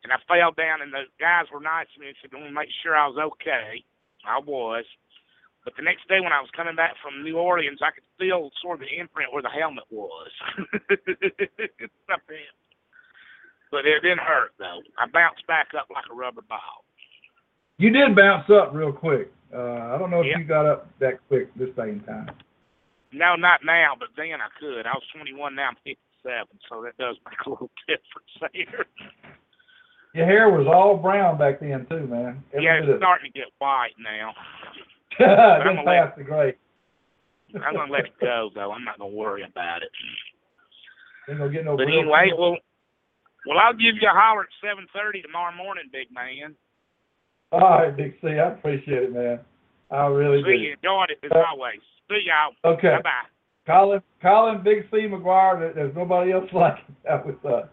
And I fell down, and the guys were nice to me and said, they "Want to make sure I was okay." I was. But the next day when I was coming back from New Orleans, I could feel sort of the imprint where the helmet was. but it didn't hurt though. I bounced back up like a rubber ball. You did bounce up real quick. Uh, I don't know if Yeah. you got up that quick this and time. No, not now, but then I could. I was 21, now I'm 57, so that does make a little difference there. Your hair was all brown back then too, man. Every yeah, it's starting to get white now. Just gonna let- past the gray. I'm gonna let it go though. I'm not gonna worry about it. Ain't gonna get no. But anyway, well, well, I'll give you a holler at 7:30 tomorrow morning, big man. All right, Big C, I appreciate it, man. I really See do. you. Enjoyed it as Uh, always. See y'all. Okay. Bye bye. Colin, Colin, Big C McGuire. There's nobody else like it. That was uh,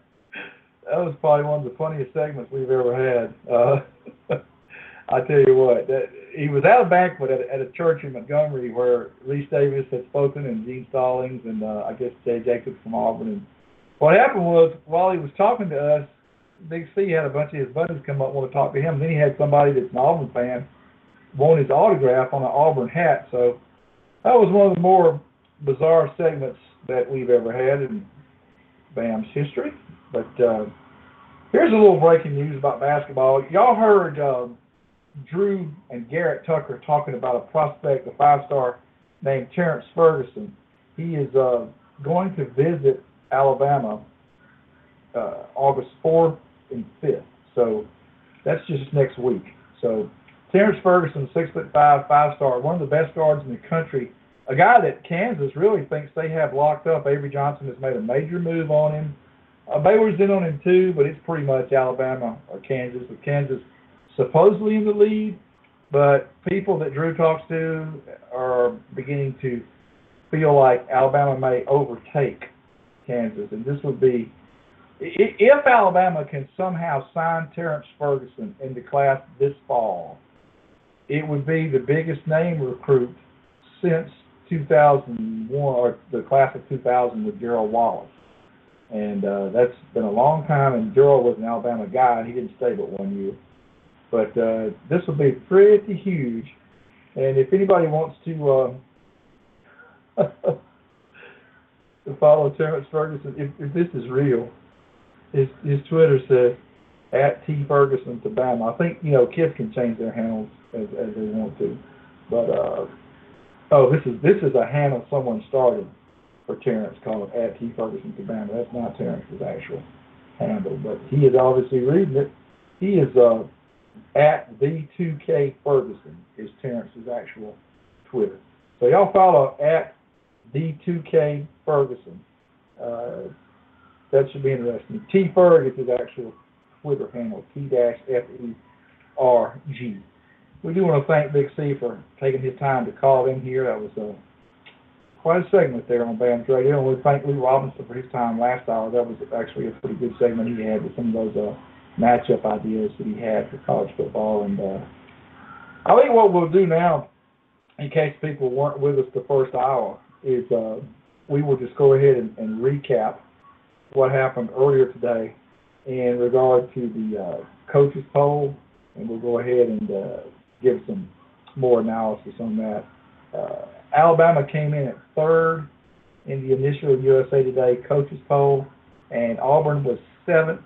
that was probably one of the funniest segments we've ever had. Uh, I tell you what, that he was at a banquet at, a- at a church in Montgomery where Rece Davis had spoken and Gene Stallings and uh, I guess Jay Jacobs from Auburn. And what happened was while he was talking to us, Big C had a bunch of his buddies come up want to talk to him. Then he had somebody that's an Auburn fan want his autograph on an Auburn hat. So that was one of the more bizarre segments that we've ever had in BAM's history. But uh, here's a little breaking news about basketball. Y'all heard um, Drew and Garrett Tucker talking about a prospect, a five-star named Terrence Ferguson. He is uh, going to visit Alabama uh, August 4th and 5th. So that's just next week. So Terrence Ferguson, six foot five, five star, one of the best guards in the country. A guy that Kansas really thinks they have locked up. Avery Johnson has made a major move on him. Uh, Baylor's in on him too, but it's pretty much Alabama or Kansas. With Kansas supposedly in the lead, but people that Drew talks to are beginning to feel like Alabama may overtake Kansas, and this would be if Alabama can somehow sign Terrence Ferguson into class this fall, it would be the biggest name recruit since 2001 or the class of 2000 with Gerald Wallace. And uh, that's been a long time, and Gerald was an Alabama guy, and he didn't stay but one year. But uh, this will be pretty huge And if anybody wants to uh, to follow Terrence Ferguson, if, if this is real, his his Twitter says at T Ferguson to Bama. I think you know kids can change their handles as as they want to, but uh, oh, this is this is a handle someone started for Terrence called at T Ferguson to Bama. That's not Terrence's actual handle, but he is obviously reading it. He is uh, at the 2K Ferguson is Terrence's actual Twitter. So y'all follow at the 2K Ferguson. Uh, that should be interesting. T Ferg is his actual Twitter handle, T-F-E-R-G. We do want to thank Big C for taking his time to call in here. That was uh, quite a segment there on BAMS Radio. And we thank Luke Robinson for his time last hour. That was actually a pretty good segment he had with some of those uh, matchup ideas that he had for college football. And uh, I think what we'll do now, in case people weren't with us the first hour, is uh, we will just go ahead and, and recap what happened earlier today in regard to the uh, coaches poll, and we'll go ahead and uh, give some more analysis on that. Uh, Alabama came in at third in the initial USA Today coaches poll, and Auburn was seventh,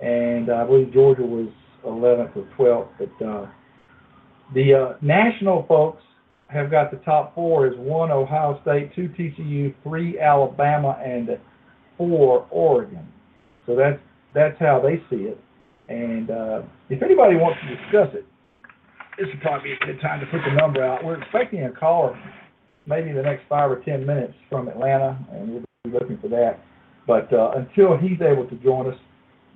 and I believe Georgia was 11th or 12th. But uh, the uh, national folks have got the top four as one Ohio State, two TCU, three Alabama, and four Oregon. So that's that's how they see it. And uh, if anybody wants to discuss it, this would probably be a good time to put the number out. We're expecting a caller maybe the next five or ten minutes from Atlanta, and we'll be looking for that. But uh, until he's able to join us,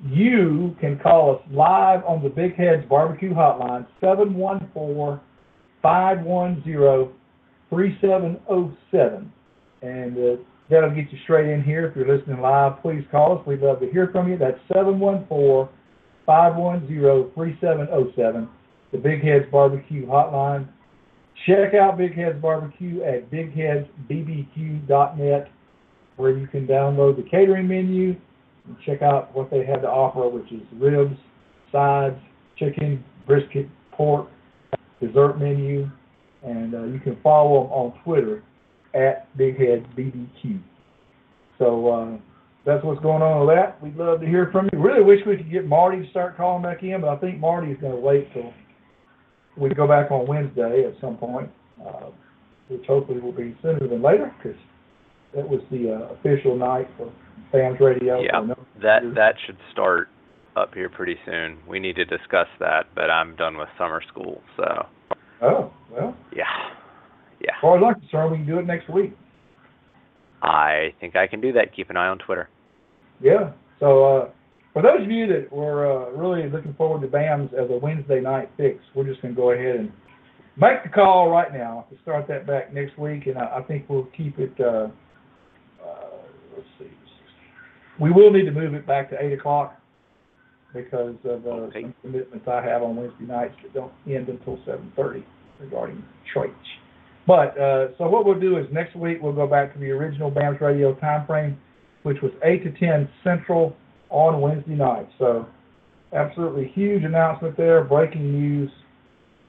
you can call us live on the Big Heads Barbecue Hotline, 714 510 3707. And uh, that'll get you straight in here. If you're listening live, please call us. We'd love to hear from you. That's 714 510 3707, the Big Heads Barbecue Hotline. Check out Big Heads Barbecue at bigheadsbbq.net, where you can download the catering menu and check out what they have to offer, which is ribs, sides, chicken, brisket, pork, dessert menu, and uh, you can follow them on Twitter at BigHeadBBQ. So uh, that's what's going on with that. We'd love to hear from you. Really wish we could get Marty to start calling back in, but I think Marty is going to wait till we go back on Wednesday at some point, uh, which hopefully will be sooner than later because that was the uh, official night for BAMS Radio. Yeah, that that should start up here pretty soon. We need to discuss that, but I'm done with summer school, so Oh, well, yeah, yeah. as far as I'm concerned, we can do it next week. I think I can do that. Keep an eye on Twitter. Yeah. So uh, for those of you that were uh, really looking forward to BAMS as a Wednesday night fix, we're just going to go ahead and make the call right now to start that back next week, and I, I think we'll keep it. Uh, uh, let's see. We will need to move it back to eight o'clock because of uh, Okay. some commitments I have on Wednesday nights that don't end until seven thirty regarding church. But uh, so what we'll do is next week we'll go back to the original BAMS radio time frame, which was eight to ten Central on Wednesday night. So absolutely huge announcement there, breaking news.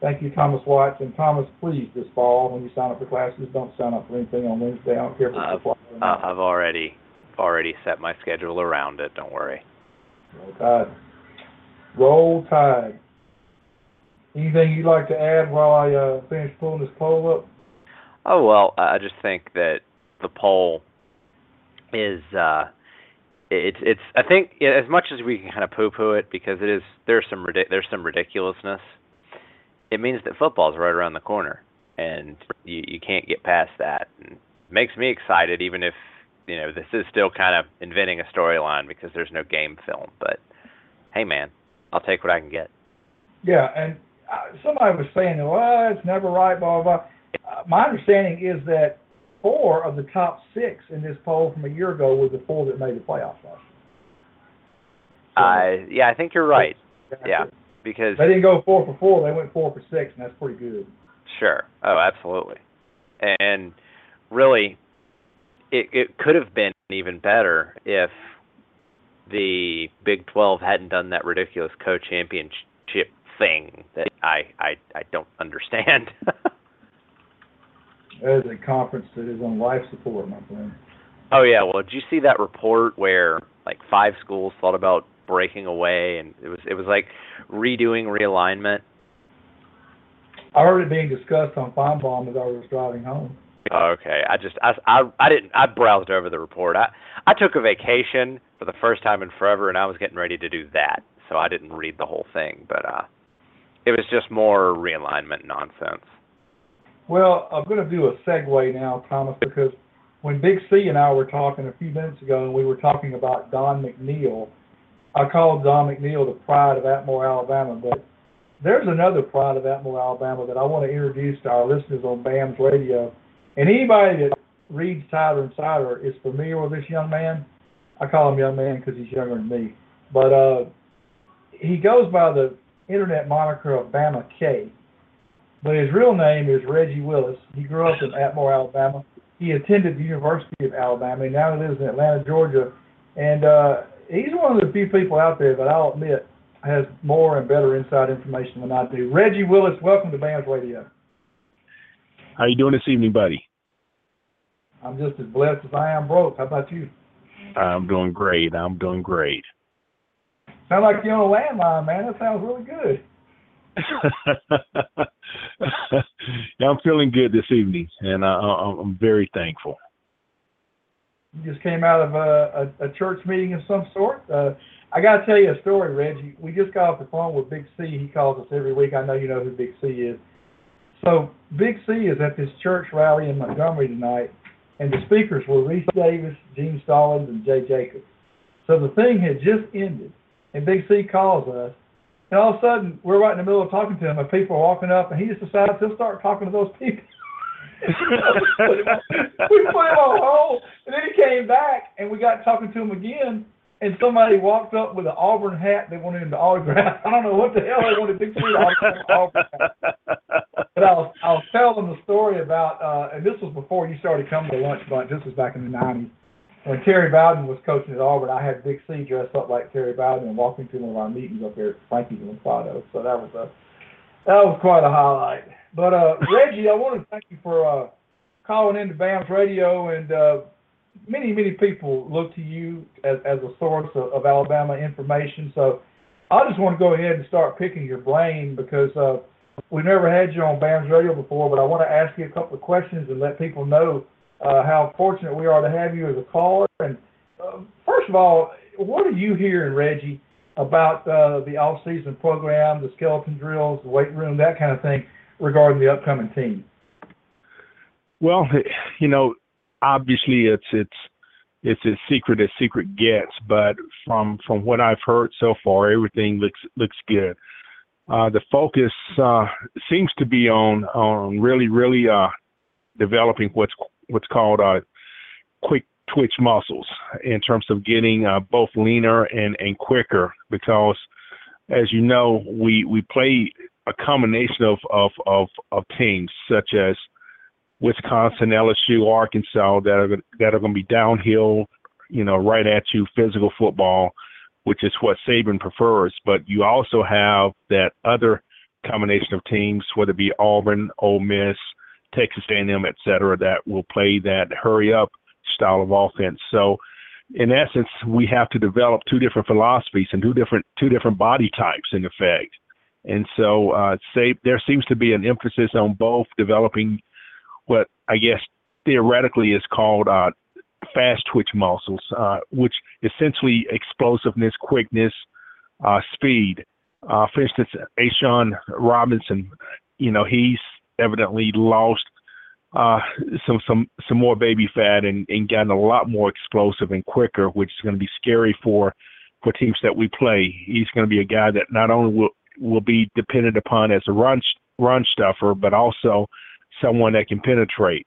Thank you, Thomas Watts. And Thomas, please, this fall, when you sign up for classes, don't sign up for anything on Wednesday. I don't care if it's Uh, Uh. I've already already set my schedule around it. Don't worry. Roll Tide. Roll Tide. Anything you'd like to add while I uh, finish pulling this poll up? Oh well, I just think that the poll is uh it's it's I think as much as we can kind of poo-poo it because it is there's some there's some ridiculousness. It means that football's right around the corner, and you you can't get past that. And it makes me excited, even if you know this is still kind of inventing a storyline because there's no game film. But hey, man, I'll take what I can get. Yeah, and uh, somebody was saying, well, it's never right, blah, blah, blah. Uh, my understanding is that four of the top six in this poll from a year ago were the four that made the playoffs last year. I yeah, I think you're right So, yeah. because They didn't go four for four, they went four for six, and that's pretty good. Sure. Oh, absolutely. And really, it it could have been even better if the Big 12 hadn't done that ridiculous co-championship thing that I I, I don't understand. That is a conference that is on life support, my friend. oh yeah, well, did you see that report where like five schools thought about breaking away, and it was it was like redoing realignment. I heard it being discussed on Finebaum as I was driving home. Okay, I just I I I didn't I browsed over the report. I I took a vacation for the first time in forever, and I was getting ready to do that, so I didn't read the whole thing. But uh, it was just more realignment nonsense. Well, I'm going to do a segue now, Thomas, because when Big C and I were talking a few minutes ago, and we were talking about Don McNeil, I called Don McNeil the pride of Atmore, Alabama, but there's another pride of Atmore, Alabama that I want to introduce to our listeners on BAMS radio. And anybody that reads Tyler and Cider is familiar with this young man. I call him young man because he's younger than me. But uh, he goes by the internet moniker of Bama K. But his real name is Reggie Willis. He grew up in Atmore, Alabama. He attended the University of Alabama. He now lives in Atlanta, Georgia. And uh, he's one of the few people out there that I'll admit has more and better inside information than I do. Reggie Willis, welcome to BAMS Radio. How you doing this evening, buddy? I'm just as blessed as I am broke. How about you? I'm doing great. I'm doing great. Sound like you're on a landline, man. That sounds really good. Yeah, I'm feeling good this evening, and I, I'm very thankful. You just came out of a, a, a church meeting of some sort. Uh, I got to tell you a story, Reggie. We just got off the phone with Big C. He calls us every week. I know you know who Big C is. So Big C is at this church rally in Montgomery tonight, and the speakers were Rece Davis, Gene Stallings, and Jay Jacobs. So the thing had just ended, and Big C calls us, and all of a sudden we're right in the middle of talking to him, and people are walking up, and he just decides he'll start talking to those people. we put him on hold, and then he came back, and we got talking to him again, and somebody walked up with an Auburn hat they wanted him to autograph. I don't know what the hell they wanted Big C to autograph Auburn hat. But I was, I was telling the story about, uh, and this was before you started coming to lunch bunch. This was back in the '90s when Terry Bowden was coaching at Auburn. I had Big C dressed up like Terry Bowden and walk into one of our meetings up there at Frankie's in Lafado. So that was a that was quite a highlight. But uh, Reggie, I want to thank you for uh, calling into BAMS radio, and uh, many many people look to you as, as a source of, of Alabama information. So I just want to go ahead and start picking your brain because uh, we never had you on BAMS radio before, but I want to ask you a couple of questions and let people know uh, how fortunate we are to have you as a caller. And uh, first of all, what are you hearing, Reggie, about uh, the off-season program, the skeleton drills, the weight room, that kind of thing, regarding the upcoming team? Well, you know, obviously it's it's it's as secret as secret gets, but from from what I've heard so far, everything looks looks good. Uh, the focus uh, seems to be on on really really uh, developing what's what's called uh, quick twitch muscles in terms of getting uh, both leaner and and quicker because as you know we we play a combination of of of, of teams such as Wisconsin, LSU, Arkansas that are that are going to be downhill, you know, right at you, physical football, which is what Saban prefers. But you also have that other combination of teams, whether it be Auburn, Ole Miss, Texas A&M, et cetera, that will play that hurry up style of offense. So, in essence, we have to develop two different philosophies and two different two different body types in effect. And so, uh, say there seems to be an emphasis on both developing what I guess theoretically is called uh, fast twitch muscles, uh, which essentially explosiveness, quickness, uh, speed. Uh, for instance, A'Shawn Robinson, you know, he's evidently lost uh, some some some more baby fat and, and gotten a lot more explosive and quicker, which is going to be scary for for teams that we play. He's going to be a guy that not only will will be dependent upon as a run run stuffer, but also someone that can penetrate.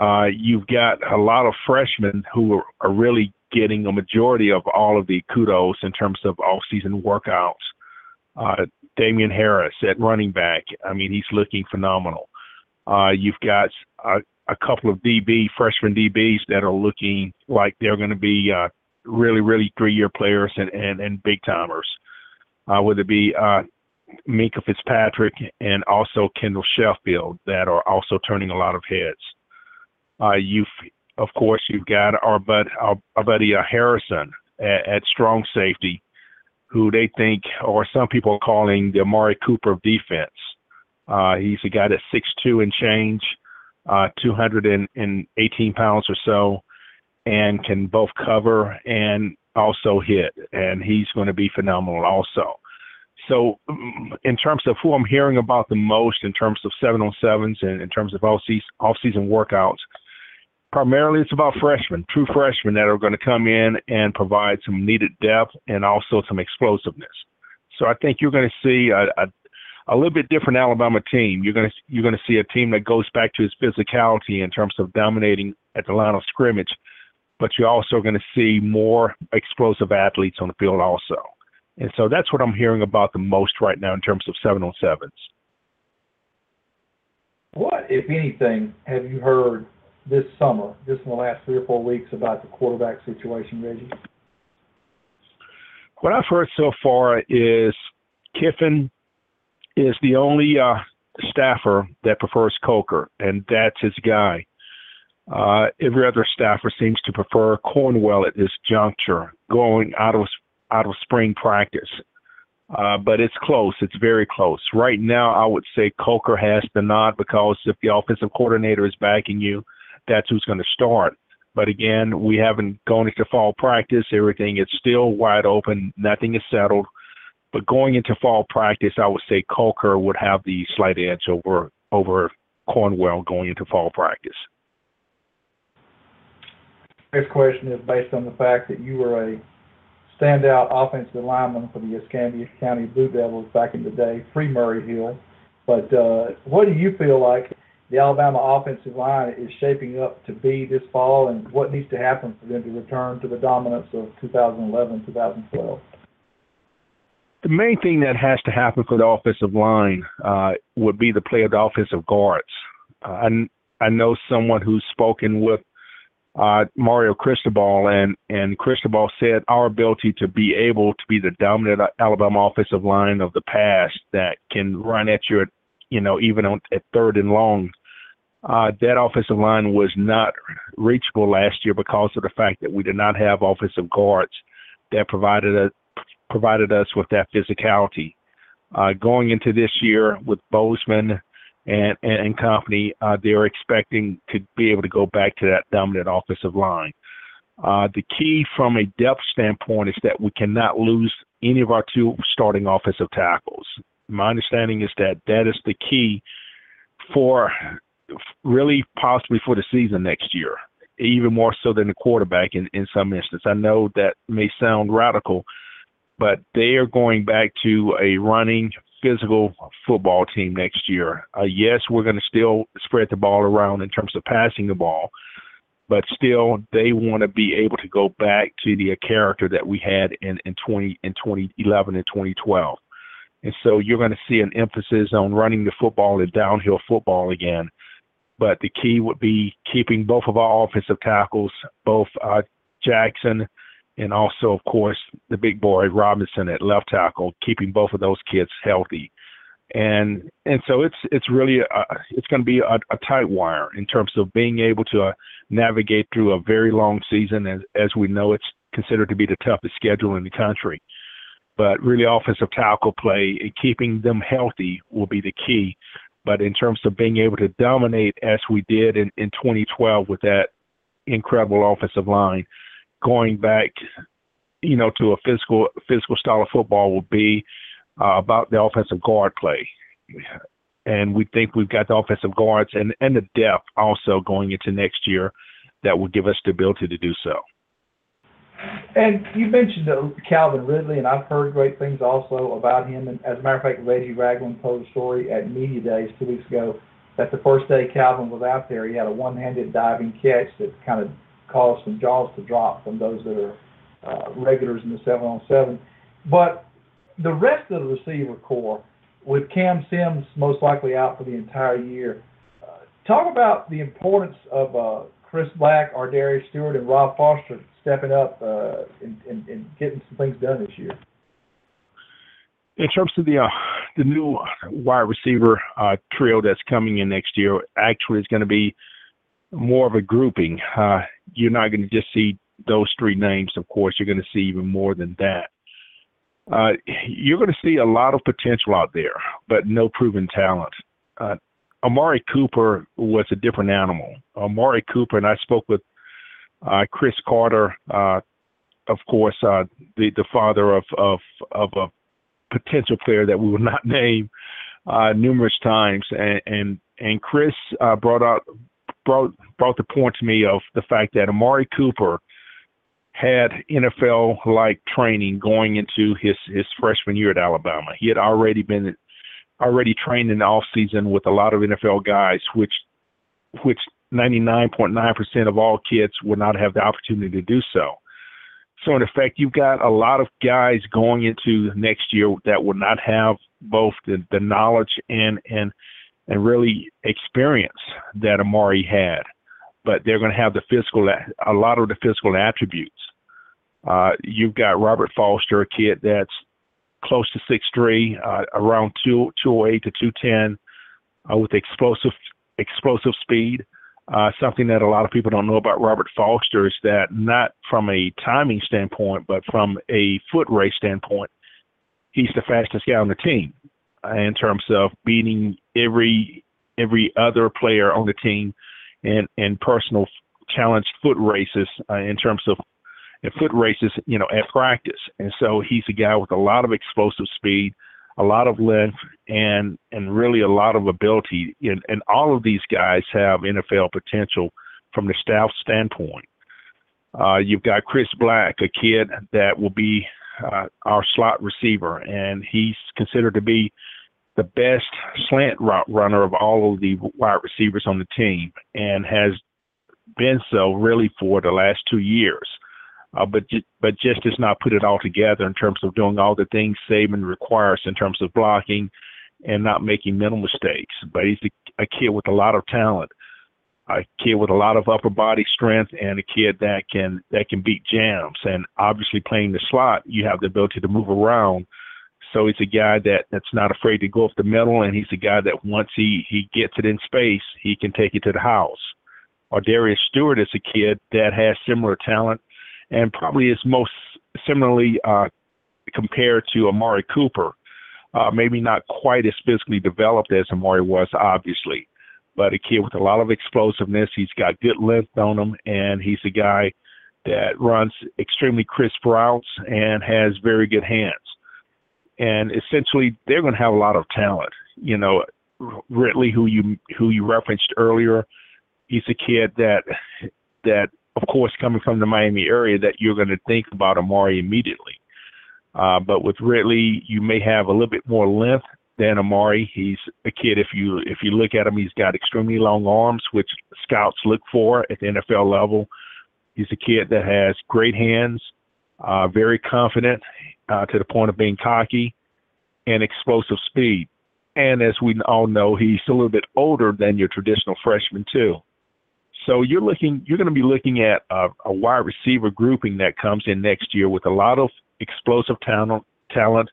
Uh, you've got a lot of freshmen who are, are really getting a majority of all of the kudos in terms of off-season workouts. Uh, Damien Harris at running back, I mean, he's looking phenomenal. Uh, you've got a, a couple of DB freshman DBs that are looking like they're going to be uh, really, really three-year players and and, and big timers. Uh, whether it be uh, Minkah Fitzpatrick and also Kendall Sheffield that are also turning a lot of heads. Uh, you've, of course, you've got our bud, our, our buddy uh, Harrison at, at strong safety, who they think, or some people are calling the Amari Cooper of defense. Uh, he's a guy that's six two and change, uh, 218 pounds or so, and can both cover and also hit, and he's going to be phenomenal also. So, mm, in terms of who I'm hearing about the most, in terms of seven on sevens and in terms of off season workouts, primarily it's about freshmen, true freshmen that are going to come in and provide some needed depth and also some explosiveness. So I think you're going to see a, a, a little bit different Alabama team. You're going to you're going to see a team that goes back to its physicality in terms of dominating at the line of scrimmage, but you're also going to see more explosive athletes on the field also. And so that's what I'm hearing about the most right now in terms of seven on sevens. What, if anything, have you heard this summer, just in the last three or four weeks, about the quarterback situation, Reggie? What I've heard so far is Kiffin is the only uh, staffer that prefers Coker, and that's his guy. Uh, every other staffer seems to prefer Cornwell at this juncture, going out of out of spring practice. Uh, but it's close. It's very close. Right now, I would say Coker has the nod because if the offensive coordinator is backing you, that's who's going to start. But again, we haven't gone into fall practice. Everything is still wide open. Nothing is settled. But going into fall practice, I would say Coker would have the slight edge over over Cornwell going into fall practice. Next question is based on the fact that you were a standout offensive lineman for the Escambia County Blue Devils back in the day, pre Murray Hill. But uh, what do you feel like the Alabama offensive line is shaping up to be this fall, and what needs to happen for them to return to the dominance of 2011, 2012? The main thing that has to happen for the offensive line uh, would be the play of the offensive guards. Uh, I, I know someone who's spoken with uh, Mario Cristobal, and and Cristobal said our ability to be able to be the dominant Alabama offensive line of the past that can run at you, you know, even on, at third and long. Uh, that offensive line was not reachable last year because of the fact that we did not have offensive guards that provided us provided us with that physicality. Uh, going into this year with Bozeman and, and, and company, uh, they're expecting to be able to go back to that dominant offensive line. Uh, the key from a depth standpoint is that we cannot lose any of our two starting offensive tackles. My understanding is that that is the key for really possibly for the season next year, even more so than the quarterback in, in some instance. I know that may sound radical, but they are going back to a running physical football team next year. Uh, yes, we're going to still spread the ball around in terms of passing the ball, but still they want to be able to go back to the character that we had in in 20 in 2011 and 2012. And so you're going to see an emphasis on running the football and downhill football again. But the key would be keeping both of our offensive tackles, both uh, Jackson and also, of course, the big boy Robinson at left tackle, keeping both of those kids healthy. And and so it's it's really a, it's going to be a, a tight wire in terms of being able to uh, navigate through a very long season. As as we know, it's considered to be the toughest schedule in the country. But really, offensive tackle play and keeping them healthy will be the key. But in terms of being able to dominate as we did in, in 2012 with that incredible offensive line, going back, you know, to a physical physical style of football will be uh, about the offensive guard play. And we think we've got the offensive guards and, and the depth also going into next year that will give us the ability to do so. And you mentioned uh, Calvin Ridley, and I've heard great things also about him. And as a matter of fact, Reggie Ragland told a story at Media Days two weeks ago that the first day Calvin was out there, he had a one-handed diving catch that kind of caused some jaws to drop from those that are uh, regulars in the seven on seven. But the rest of the receiver core, with Cam Sims most likely out for the entire year, uh, talk about the importance of uh, Chris Black, our Ardarius Stewart, and Rob Foster stepping up uh, and, and, and getting some things done this year. in terms of the uh, the new wide receiver uh, trio that's coming in next year, actually, it's going to be more of a grouping. Uh, you're not going to just see those three names. Of course, you're going to see even more than that. Uh, you're going to see a lot of potential out there, but no proven talent. Uh, Amari Cooper was a different animal. Amari Cooper, and I spoke with uh, Cris Carter, uh, of course, uh, the the father of of of a potential player that we will not name uh, numerous times, and and, and Cris uh, brought out brought brought the point to me of the fact that Amari Cooper had NFL like training going into his his freshman year at Alabama. He had already been already trained in the off season with a lot of NFL guys, which which 99.9% of all kids would not have the opportunity to do so. So in effect, you've got a lot of guys going into next year that will not have both the, the knowledge and and and really experience that Amari had, but they're going to have the physical a lot of the physical attributes. Uh, you've got Robert Foster, a kid that's close to six three, uh, around two two oh eight to two ten, uh, with explosive explosive speed. Uh, something that a lot of people don't know about Robert Foster is that not from a timing standpoint, but from a foot race standpoint, he's the fastest guy on the team uh, in terms of beating every every other player on the team in in personal challenge foot races uh, in terms of and foot races, you know, at practice. And so he's a guy with a lot of explosive speed, a lot of length, and and really a lot of ability. And, and all of these guys have NFL potential from the staff standpoint. Uh, you've got Chris Black, a kid that will be uh, our slot receiver, and he's considered to be the best slant route runner of all of the wide receivers on the team, and has been so really for the last two years uh, but but just does not put it all together in terms of doing all the things Saban requires in terms of blocking and not making mental mistakes. But he's a, a kid with a lot of talent, a kid with a lot of upper body strength, and a kid that can that can beat jams. And obviously, playing the slot, you have the ability to move around. So he's a guy that that's not afraid to go off the middle, and he's a guy that once he he gets it in space, he can take it to the house. Ardarius Stewart is a kid that has similar talent and probably is most similarly uh, compared to Amari Cooper. Uh, maybe not quite as physically developed as Amari was, obviously, but a kid with a lot of explosiveness. He's got good length on him, and he's a guy that runs extremely crisp routes and has very good hands. And essentially, they're going to have a lot of talent. You know, Ridley, who you who you referenced earlier, he's a kid that that of course, coming from the Miami area, that you're going to think about Amari immediately. Uh, but with Ridley, you may have a little bit more length than Amari. He's a kid. If you if you look at him, he's got extremely long arms, which scouts look for at the NFL level. He's a kid that has great hands, uh, very confident uh, to the point of being cocky, and explosive speed. And as we all know, he's a little bit older than your traditional freshman too. So you're looking, you're going to be looking at a, a wide receiver grouping that comes in next year with a lot of explosive talent, talent,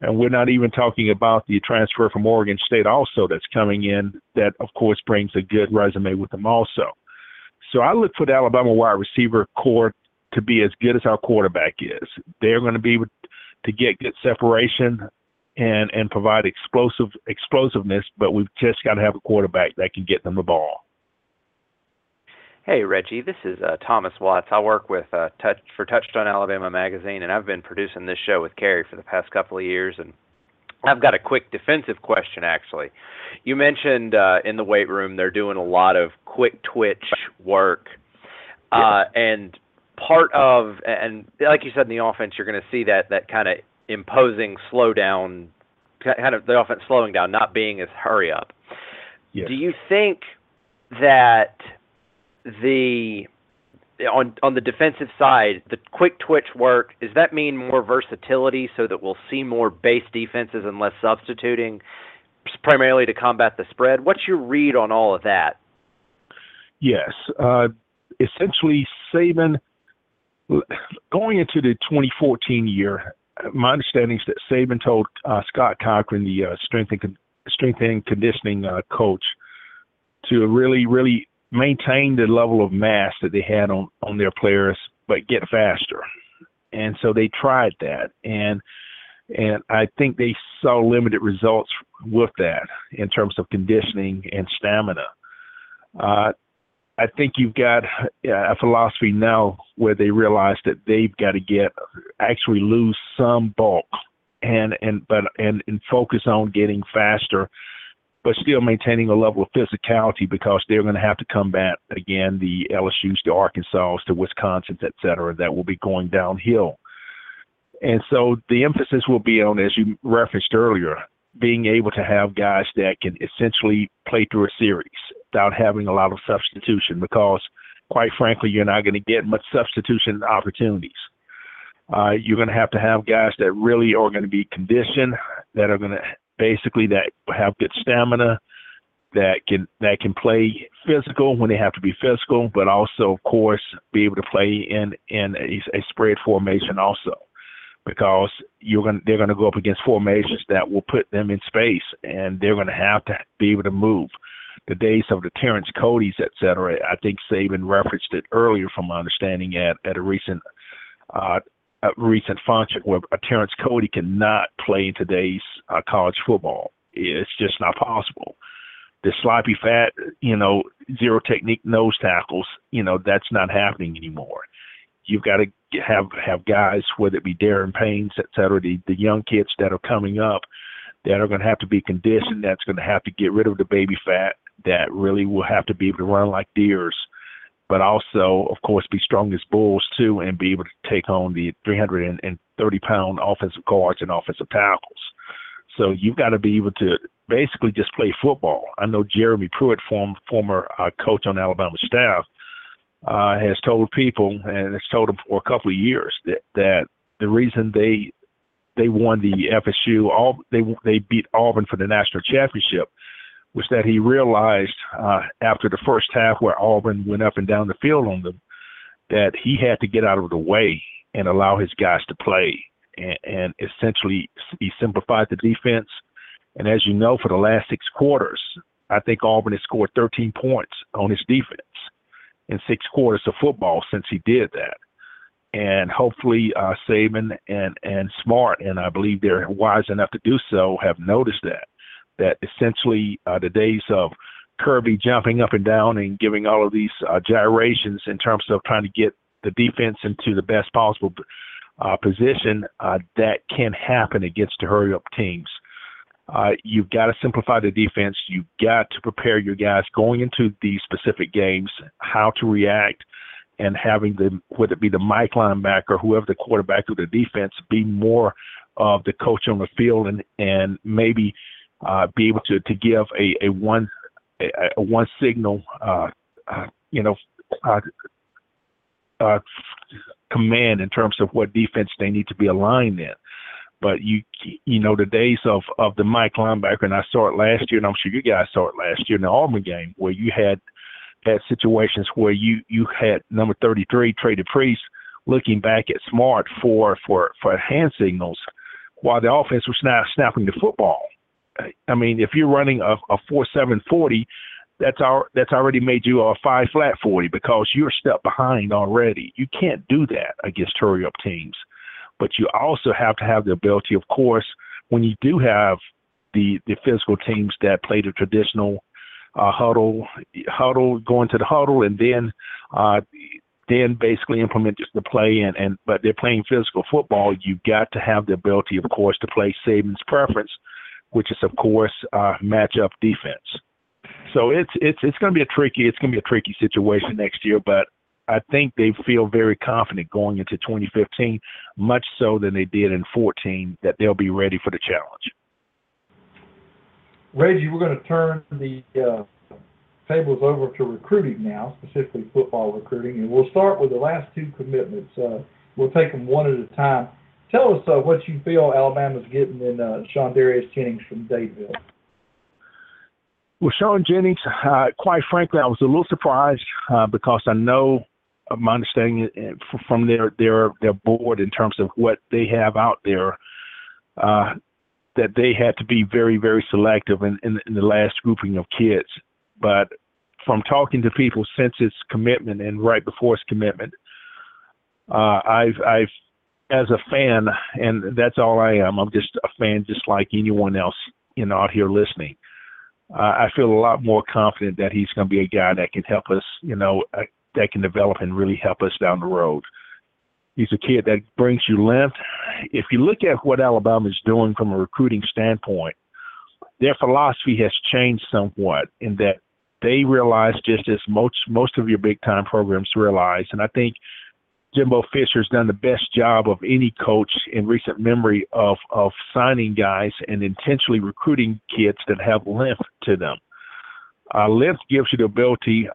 and we're not even talking about the transfer from Oregon State also that's coming in. That of course brings a good resume with them also. So I look for the Alabama wide receiver core to be as good as our quarterback is. They're going to be to get good separation and and provide explosive explosiveness, but we've just got to have a quarterback that can get them the ball. Hey Reggie, this is uh, Thomas Watts. I work with uh, Touch for Touchdown Alabama magazine, and I've been producing this show with Carey for the past couple of years. And I've got a quick defensive question, actually. You mentioned uh, in the weight room they're doing a lot of quick twitch work, uh, and part of and like you said in the offense, you're going to see that that kind of imposing slowdown, kind of the offense slowing down, not being as hurry up. Yes. Do you think that the on on the defensive side, the quick twitch work, does that mean more versatility so that we'll see more base defenses and less substituting, primarily to combat the spread? What's your read on all of that? Yes, uh, essentially, Saban going into the 2014 year, my understanding is that Saban told uh, Scott Cochran, the uh, strength and con- strength and conditioning uh, coach, to really, really maintain the level of mass that they had on on their players, but get faster. And so they tried that, and and I think they saw limited results with that in terms of conditioning and stamina. Uh, I think you've got a philosophy now where they realize that they've got to get actually lose some bulk and and but and, and focus on getting faster but still maintaining a level of physicality because they're going to have to combat again the LSU's, the Arkansas, the Wisconsin's, et cetera, that will be going downhill. And so the emphasis will be on, as you referenced earlier, being able to have guys that can essentially play through a series without having a lot of substitution because, quite frankly, you're not going to get much substitution opportunities. Uh, you're going to have to have guys that really are going to be conditioned, that are going to basically that have good stamina, that can that can play physical when they have to be physical, but also, of course, be able to play in in a, a spread formation also, because you're going they're going to go up against formations that will put them in space, and they're going to have to be able to move. The days of the Terrence Cody's, et cetera, I think Saban referenced it earlier, from my understanding, at at a recent uh, recent function where a Terrence Cody cannot play in today's uh, college football. It's just not possible. The sloppy, fat, you know, zero technique nose tackles, you know, that's not happening anymore. You've got to have have guys, whether it be Da'Ron Paynes, et cetera, the, the young kids that are coming up, that are going to have to be conditioned. That's going to have to get rid of the baby fat. That really will have to be able to run like deers but also, of course, be strong as bulls too, and be able to take on the 330 pound offensive guards and offensive tackles. So you've got to be able to basically just play football. I know Jeremy Pruitt, form, former uh, coach on Alabama staff, uh, has told people and has told them for a couple of years that that the reason they they won the FSU all they they beat Auburn for the national championship was that he realized uh, after the first half where Auburn went up and down the field on them that he had to get out of the way and allow his guys to play. And, and essentially, he simplified the defense. And as you know, for the last six quarters, I think Auburn has scored 13 points on his defense in six quarters of football since he did that. And hopefully, uh, Saban and and Smart, and I believe they're wise enough to do so, have noticed that that essentially uh, the days of Kirby jumping up and down and giving all of these uh, gyrations in terms of trying to get the defense into the best possible uh, position, uh, that can happen against the hurry up teams. Uh, you've got to simplify the defense. You've got to prepare your guys going into these specific games, how to react, and having the whether it be the Mike linebacker, or whoever the quarterback or the defense, be more of the coach on the field and and maybe uh, be able to to give a a one a, a one signal uh, uh, you know uh, uh, command in terms of what defense they need to be aligned in. But you you know the days of of the Mike linebacker, and I saw it last year, and I'm sure you guys saw it last year in the Auburn game, where you had had situations where you you had number 33 Trey Priest looking back at Smart for for for hand signals, while the offense was not snapping the football. I mean, if you're running a, a four seven forty, that's our that's already made you a five flat forty because you're a step behind already. You can't do that against hurry up teams. But you also have to have the ability, of course, when you do have the the physical teams that play the traditional uh, huddle, huddle, going to the huddle, and then uh, then basically implement just the play and, and but they're playing physical football. You've got to have the ability, of course, to play Saban's preference which is of course uh, matchup defense. So it's it's it's going to be a tricky it's going to be a tricky situation next year, but I think they feel very confident going into 2015, much so than they did in 14, that they'll be ready for the challenge. Reggie, we're going to turn the uh, tables over to recruiting now, specifically football recruiting, and we'll start with the last two commitments. Uh, we'll take them one at a time. Tell us uh, what you feel Alabama's getting in uh, Sha'Darius Jennings from Dadeville. Well, Shawn Jennings, uh, quite frankly, I was a little surprised uh, because I know uh, my understanding uh, from their their their board in terms of what they have out there, uh, that they had to be very very selective in, in, in the last grouping of kids. But from talking to people since its commitment and right before its commitment, uh, I've I've as a fan, and that's all I am. I'm just a fan, just like anyone else, know, out here listening. Uh, I feel a lot more confident that he's going to be a guy that can help us, you know, uh, that can develop and really help us down the road. He's a kid that brings you length. If you look at what Alabama is doing from a recruiting standpoint, their philosophy has changed somewhat in that they realize just as most most of your big time programs realize, and I think Jimbo Fisher's done the best job of any coach in recent memory of of signing guys and intentionally recruiting kids that have length to them. Uh, length gives you the ability,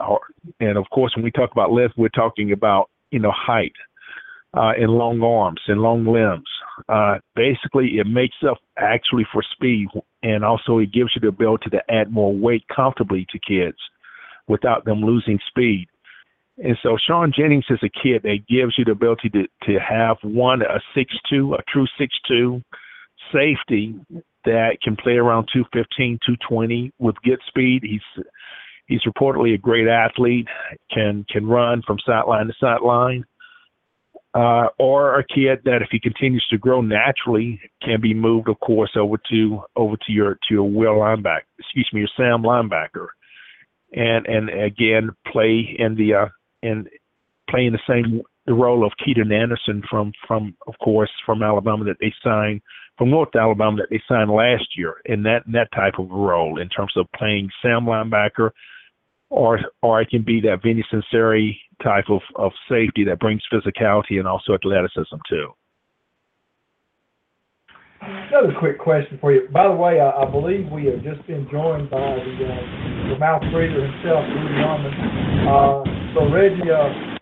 and of course, when we talk about length, we're talking about you know height uh, and long arms and long limbs. Uh, basically, it makes up actually for speed, and also it gives you the ability to add more weight comfortably to kids without them losing speed. And so Shawn Jennings is a kid that gives you the ability to, to have one, a six-two, a true six-two safety that can play around 215, 220 with good speed. He's he's reportedly a great athlete, can can run from sideline to sideline. Uh, or a kid that if he continues to grow naturally can be moved, of course, over to over to your to your will linebacker, excuse me, your Sam linebacker, and and again play in the uh, in playing the same the role of Keaton Anderson from from of course from Alabama that they signed from North Alabama that they signed last year in that in that type of role in terms of playing Sam linebacker or or it can be that Vinny Sunseri type of, of safety that brings physicality and also athleticism too. Another quick question for you. By the way, I, I believe we have just been joined by the, uh, the mouth breather himself, Drew DeArmond. Uh, so Reggie, uh,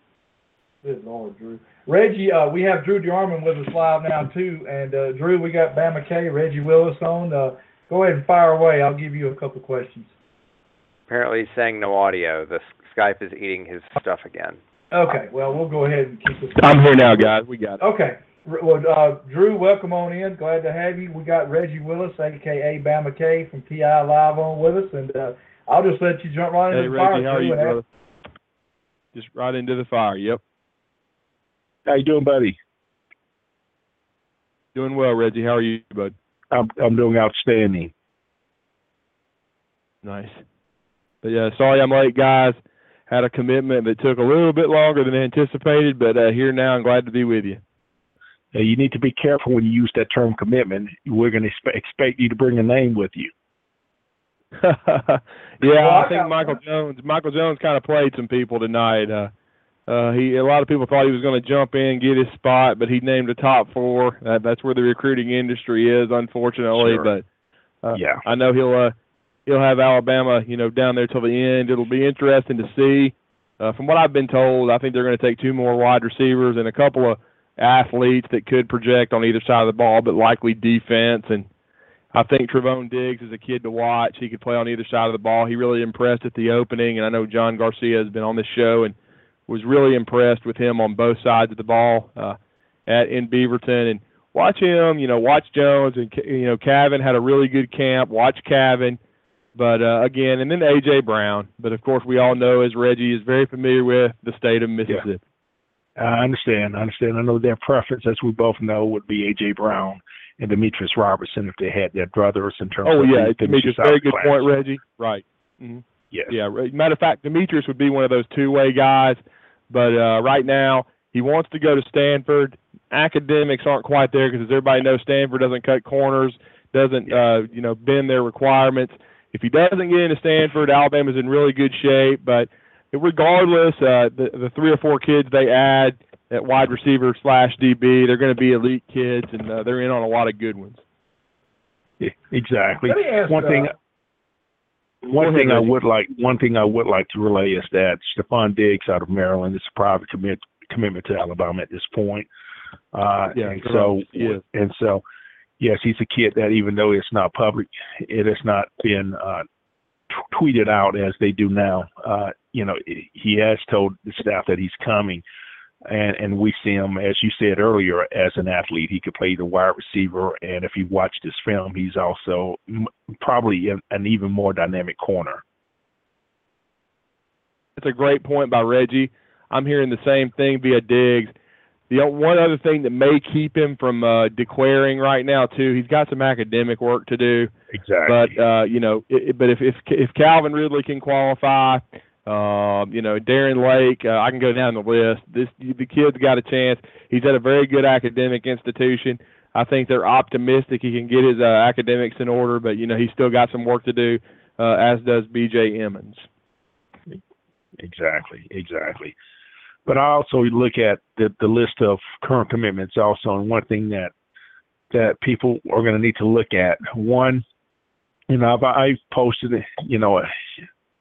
good Lord, Drew. Reggie, uh, we have Drew DeArmond with us live now too, and uh, Drew, we got Bama K, Reggie Willis on. Uh, go ahead and fire away. I'll give you a couple questions. Apparently, he's saying no audio. The Skype is eating his stuff again. Okay, well, we'll go ahead and keep this. I'm here now, guys. We got it. Okay. Well, uh, Drew, welcome on in. Glad to have you. We got Reggie Willis, aka Bama K from TI Live on with us, and uh, I'll just let you jump right in. Hey, into the fire. Reggie, how are you, and brother? Just right into the fire. Yep. How you doing, buddy? Doing well, Reggie. How are you, bud? I'm I'm doing outstanding. Nice. But yeah, sorry I'm late, guys. Had a commitment that took a little bit longer than anticipated, but uh, here now. I'm glad to be with you. You need to be careful when you use that term commitment. We're going to expect you to bring a name with you. yeah, Well, I I think Mykel one. Jones. Mykel Jones kind of played some people tonight. Uh, uh, he a lot of people thought he was going to jump in, get his spot, but he named the top four. That, that's where the recruiting industry is, unfortunately. Sure. But uh, Yeah. I know he'll uh, he'll have Alabama, you know, down there till the end. It'll be interesting to see. Uh, from what I've been told, I think they're going to take two more wide receivers and a couple of athletes that could project on either side of the ball, but likely defense. And I think Trevon Diggs is a kid to watch. He could play on either side of the ball. He really impressed at the opening, and I know John Garcia has been on this show and was really impressed with him on both sides of the ball uh, at in Beaverton. And watch him, you know, watch Jones and you know Cavan had a really good camp. Watch Cavan. But uh, again, and then AJ Brown. But of course, we all know as Reggie is very familiar with the state of Mississippi. I understand. I understand. I know their preference, as we both know, would be AJ Brown and Demetrius Robertson if they had their brothers in terms Oh of yeah, the Demetrius, very good class. point, Reggie. Right. hmm Yes. Yeah. right. Matter of fact, Demetrius would be one of those two-way guys, but uh, right now he wants to go to Stanford. Academics aren't quite there because, as everybody knows, Stanford doesn't cut corners, doesn't uh, you know bend their requirements. If he doesn't get into Stanford, Alabama's in really good shape. But regardless, uh, the the three or four kids they add at wide receiver slash DB, they're going to be elite kids, and uh, they're in on a lot of good ones. Yeah, exactly. Let me ask, one thing. uh, One thing I would like, one thing I would like to relay is that Stephon Diggs out of Maryland is a private commit, commitment to Alabama at this point. Uh, Yeah, and so, Yes. and so, yes, he's a kid that even though it's not public, it has not been uh, t- tweeted out as they do now. Uh, you know, he has told the staff that he's coming, and and we see him as you said earlier as an athlete. He could play the wide receiver, and if you watched his film, he's also m- probably an, an even more dynamic corner. That's a great point by Reggie. I'm hearing the same thing via Diggs. The one other thing that may keep him from uh, declaring right now too, he's got some academic work to do. Exactly. But uh, you know, it, but if if if Calvin Ridley can qualify, um, you know, Darren Lake, uh, I can go down the list. This the kid's got a chance. He's at a very good academic institution. I think they're optimistic he can get his uh, academics in order, but you know, he's still got some work to do, uh, as does B.J. Emmons. Exactly, exactly. But I also look at the, the list of current commitments also, and one thing that that people are going to need to look at. One, you know, I've, I've posted, you know,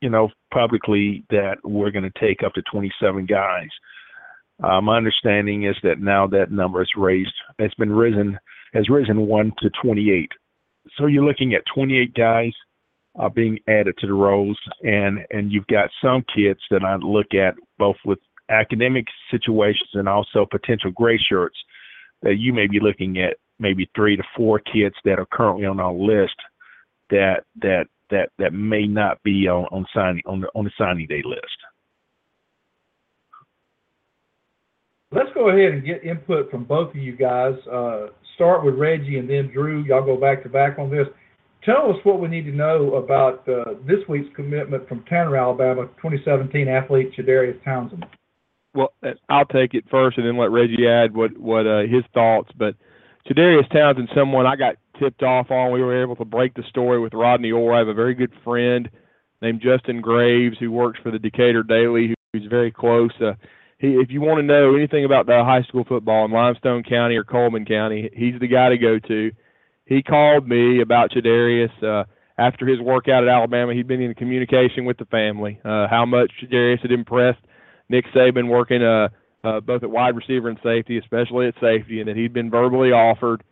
you know, publicly that we're going to take up to 27 guys. Uh, my understanding is that now that number is raised, it's been risen, has risen one to 28. So you're looking at 28 guys uh, being added to the rolls, and and you've got some kids that I look at both with academic situations and also potential gray shirts that you may be looking at maybe three to four kids that are currently on our list that that that that may not be on, on signing on the on the signing day list. Let's go ahead and get input from both of you guys. Uh, start with Reggie and then Drew. Y'all go back to back on this. Tell us what we need to know about uh, this week's commitment from Tanner, Alabama, 2017 athlete Shadarius Townsend. Well, uh, I'll take it first, and then let Reggie add what what uh, his thoughts. But Shadarius Townsend, someone I got tipped off on. We were able to break the story with Rodney Orr. I have a very good friend named Justin Graves who works for the Decatur Daily, who's very close. Uh, he, if you want to know anything about the high school football in Limestone County or Cullman County, he's the guy to go to. He called me about Shadarius uh, after his workout at Alabama. He'd been in communication with the family, uh, how much Shadarius had impressed Nick Saban working uh, uh, both at wide receiver and safety, especially at safety, and that he'd been verbally offered.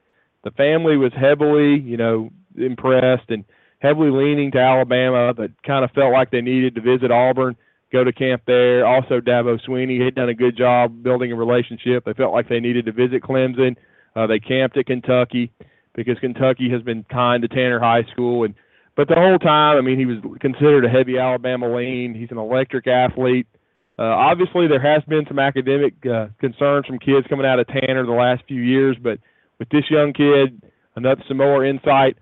The family was heavily, you know, impressed and heavily leaning to Alabama, but kind of felt like they needed to visit Auburn go to camp there. Also, Dabo Swinney had done a good job building a relationship. They felt like they needed to visit Clemson. Uh, they camped at Kentucky because Kentucky has been kind to Tanner High School, and but the whole time, I mean, he was considered a heavy Alabama lean. He's an electric athlete. Uh, obviously, there has been some academic uh, concerns from kids coming out of Tanner the last few years, but with this young kid, another some more insight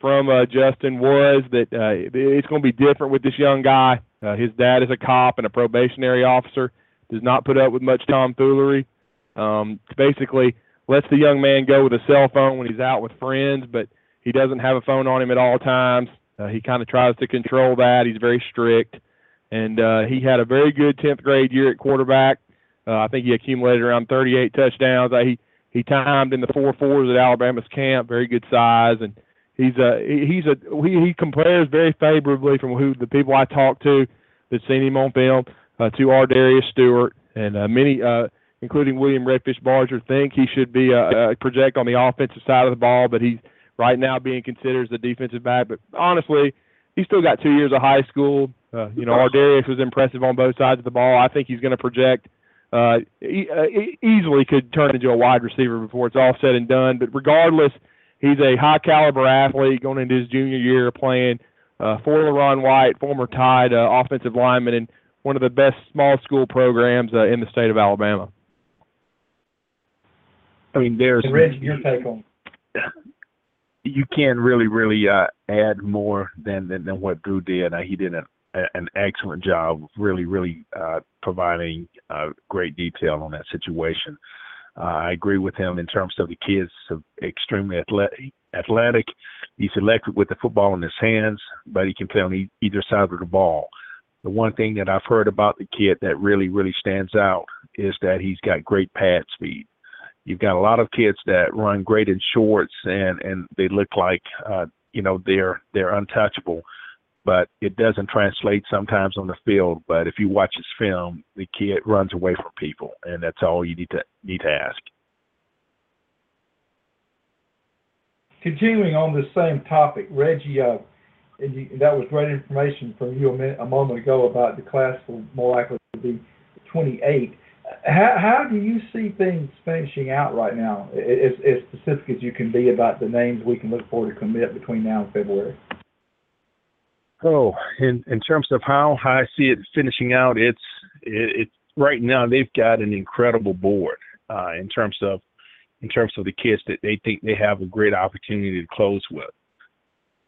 from uh, Justin was that uh, it's going to be different with this young guy. Uh, his dad is a cop and a probationary officer. Does not put up with much tomfoolery. Um, basically, lets the young man go with a cell phone when he's out with friends, but he doesn't have a phone on him at all times. Uh, he kind of tries to control that. He's very strict, and uh, he had a very good 10th grade year at quarterback. Uh, I think he accumulated around 38 touchdowns. Uh, he he timed in the four fours at Alabama's camp. Very good size, and he's a he's a he, he compares very favorably from who the people I talk to that seen him on film uh, to Ardarius Stewart and uh, many, uh, including William Redfish Barger, think he should be a, a project on the offensive side of the ball, but he's right now being considered as a defensive back. But honestly, he's still got two years of high school. Uh, you know, our Darius was impressive on both sides of the ball. I think he's going to project. Uh, e- uh, easily could turn into a wide receiver before it's all said and done. But regardless, he's a high caliber athlete going into his junior year playing uh, for LaRon White, former Tide uh, offensive lineman, and one of the best small school programs uh, in the state of Alabama. I mean, there's Rich, your take on. You can't really, really uh, add more than, than than what Drew did. Uh, he did an an excellent job, really, really uh, providing uh, great detail on that situation. Uh, I agree with him in terms of the kids extremely athletic. athletic. He's electric with the football in his hands, but he can play on e- either side of the ball. The one thing that I've heard about the kid that really, really stands out is that he's got great pad speed. You've got a lot of kids that run great in shorts and and they look like uh, you know they're they're untouchable but it doesn't translate sometimes on the field. But if you watch his film, the kid runs away from people, and that's all you need to need to ask. Continuing on this same topic, Reggie, uh, and you, that was great information from you a, minute, a moment ago about the class will more likely to be 28. How, how do you see things finishing out right now, as, as specific as you can be about the names we can look forward to commit between now and February? Oh, in in terms of how I see it finishing out, it's it, right now they've got an incredible board uh, in terms of in terms of the kids that they think they have a great opportunity to close with.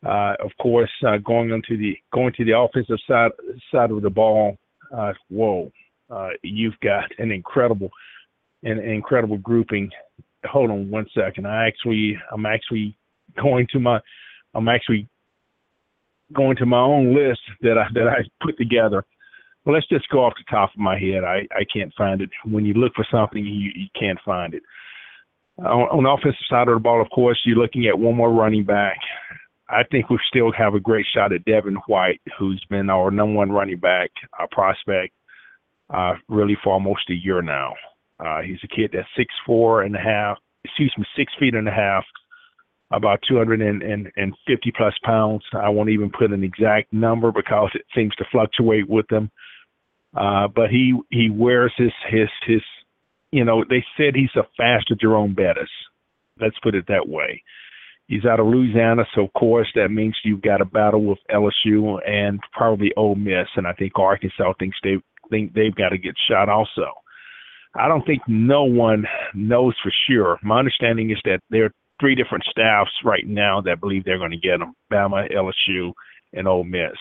Uh, of course, uh, going into the going to the offensive side side of the ball, uh, whoa, uh, you've got an incredible an, an incredible grouping. Hold on one second. I actually I'm actually going to my I'm actually going to my own list that I that I put together. Well, let's just go off the top of my head. I, I can't find it. When you look for something, you, you can't find it. On, on the offensive side of the ball, of course, you're looking at one more running back. I think we still have a great shot at Devin White, who's been our number one running back, our prospect, uh, really for almost a year now. Uh, he's a kid that's six four and a half, excuse me, six feet and a half, about 250 plus pounds. I won't even put an exact number because it seems to fluctuate with him. Uh, but he he wears his his his, you know, they said he's a faster Jerome Bettis. Let's put it that way. He's out of Louisiana, so of course that means you've got a battle with LSU and probably Ole Miss, and I think Arkansas thinks they think they've got to get shot also. I don't think no one knows for sure. My understanding is that there are three different staffs right now that believe they're going to get them: Bama, LSU, and Ole Miss.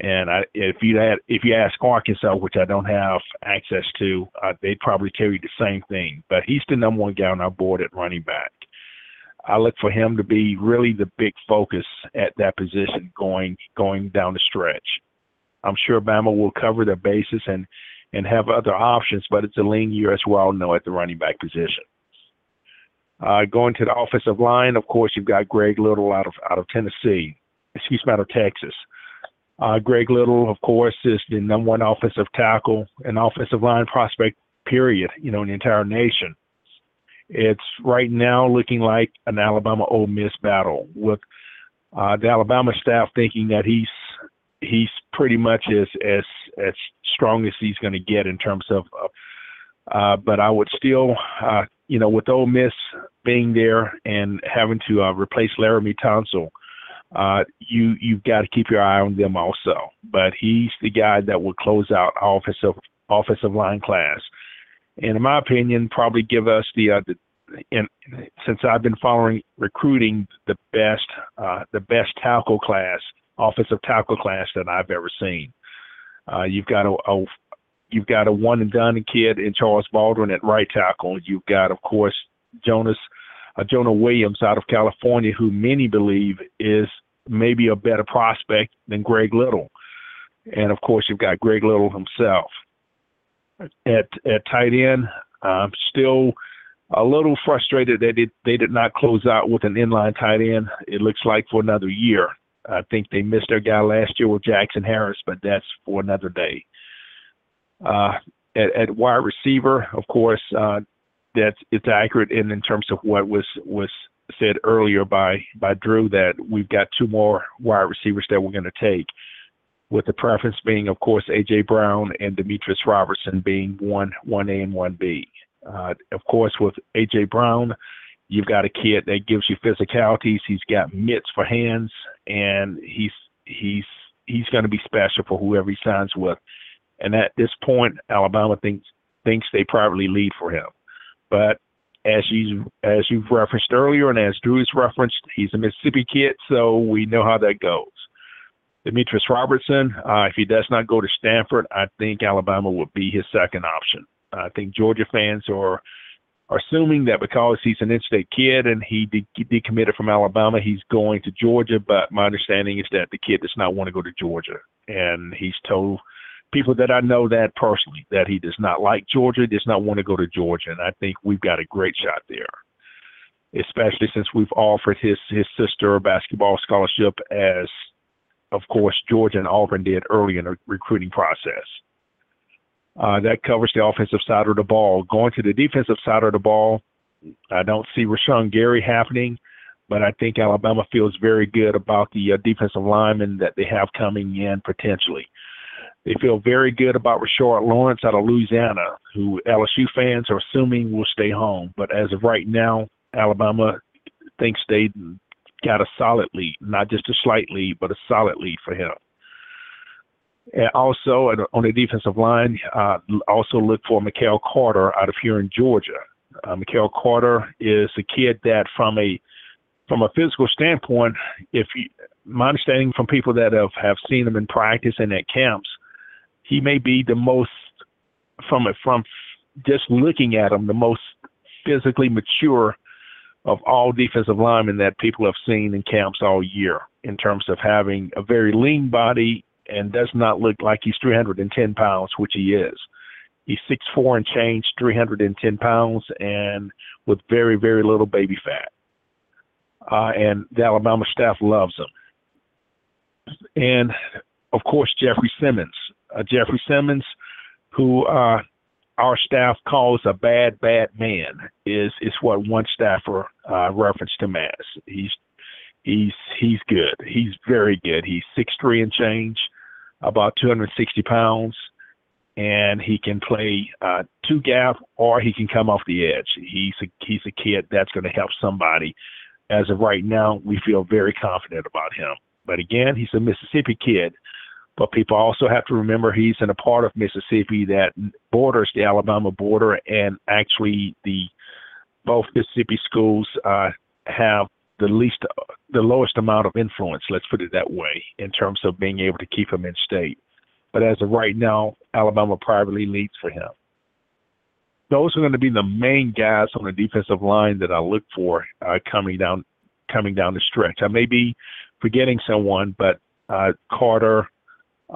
And I, if you had, if you ask Arkansas, which I don't have access to, uh, they'd probably you the same thing. But he's the number one guy on our board at running back. I look for him to be really the big focus at that position going going down the stretch. I'm sure Bama will cover their bases and and have other options, but it's a lean year as well know at the running back position. Uh, going to the offensive line, of course, you've got Greg Little out of out of Tennessee, excuse me, out of Texas. Uh, Greg Little, of course, is the number one offensive tackle and offensive line prospect, period, you know, in the entire nation. It's right now looking like an Alabama Ole Miss battle with uh, the Alabama staff thinking that he's he's pretty much as as as strong as he's going to get in terms of. Uh, but I would still, uh, you know, with Ole Miss being there and having to uh, replace Laremy Tunsil, uh, you you've got to keep your eye on them also. But he's the guy that will close out offensive offensive line class and in my opinion, probably give us the, uh, the in, since I've been following recruiting the best uh, the best tackle class, offensive tackle class that I've ever seen. Uh, you've got a, a you've got a one and done kid in Charles Baldwin at right tackle. You've got, of course, Jonas uh, Jonah Williams out of California, who many believe is maybe a better prospect than Greg Little. And of course, you've got Greg Little himself at at tight end. I'm still a little frustrated that it, they did not close out with an inline tight end. It looks like for another year. I think they missed their guy last year with Jackson Harris, but that's for another day. Uh, at, wide receiver, of course, uh, it's accurate in, terms of what was said earlier by by Drew that we've got two more wide receivers that we're going to take with the preference being, of course, A.J. Brown and Demetrius Robertson being one one A and one B. Uh, of course, with A.J. Brown, you've got a kid that gives you physicalities. He's got mitts for hands, and he's he's he's going to be special for whoever he signs with. And at this point, Alabama thinks thinks they probably lead for him. But as you as you've referenced earlier, and as Drew's referenced, he's a Mississippi kid, so we know how that goes. Demetrius Robertson, uh, if he does not go to Stanford, I think Alabama would be his second option. I think Georgia fans are, assuming that because he's an in-state kid and he de- decommitted from Alabama, he's going to Georgia. But my understanding is that the kid does not want to go to Georgia, and he's told people that I know that personally that he does not like Georgia, does not want to go to Georgia, and I think we've got a great shot there especially since we've offered his his sister a basketball scholarship as of course, Georgia and Auburn did early in the recruiting process. Uh, that covers the offensive side of the ball. Going to the defensive side of the ball, I don't see Rashan Gary happening. but I think Alabama feels very good about the uh, defensive linemen that they have coming in potentially. They feel very good about Rashard Lawrence out of Louisiana, who LSU fans are assuming will stay home. But as of right now, Alabama thinks they got a solid lead, not just a slight lead, but a solid lead for him. And also on the defensive line, uh, also look for Mikael Carter out of here in Georgia. Uh, Carter is a kid that, from a from a physical standpoint, if you, my understanding from people that have have seen him in practice and at camps, he may be the most from a, from just looking at him the most physically mature of all defensive linemen that people have seen in camps all year in terms of having a very lean body and does not look like he's 310 pounds, which he is. He's six four and change, 310 pounds, and with very very little baby fat. Uh, and the Alabama staff loves him. And of course, Jeffrey Simmons. Uh, Jeffrey Simmons, who uh, our staff calls a bad bad man, is is what one staffer uh, referenced him as. He's he's he's good. He's very good. He's six three and change, about 260 pounds, and he can play uh, two gap or he can come off the edge. He's a he's a kid that's going to help somebody. As of right now, we feel very confident about him. But again, he's a Mississippi kid but people also have to remember he's in a part of Mississippi that borders the Alabama border, and actually the both Mississippi schools uh, have the least, the lowest amount of influence. Let's put it that way in terms of being able to keep him in state. But as of right now, Alabama privately leads for him. Those are going to be the main guys on the defensive line that I look for uh, coming down coming down the stretch. I may be forgetting someone, but uh, Carter,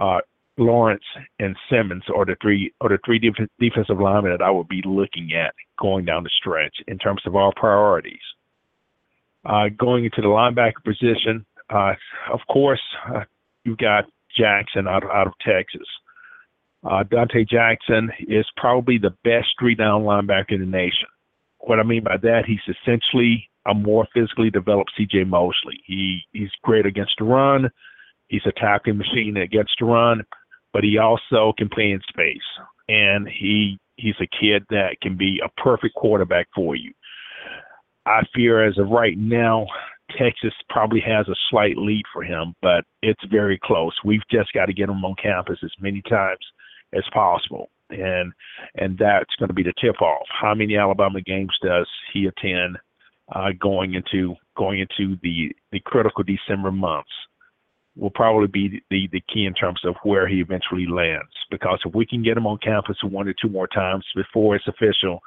uh, Lawrence and Simmons are the three are the three def- defensive linemen that I would be looking at going down the stretch in terms of our priorities. Uh, going into the linebacker position, uh, of course, uh, you've got Jackson out of, out of Texas. Uh, Donte Jackson is probably the best three down linebacker in the nation. What I mean by that, he's essentially a more physically developed C.J. Mosley. He he's great against the run. He's a tackling machine that gets to run, but he also can play in space. And he he's a kid that can be a perfect quarterback for you. I fear as of right now, Texas probably has a slight lead for him, but it's very close. We've just got to get him on campus as many times as possible. And and that's going to be the tip off. How many Alabama games does he attend uh, going into going into the the critical December months? Will probably be the, the key in terms of where he eventually lands. Because if we can get him on campus one or two more times before it's official,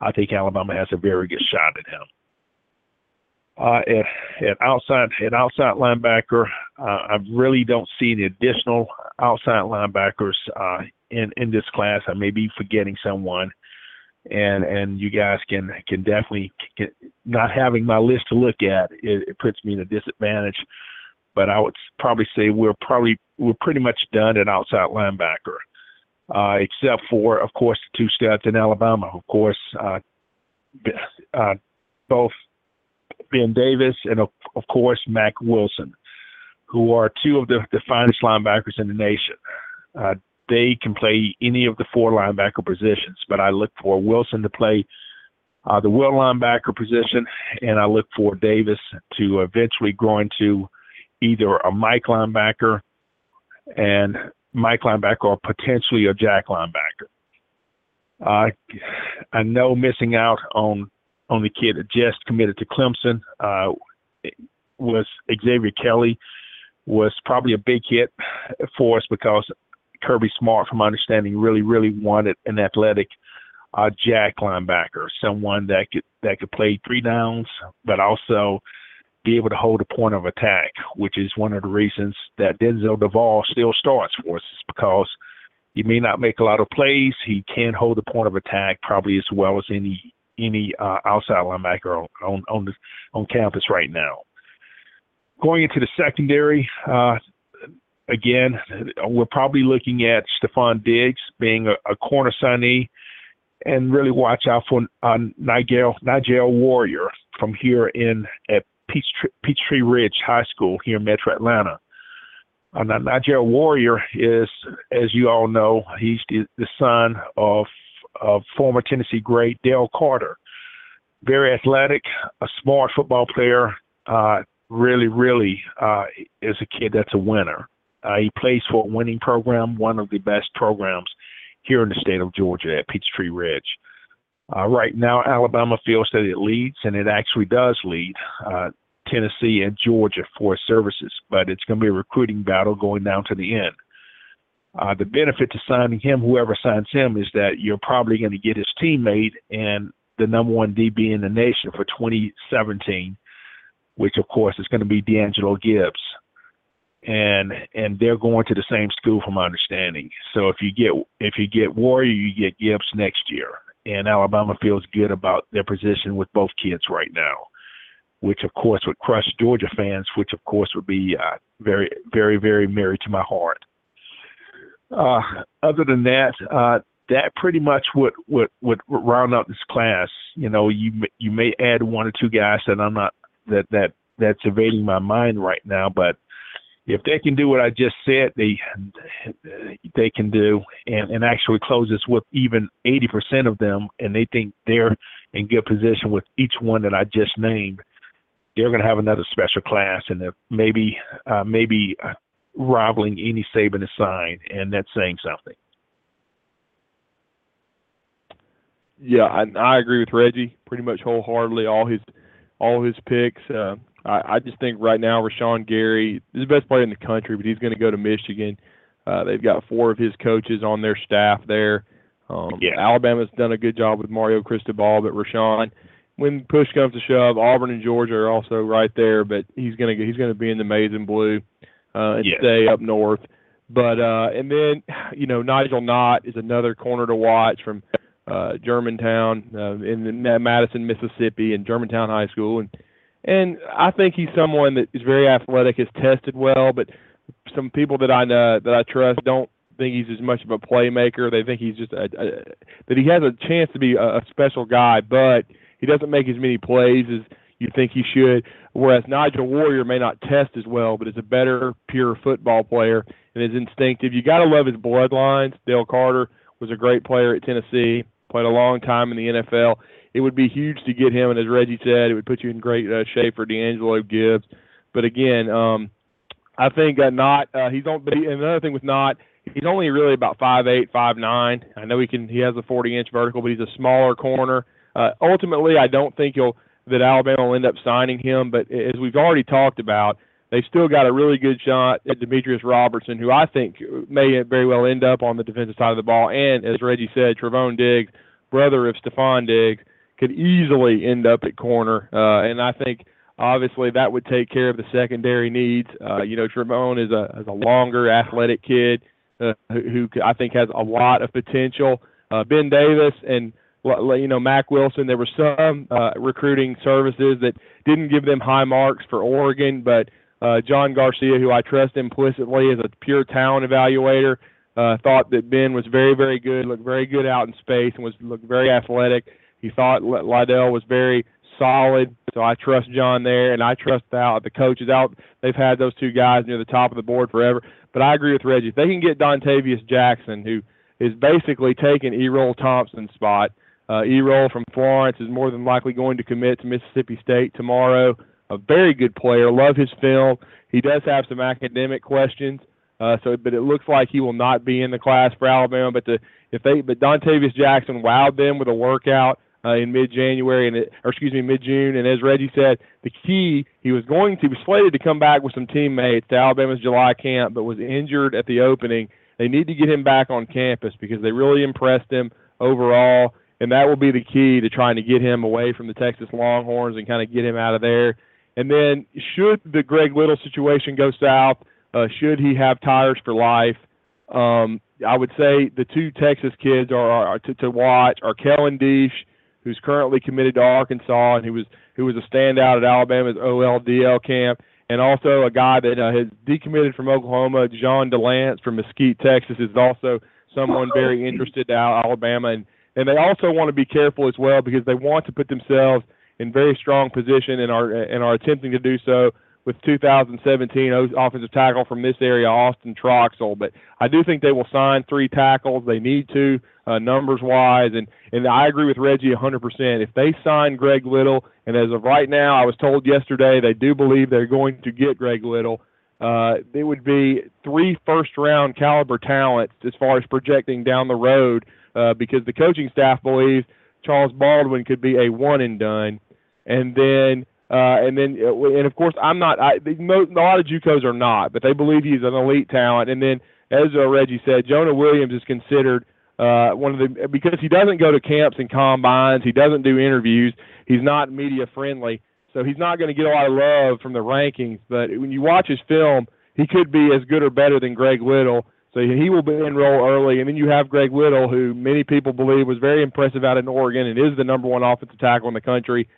I think Alabama has a very good shot at him. Uh, at, at outside at outside linebacker, uh, I really don't see any additional outside linebackers uh, in in this class. I may be forgetting someone, and and you guys can can definitely get, not having my list to look at it, it puts me in a disadvantage but I would probably say we're probably we're pretty much done at outside linebacker, uh, except for of course the two studs in Alabama. Of course, uh, uh, both Ben Davis and of, of course Mack Wilson, who are two of the, the finest linebackers in the nation. Uh, they can play any of the four linebacker positions, but I look for Wilson to play uh, the will linebacker position, and I look for Davis to eventually grow into either a Mike linebacker and Mike linebacker or potentially a Jack linebacker. Uh, I know missing out on on the kid that just committed to Clemson uh, was Xavier Kelly was probably a big hit for us because Kirby Smart, from my understanding, really really wanted an athletic uh, Jack linebacker, someone that could that could play three downs, but also be able to hold a point of attack, which is one of the reasons that Denzel Devall still starts for us, is because he may not make a lot of plays. He can hold the point of attack probably as well as any any uh, outside linebacker on on on, the, on campus right now. Going into the secondary, uh, again, we're probably looking at Stefon Diggs being a, a corner signee, and really watch out for uh, Nigel Nigel Warrior from here in at Peachtree, Peachtree Ridge High School here in Metro Atlanta. Uh, Nigel Warrior is, as you all know, he's the, the son of, of former Tennessee great Dale Carter. Very athletic, a smart football player. Uh, really, really uh, is a kid that's a winner. Uh, he plays for a winning program, one of the best programs here in the state of Georgia at Peachtree Ridge. Uh, right now, Alabama feels that it leads, and it actually does lead uh, Tennessee and Georgia for services, but it's going to be a recruiting battle going down to the end. Uh, the benefit to signing him, whoever signs him, is that you're probably going to get his teammate and the number one DB in the nation for 2017, which of course is going to be D'Angelo Gibbs and and they're going to the same school from my understanding. So if you get if you get Warrior, you get Gibbs next year. And Alabama feels good about their position with both kids right now, which of course would crush Georgia fans, which of course would be uh, very very very merry to my heart. Uh, other than that, uh, that pretty much would, would would round out this class. You know, you you may add one or two guys that I'm not that that that's evading my mind right now, but if they can do what I just said, they they can do, and and actually close this with even 80% of them, and they think they're in good position with each one that I just named. They're going to have another special class, and maybe uh, maybe uh, rivaling any Saban assigned, and that's saying something. Yeah, I, I agree with Reggie pretty much wholeheartedly. All his all his picks. Uh, I, I just think right now Rashan Gary is the best player in the country, but he's going to go to Michigan. Uh, they've got four of his coaches on their staff there. Um, yeah. Alabama's done a good job with Mario Cristobal, but Rashan, when push comes to shove, Auburn and Georgia are also right there, but he's going to he's going to be in the maize and blue uh, and Yes. stay up north. But uh, and then you know Nigel Knott is another corner to watch from uh, Germantown uh, in the, Madison, Mississippi, and Germantown High School, and and I think he's someone that is very athletic, has tested well, but some people that I know that I trust don't think he's as much of a playmaker. They think he's just a, a that he has a chance to be a, a special guy, but he doesn't make as many plays as you think he should. Whereas Nigel Warrior may not test as well, but is a better pure football player and is instinctive. You got to love his bloodlines. Dale Carter was a great player at Tennessee, played a long time in the NFL. It would be huge to get him, and as Reggie said, it would put you in great uh, shape for D'Angelo Gibbs. But again, um, I think uh, not. Uh, he's on. But he, another thing with Knott, he's only really about five eight, five nine. I know he can. He has a forty inch vertical, but he's a smaller corner. Uh, ultimately, I don't think he'll that Alabama will end up signing him. But as we've already talked about, they've still got a really good shot at Demetrius Robertson, who I think may very well end up on the defensive side of the ball. And as Reggie said, Trevon Diggs, brother of Stefon Diggs, could easily end up at corner. Uh, and I think obviously that would take care of the secondary needs. Uh, you know, Trevon is a is a longer, athletic kid uh, who, who I think has a lot of potential. Uh, ben Davis and you know Mack Wilson. There were some uh, recruiting services that didn't give them high marks for Oregon, but uh, John Garcia, who I trust implicitly as a pure talent evaluator, uh, thought that Ben was very, very good, looked very good out in space, and was looked very athletic. He thought Liddell was very solid, so I trust John there, and I trust out the coaches out. They've had those two guys near the top of the board forever. But I agree with Reggie. If they can get Dontavius Jackson, who is basically taking Erroll Thompson's spot, uh, Errol from Florence is more than likely going to commit to Mississippi State tomorrow. A very good player. Love his film. He does have some academic questions. Uh, so, but it looks like he will not be in the class for Alabama. But the if they but Dontavius Jackson wowed them with a workout uh, in mid-January and it, or excuse me mid-June. And as Reggie said, the key he was going to be slated to come back with some teammates to Alabama's July camp, but was injured at the opening. They need to get him back on campus because they really impressed him overall, and that will be the key to trying to get him away from the Texas Longhorns and kind of get him out of there. And then, should the Greg Little situation go south, uh, should he have tires for life? Um, I would say the two Texas kids are, are to, to watch are Kellen Diesch, who's currently committed to Arkansas and who was who was a standout at Alabama's OLDL camp, and also a guy that uh, has decommitted from Oklahoma, Jean Delance from Mesquite, Texas, is also someone very interested in Al- Alabama, and and they also want to be careful as well because they want to put themselves in very strong position and are and are attempting to do so with 2017 offensive tackle from this area, Austin Troxell. But I do think they will sign three tackles. They need to, uh, numbers wise, and and I agree with Reggie 100%. If they sign Greg Little, and as of right now, I was told yesterday they do believe they're going to get Greg Little. Uh, it would be three first round caliber talents as far as projecting down the road uh, because the coaching staff believes Charles Baldwin could be a one and done. And then uh, and then, uh, and of course, I'm not. I, the, a lot of JUCOs are not, but they believe he's an elite talent. And then, as uh, Reggie said, Jonah Williams is considered uh, one of the because he doesn't go to camps and combines, he doesn't do interviews, he's not media friendly, so he's not going to get a lot of love from the rankings. But when you watch his film, he could be as good or better than Greg Little. So he will be enroll early, and then you have Greg Little, who many people believe was very impressive out in Oregon and is the number one offensive tackle in the country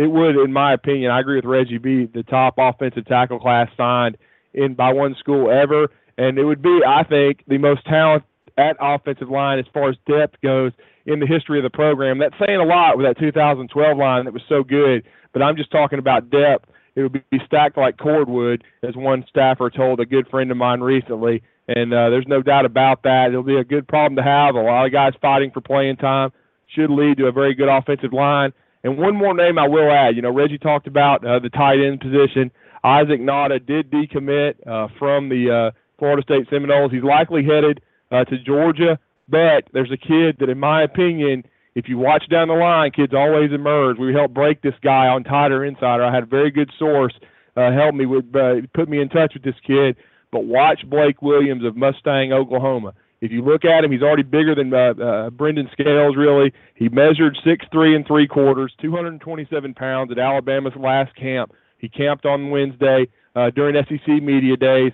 it would, in my opinion, I agree with Reggie, be the top offensive tackle class signed in by one school ever, and it would be, I think, the most talent at offensive line as far as depth goes in the history of the program. That's saying a lot with that 2012 line that was so good, but I'm just talking about depth. It would be stacked like cordwood, as one staffer told a good friend of mine recently. And uh, there's no doubt about that. It'll be a good problem to have. A lot of guys fighting for playing time should lead to a very good offensive line. And one more name I will add. You know, Reggie talked about uh, the tight end position. Isaac Nauta did decommit uh, from the uh, Florida State Seminoles. He's likely headed uh, to Georgia, but there's a kid that, in my opinion, if you watch down the line, kids always emerge. We helped break this guy on Tighter Insider. I had a very good source uh, help me with, uh, put me in touch with this kid. But watch Blake Williams of Mustang, Oklahoma. If you look at him, he's already bigger than uh, uh, Brendan Scales. Really, he measured six three and three quarters, 227 pounds at Alabama's last camp. He camped on Wednesday uh, during SEC media days.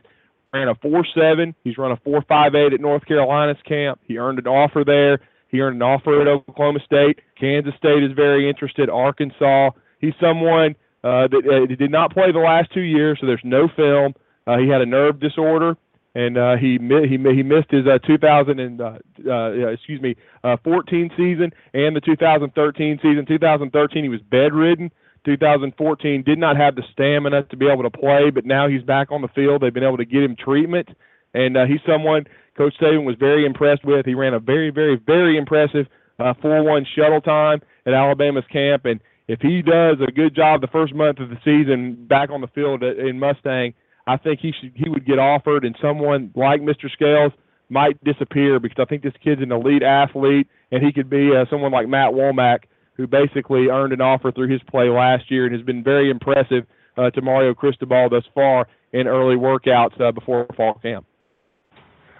Ran a four seven. He's run a four five eight at North Carolina's camp. He earned an offer there. He earned an offer at Oklahoma State. Kansas State is very interested. Arkansas. He's someone uh, that uh, did not play the last two years, so there's no film. Uh, he had a nerve disorder and uh, he he he missed his uh, 2000 and uh, uh, excuse me uh, 14 season and the 2013 season. 2013 he was bedridden. 2014 did not have the stamina to be able to play, but now he's back on the field. They've been able to get him treatment, and uh, he's someone Coach Saban was very impressed with. He ran a very very very impressive uh, 4-1 shuttle time at Alabama's camp, and if he does a good job the first month of the season back on the field in Mustang I think he should he would get offered, and someone like Mr. Scales might disappear because I think this kid's an elite athlete, and he could be uh, someone like Matt Womack, who basically earned an offer through his play last year and has been very impressive uh, to Mario Cristobal thus far in early workouts uh, before fall camp.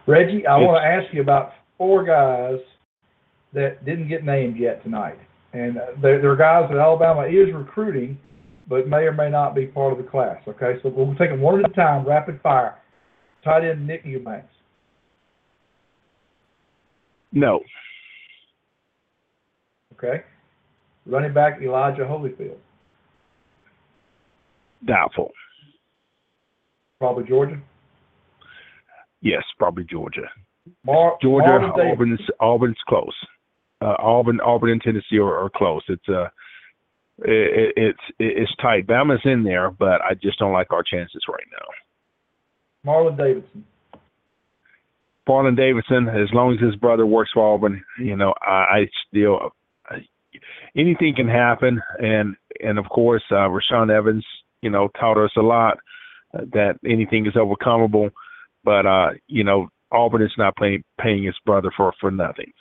Reggie, I want to ask you about four guys that didn't get named yet tonight, and uh, they're, they're guys that Alabama is recruiting but may or may not be part of the class. Okay, so we'll take them one at a time, rapid fire. Tight end Nick Eubanks. No. Okay. Running back Elijah Holyfield. Doubtful. Probably Georgia. Yes, probably Georgia. Mar- Georgia, Marvin Auburn's Auburn's close. Uh, Auburn, Auburn, and Tennessee are, are close. It's uh, it, it's it's tight. Bama's in there, but I just don't like our chances right now. Marlon Davidson. Marlon Davidson, as long as his brother works for Auburn, you know, I, I still I, anything can happen, and and of course, uh, Rashaan Evans, you know, taught us a lot uh, that anything is overcomable, but uh, you know, Auburn is not paying paying his brother for for nothing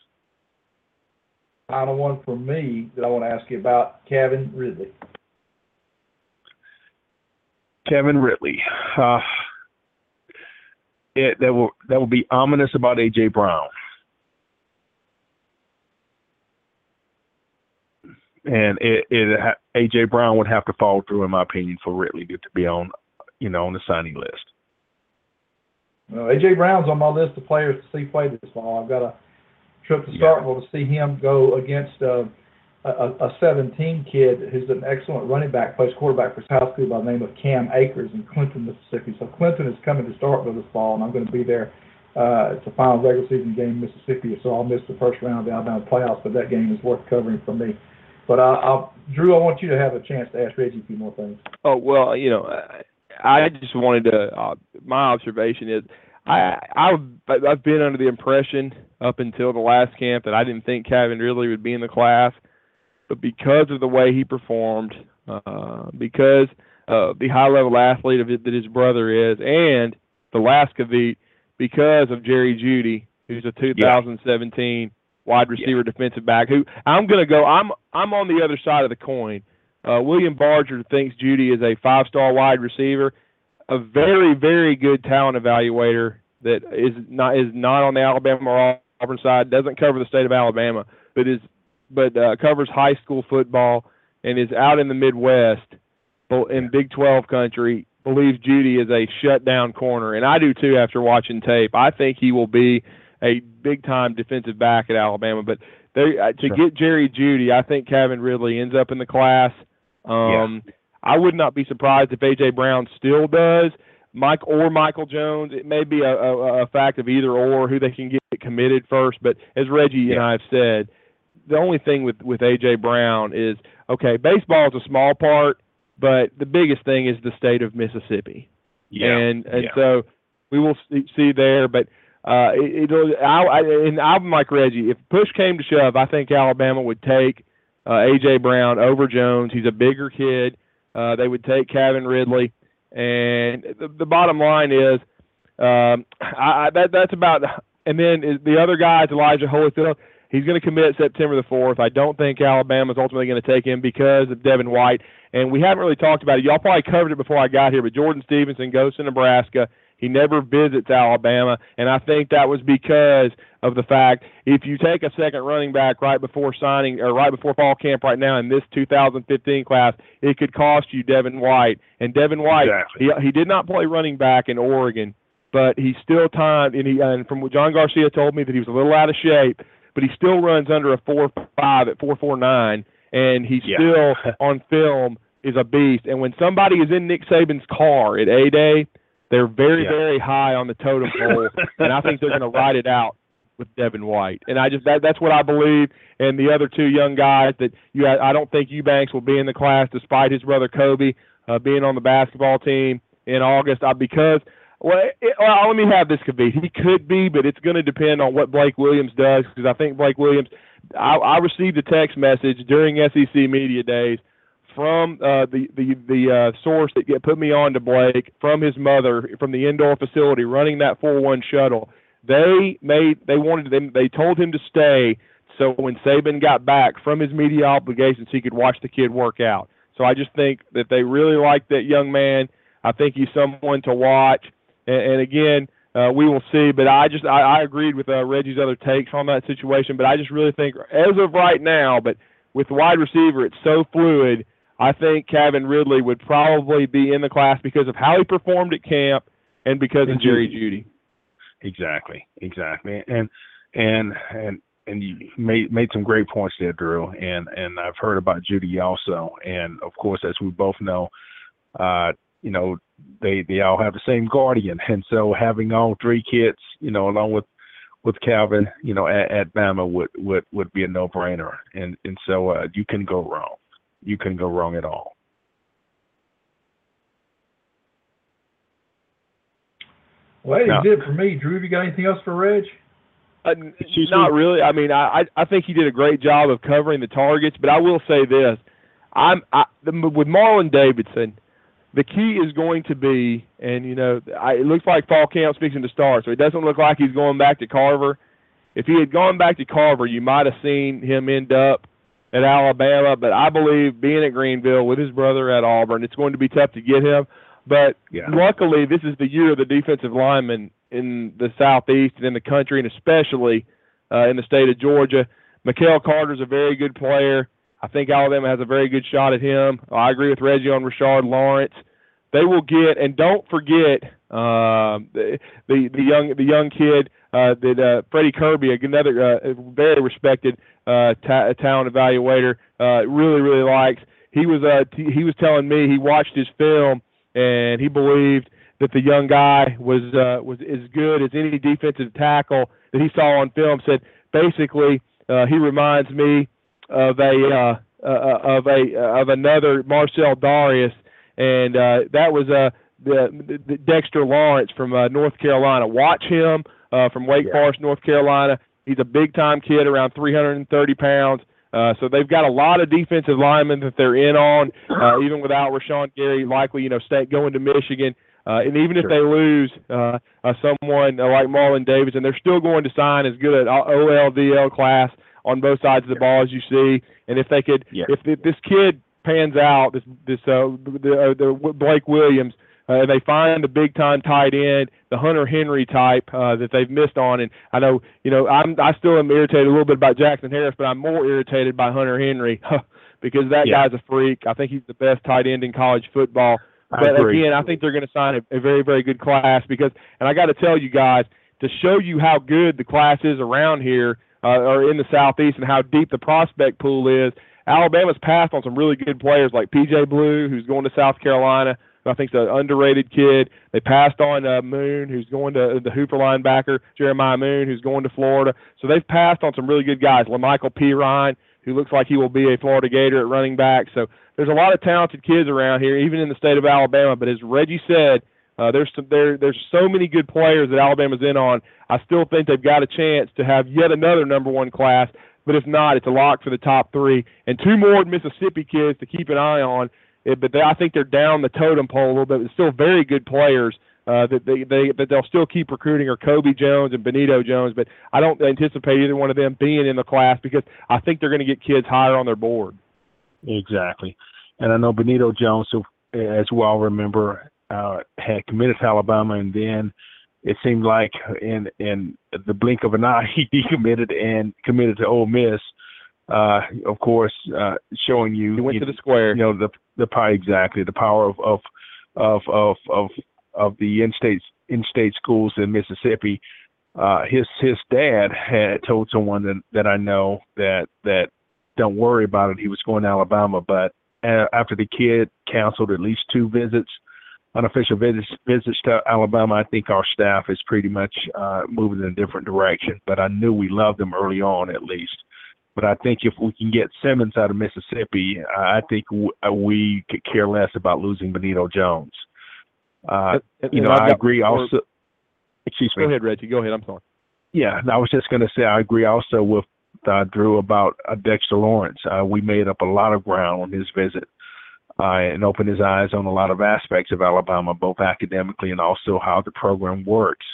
final one from me that I want to ask you about, Kevin Ridley. Kevin Ridley. Uh, it, that will that will be ominous about AJ Brown. And it, it AJ Brown would have to fall through, in my opinion, for Ridley to, to be on, you know, on the signing list. Well, AJ Brown's on my list of players to see play this fall. I've got a trip to Starkville to see him go against uh, a, a 17 kid who's an excellent running back, plays quarterback for high school by the name of Cam Akers in Clinton, Mississippi. So Clinton is coming to Starkville this fall, and I'm going to be there. Uh, it's a final regular season game in Mississippi, so I'll miss the first round of the Alabama playoffs, but that game is worth covering for me. But I, I'll, Drew, I want you to have a chance to ask Reggie a few more things. Oh well, you know, I, I just wanted to. Uh, my observation is, I I've I've been under the impression up until the last camp that I didn't think Kevin really would be in the class, but because of the way he performed, uh, because uh, the high level athlete of it that his brother is, and the last Kavit, because of Jerry Jeudy, who's a 2017 wide receiver defensive back. Who I'm going to go. I'm I'm on the other side of the coin. Uh, William Barger thinks Jeudy is a five star wide receiver, a very very good talent evaluator that is not is not on the Alabama or Auburn side. Doesn't cover the state of Alabama, but is but uh, covers high school football and is out in the Midwest, in Big 12 country. Believes Jeudy is a shutdown corner, and I do too after watching tape. I think he will be a big time defensive back at Alabama. But they, uh, to Sure. get Jerry Jeudy, I think Kevin Ridley ends up in the class. Um, I would not be surprised if AJ Brown still does. Mike or Michael Jones. It may be a, a, a fact of either or who they can get committed first. But as Reggie and I have said, the only thing with with AJ Brown is okay. Baseball is a small part, but the biggest thing is the state of Mississippi Yeah. and and yeah. so we will see, see there. But uh, it, it'll I, I and I'm like Reggie. If push came to shove, I think Alabama would take uh, AJ Brown over Jones. He's a bigger kid. Uh, they would take Kevin Ridley, and the, the bottom line is um, I, I, that that's about. And then the other guy is Elijah Holyfield. He's going to commit September the fourth. I don't think Alabama's ultimately going to take him because of Devin White. And we haven't really talked about it. Y'all probably covered it before I got here, but Jordan Stevenson goes to Nebraska. He never visits Alabama, and I think that was because of the fact if you take a second running back right before signing or right before fall camp right now in this 2015 class, it could cost you Devin White. And Devin White, Exactly. he he did not play running back in Oregon, but he still timed and he and from what John Garcia told me that he was a little out of shape, but he still runs under a four five at four four nine, and he Yeah. still on film is a beast. And when somebody is in Nick Saban's car at A Day, they're very Yeah. very high on the totem pole, and I think they're going to ride it out with Devin White. And I just that that's what I believe. And the other two young guys that you I don't think Eubanks will be in the class despite his brother Kobe uh, being on the basketball team in August. Uh, because well, it, well, let me have this could be. He could be, but it's going to depend on what Blake Williams does because I think Blake Williams. I, I received a text message during SEC media days from uh, the the the uh, source that put me on to Blake from his mother from the indoor facility running that four one shuttle. They made they wanted them they told him to stay so when Saban got back from his media obligations he could watch the kid work out. So I just think that they really like that young man. I think he's someone to watch. And, and again, uh, we will see. But I just I, I agreed with uh, Reggie's other takes on that situation. But I just really think as of right now, but with wide receiver, it's so fluid. I think Kevin Ridley would probably be in the class because of how he performed at camp and because of Jerry Jeudy. Jeudy. Exactly, exactly, and and and and you made made some great points there, Drew. And and I've heard about Jeudy also, and of course, as we both know, uh, you know, they they all have the same guardian, and so having all three kids, you know, along with with Calvin, you know, at, at Bama would would would be a no brainer, and and so uh, you can go wrong, you can go wrong at all. Well, that No. is it for me. Drew, have you got anything else for Reg? Uh, not me? really. I mean, I I I think he did a great job of covering the targets, but I will say this: I'm I, the, with Marlon Davidson, the key is going to be, and you know, I, it looks like fall camp's fixing to start, so it doesn't look like he's going back to Carver. If he had gone back to Carver, you might have seen him end up at Alabama, but I believe being at Greenville with his brother at Auburn, it's going to be tough to get him. But Yeah. luckily, this is the year of the defensive lineman in the southeast and in the country, and especially uh, in the state of Georgia. Mikael Carter's a very good player. I think Alabama has a very good shot at him. I agree with Reggie on Rashard Lawrence. They will get, and don't forget um, the, the the young the young kid uh, that uh, Freddie Kirby, another uh, very respected uh, ta- talent evaluator, uh, really really likes. He was uh, t- he was telling me he watched his film and he believed that the young guy was uh, was as good as any defensive tackle that he saw on film. Said basically uh, he reminds me of a uh, uh, of a uh, of another Marcell Dareus, and uh, that was uh, the, the Dexter Lawrence from uh, North Carolina. Watch him uh, from Wake Yeah. Forest, North Carolina. He's a big time kid, around 330 pounds. Uh, so they've got a lot of defensive linemen that they're in on, uh, even without Rashan Gary, likely you know stay, going to Michigan. Uh, and even if they lose uh, uh, someone uh, like Marlon Davis, and they're still going to sign as good an OLDL class on both sides of the ball as you see. And if they could, Yeah. if th- this kid pans out, this this uh, the, uh, the Blake Williams, uh, and they find the big time tight end, the Hunter Henry type uh, that they've missed on. And I know, you know, I'm I still am irritated a little bit about Jackson Harris, but I'm more irritated by Hunter Henry because that Yeah. guy's a freak. I think he's the best tight end in college football. I But agree. again, I think they're going to sign a, a very, very good class because, and I got to tell you guys, to show you how good the class is around here uh, or in the southeast and how deep the prospect pool is. Alabama's passed on some really good players like PJ Blue, who's going to South Carolina. I think's an underrated kid. They passed on uh, Moon, who's going to the Hoover linebacker, Jeremiah Moon, who's going to Florida. So they've passed on some really good guys. Lamical Perine, who looks like he will be a Florida Gator at running back. So there's a lot of talented kids around here, even in the state of Alabama. But as Reggie said, uh, there's some, there there's so many good players that Alabama's in on. I still think they've got a chance to have yet another number one class. But if not, it's a lock for the top three and two more Mississippi kids to keep an eye on. Eh, But they, I think they're down the totem pole a little bit. But still very good players uh, that they, they that they'll still keep recruiting are Kobe Jones and Benito Jones. But I don't anticipate either one of them being in the class because I think they're going to get kids higher on their board. Exactly. And I know Benito Jones, who, as we all remember, uh, had committed to Alabama, and then it seemed like in in the blink of an eye he decommitted and committed to Ole Miss. Uh, of course, uh, showing you He went you, to the square. you know the the power exactly the power of of of of of, of the in-state in-state schools in Mississippi. Uh, his his dad had told someone that that I know that that don't worry about it. He was going to Alabama, but after the kid canceled at least two visits, unofficial visits visits to Alabama, I think our staff is pretty much uh, moving in a different direction. But I knew we loved them early on, at least. But I think if we can get Simmons out of Mississippi, I think w- uh, we could care less about losing Benito Jones. Uh, And- you know, I agree. Also, excuse me. Go ahead, Reggie. Go ahead. I'm sorry. Yeah, I was just going to say I agree also with uh, Drew about uh, Dexter Lawrence. Uh, we made up a lot of ground on his visit uh, and opened his eyes on a lot of aspects of Alabama, both academically and also how the program works.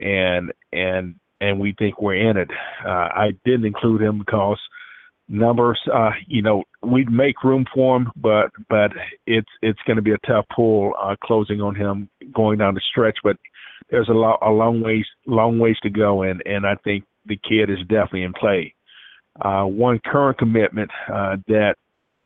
And and and we think we're in it. Uh, I didn't include him because numbers. Uh, you know, we'd make room for him, but but it's it's going to be a tough pull uh, closing on him going down the stretch. But there's a lot a long ways long ways to go and and I think the kid is definitely in play. Uh one current commitment uh that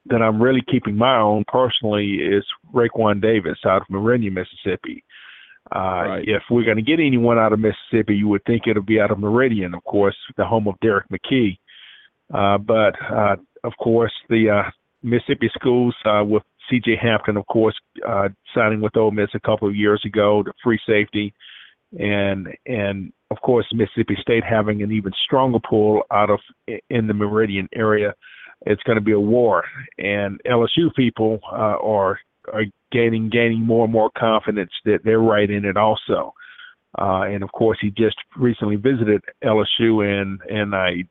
that I'm really keeping my own personally is Raekwon Davis out of Meridian, Mississippi. Uh Right. if we're gonna get anyone out of Mississippi you would think it'll be out of Meridian, of course, the home of Derek McKee. Uh but uh of course the uh Mississippi schools uh with CJ Hampton of course uh signing with Ole Miss a couple of years ago, the free safety and and of course Mississippi State having an even stronger pull out of in the Meridian area, it's going to be a war. And LSU people uh, are are gaining gaining more and more confidence that they're right in it also. Uh, and of course, he just recently visited LSU, and and I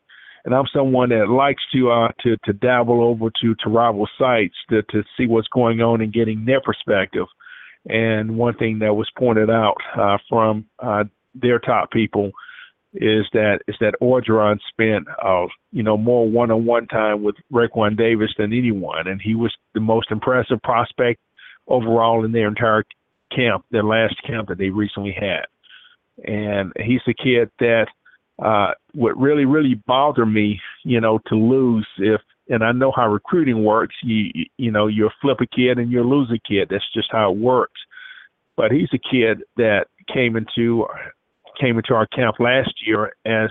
and I'm someone that likes to uh to to dabble over to to rival sites to to see what's going on and getting their perspective. And one thing that was pointed out uh, from uh, their top people is that is that Orgeron spent uh, you know more one-on-one time with Raekwon Davis than anyone, and he was the most impressive prospect overall in their entire camp, their last camp that they recently had. And he's a kid that uh, would really really bother me, you know, to lose if. And I know how recruiting works. You you know you flip a kid and you lose a kid. That's just how it works. But he's a kid that came into came into our camp last year as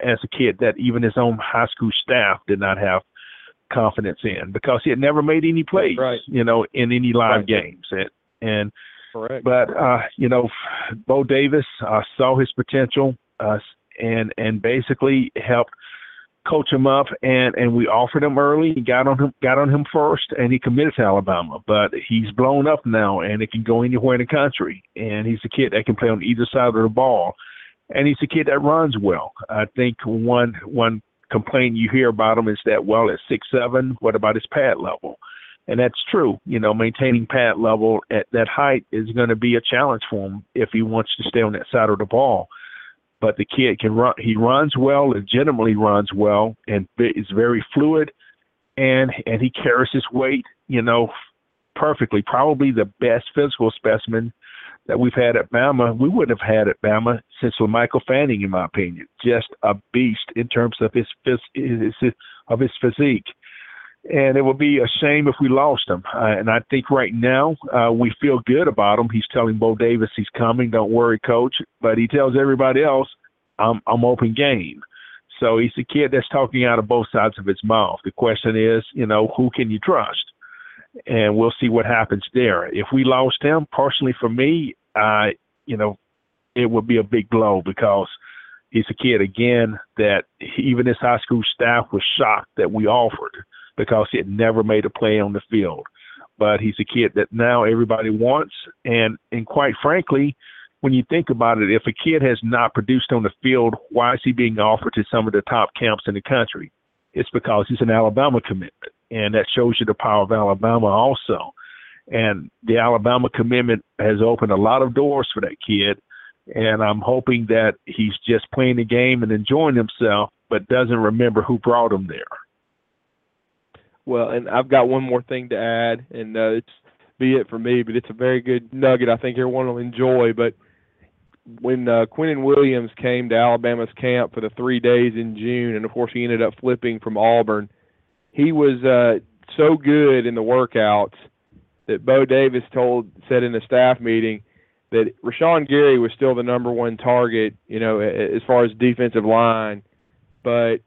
as a kid that even his own high school staff did not have confidence in because he had never made any plays, Right. you know, in any live Right. games. And, and Correct. but uh, you know, Bo Davis uh, saw his potential uh, and and basically helped coach him up, and and we offered him early. He got on him, got on him first, and he committed to Alabama. But he's blown up now, and it can go anywhere in the country. And he's a kid that can play on either side of the ball, and he's a kid that runs well. I think one one complaint you hear about him is that well, at six seven, what about his pad level? And that's true. You know, maintaining pad level at that height is going to be a challenge for him if he wants to stay on that side of the ball but the kid can run. He runs well, legitimately runs well, and is very fluid, and and he carries his weight, you know, perfectly. Probably the best physical specimen that we've had at Bama. We wouldn't have had at Bama since with Michael Fanning, in my opinion. Just a beast in terms of his, his, his of his physique and it would be a shame if we lost him. Uh, and I think right now uh, we feel good about him. He's telling Bo Davis he's coming. Don't worry, coach. But he tells everybody else, I'm I'm open game. So he's a kid that's talking out of both sides of his mouth. The question is, you know, who can you trust? And we'll see what happens there. If we lost him, personally for me, uh, you know, it would be a big blow because he's a kid again that even his high school staff was shocked that we offered because he had never made a play on the field. But he's a kid that now everybody wants, and and quite frankly, when you think about it, if a kid has not produced on the field, why is he being offered to some of the top camps in the country? It's because he's an Alabama commitment, and that shows you the power of Alabama also. And the Alabama commitment has opened a lot of doors for that kid, and I'm hoping that he's just playing the game and enjoying himself, but doesn't remember who brought him there. Well, and I've got one more thing to add, and uh, it's be it for me, but it's a very good nugget. I think everyone will enjoy. But when uh, Quinnen Williams came to Alabama's camp for the three days in June, and of course he ended up flipping from Auburn, he was uh, so good in the workouts that Bo Davis told said in a staff meeting that Rashan Gary was still the number one target, you know, as far as defensive line, but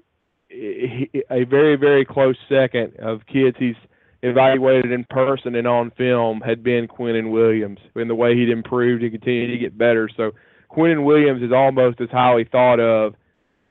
a very very close second of kids he's evaluated in person and on film had been Quinnen Williams in the way he'd improved and continued to get better. So Quinnen Williams is almost as highly thought of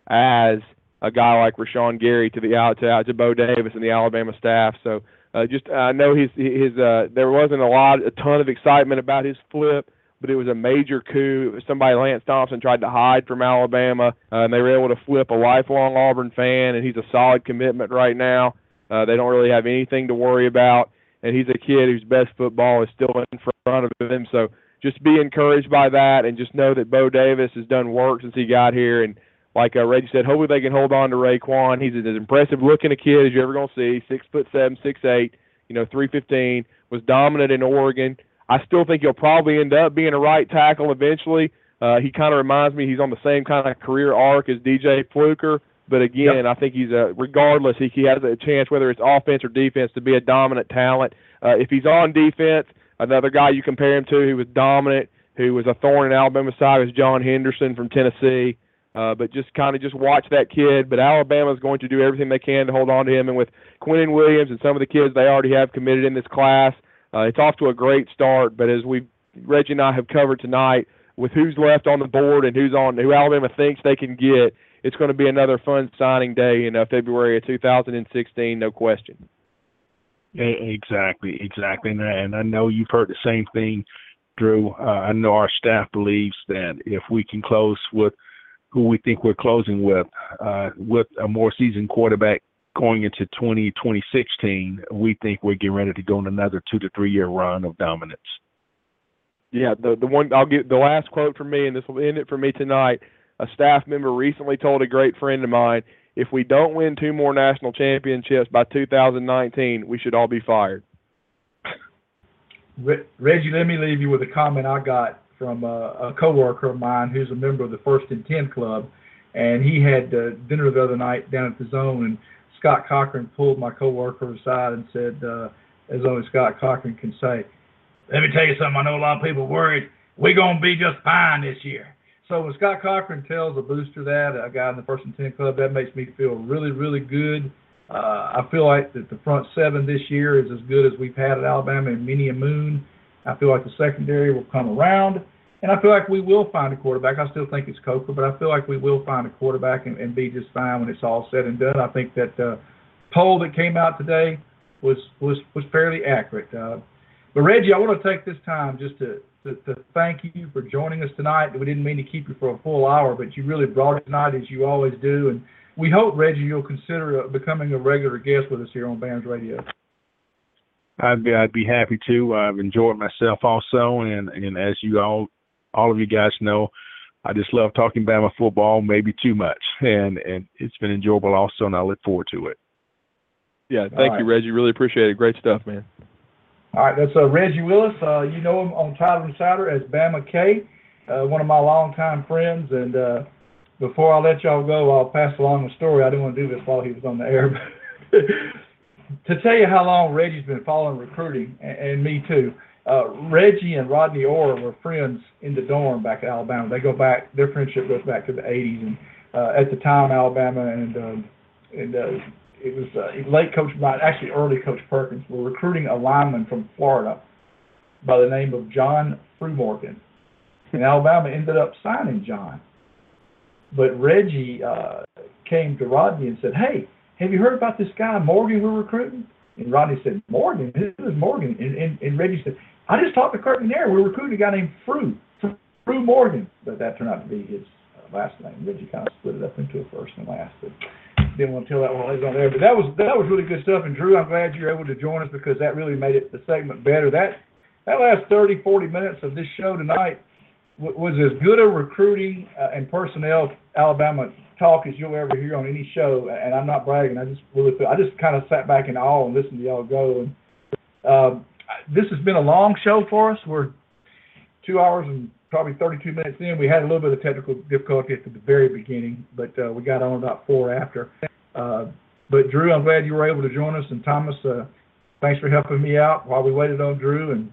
as a guy like Rashan Gary to the out to, to Bo Davis and the Alabama staff. So uh, just I know his his uh, there wasn't a lot a ton of excitement about his flip but it was a major coup. Somebody, Lance Thompson, tried to hide from Alabama, uh, and they were able to flip a lifelong Auburn fan, and he's a solid commitment right now. Uh, they don't really have anything to worry about, and he's a kid whose best football is still in front of him. So just be encouraged by that, and just know that Bo Davis has done work since he got here, and like uh, Reggie said, hopefully they can hold on to Raekwon. He's as impressive looking a kid as you're ever going to see. Six foot seven, six eight, you know, three fifteen. Was dominant in Oregon. I still think he'll probably end up being a right tackle eventually. Uh, he kind of reminds me he's on the same kind of career arc as DJ Fluker. But again, yep. I think he's a regardless he, he has a chance whether it's offense or defense to be a dominant talent. Uh, if he's on defense, another guy you compare him to who was dominant, who was a thorn in Alabama's side is John Henderson from Tennessee. Uh, but just kind of just watch that kid. But Alabama's going to do everything they can to hold on to him. And with Quinnen Williams and some of the kids they already have committed in this class, uh, it's off to a great start, but as we Reggie and I have covered tonight, with who's left on the board and who's on who Alabama thinks they can get, it's going to be another fun signing day in uh, February of 2016, no question. Exactly, exactly, and I know you've heard the same thing, Drew. Uh, I know our staff believes that if we can close with who we think we're closing with, uh, with a more seasoned quarterback going into 20, 2016, we think we're getting ready to go on another two to three year run of dominance. Yeah, the the one I'll get the last quote from me, and this will end it for me tonight. A staff member recently told a great friend of mine, "If we don't win two more national championships by 2019, we should all be fired." Reggie, let me leave you with a comment I got from a, a coworker of mine who's a member of the First and Ten Club, and he had uh, dinner the other night down at the Zone, and Scott Cochran pulled my coworker aside and said, uh, as only Scott Cochran can say, "Let me tell you something. I know a lot of people worried. We're gonna be just fine this year." So when Scott Cochran tells a booster that, a guy in the first and ten club, that makes me feel really, really good. Uh, I feel like that the front seven this year is as good as we've had at Alabama in many a moon. I feel like the secondary will come around, And I feel like we will find a quarterback. I still think it's Coker, but I feel like we will find a quarterback and, and be just fine when it's all said and done. I think that uh, poll that came out today was was was fairly accurate. Uh, but Reggie, I want to take this time just to, to to thank you for joining us tonight. We didn't mean to keep you for a full hour, but you really brought it tonight as you always do. And we hope Reggie you'll consider uh, becoming a regular guest with us here on Bams Radio. I'd be I'd be happy to. I've enjoyed myself also, and and as you all all of you guys know, I just love talking Bama football, maybe too much, and and it's been enjoyable also, and I look forward to it. Yeah, thank All you, right. Reggie. Really appreciate it. Great stuff, man. All right, that's uh, Reggie Willis. Uh, you know him on Title Insider as Bama K, uh, one of my longtime friends. And uh, before I let y'all go, I'll pass along the story. I didn't want to do this while he was on the air. To tell you how long Reggie's been following recruiting, and, and me too, uh, Reggie and Rodney Orr were friends in the dorm back at Alabama. They go back, their friendship goes back to the 80s. And uh, at the time, Alabama and, um, and uh, it was uh, late Coach, actually early Coach Perkins, were recruiting a lineman from Florida by the name of John Fruhmorgen. And Alabama ended up signing John. But Reggie uh, came to Rodney and said, Hey, have you heard about this guy Morgan we're recruiting? And Rodney said, Morgan? Who is Morgan? And, and, and Reggie said, I just talked to Kirk McNair. We're recruiting a guy named Fru, Fru Morgan. But that turned out to be his uh, last name. Reggie kind of split it up into a first and last. But didn't want to tell that while he was on there. But that was that was really good stuff. And Drew, I'm glad you were able to join us because that really made it the segment better. That that last 30, 40 minutes of this show tonight was as good a recruiting uh, and personnel Alabama talk as you'll ever hear on any show. And I'm not bragging. I just really I just kind of sat back in awe and listened to y'all go. And um, this has been a long show for us. We're two hours and probably 32 minutes in. We had a little bit of technical difficulty at the very beginning, but uh, we got on about four after. Uh, but Drew, I'm glad you were able to join us, and Thomas, uh, thanks for helping me out while we waited on Drew. And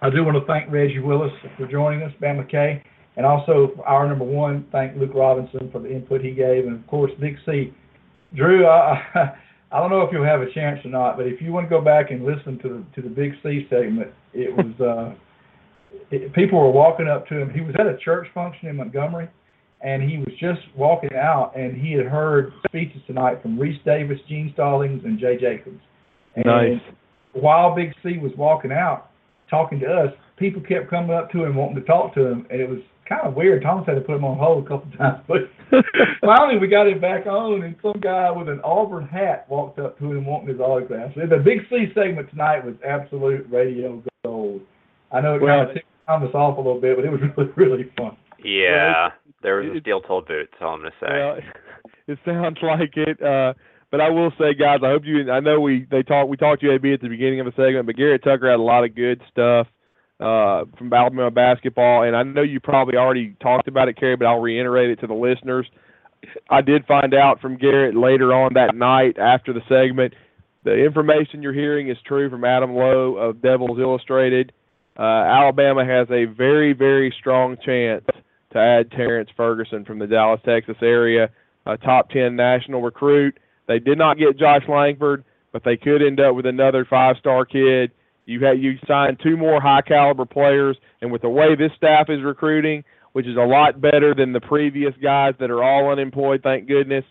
I do want to thank Reggie Willis for joining us, Bama K, and also our number one, thank Luke Robinson for the input he gave, and of course Big C. Drew, I, I don't know if you'll have a chance or not, but if you want to go back and listen to the to the Big C segment, it was. Uh, it, people were walking up to him. He was at a church function in Montgomery, and he was just walking out, and he had heard speeches tonight from Rece Davis, Gene Stallings, and Jay Jacobs. And Nice. While Big C was walking out, talking to us, people kept coming up to him wanting to talk to him, and it was kind of weird. Thomas had to put him on hold a couple times, but finally we got him back on, and some guy with an Auburn hat walked up to him wanting his autograph. So the Big C segment tonight was absolute radio gold. I know it Well, kind of ticked Thomas off a little bit, but it was really, really fun. Yeah, there was a it- steel-toed boot. That's all I'm gonna say. Well, it sounds like it. Uh, but I will say, guys, I hope you. I know we they talked we talked to AB at the beginning of the segment, but Garrett Tucker had a lot of good stuff uh, from Alabama basketball, and I know you probably already talked about it, Cary, but I'll reiterate it to the listeners. I did find out from Garrett later on that night after the segment. The information you're hearing is true from Adam Lowe of Devils Illustrated. Uh, Alabama has a very, very strong chance to add Terrence Ferguson from the Dallas, Texas area, a top 10 national recruit. They did not get Josh Langford, but they could end up with another five-star kid. You had you signed two more high-caliber players, and with the way this staff is recruiting, which is a lot better than the previous guys that are all unemployed, thank goodness.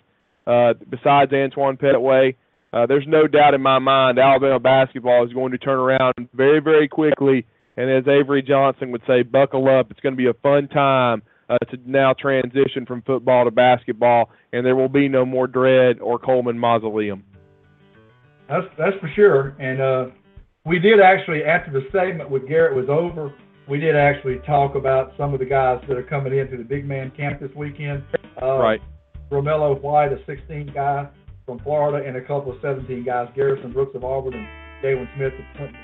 Uh, besides Antoine Pettway, uh, there's no doubt in my mind Alabama basketball is going to turn around very, very quickly. And as Avery Johnson would say, buckle up. It's going to be a fun time uh, to now transition from football to basketball, and there will be no more dread or Coleman Mausoleum. That's that's for sure. And uh, we did actually after the segment with Garrett was over, we did actually talk about some of the guys that are coming into the big man camp this weekend. Uh, right. Romello White, a 16 guy from Florida, and a couple of 17 guys, Garrison Brooks of Auburn and Galin Smith of Clinton.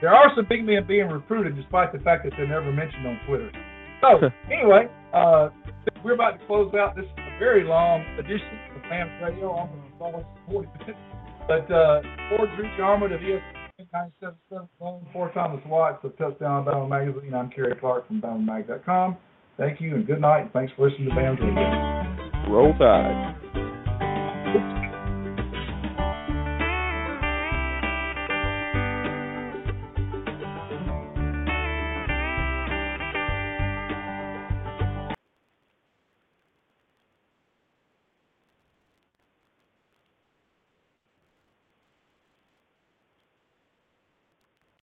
There are some big men being recruited, despite the fact that they're never mentioned on Twitter. So anyway, uh, we're about to close out this very long edition of Bams Radio, almost almost 40 minutes. But uh, for Drew DeArmond of ESPN 977 for Thomas Watts of Touchdown Alabama Magazine, I'm Cary Clark from BamaMag.com. Thank you and good night. Thanks for listening to Bams. Roll Tide.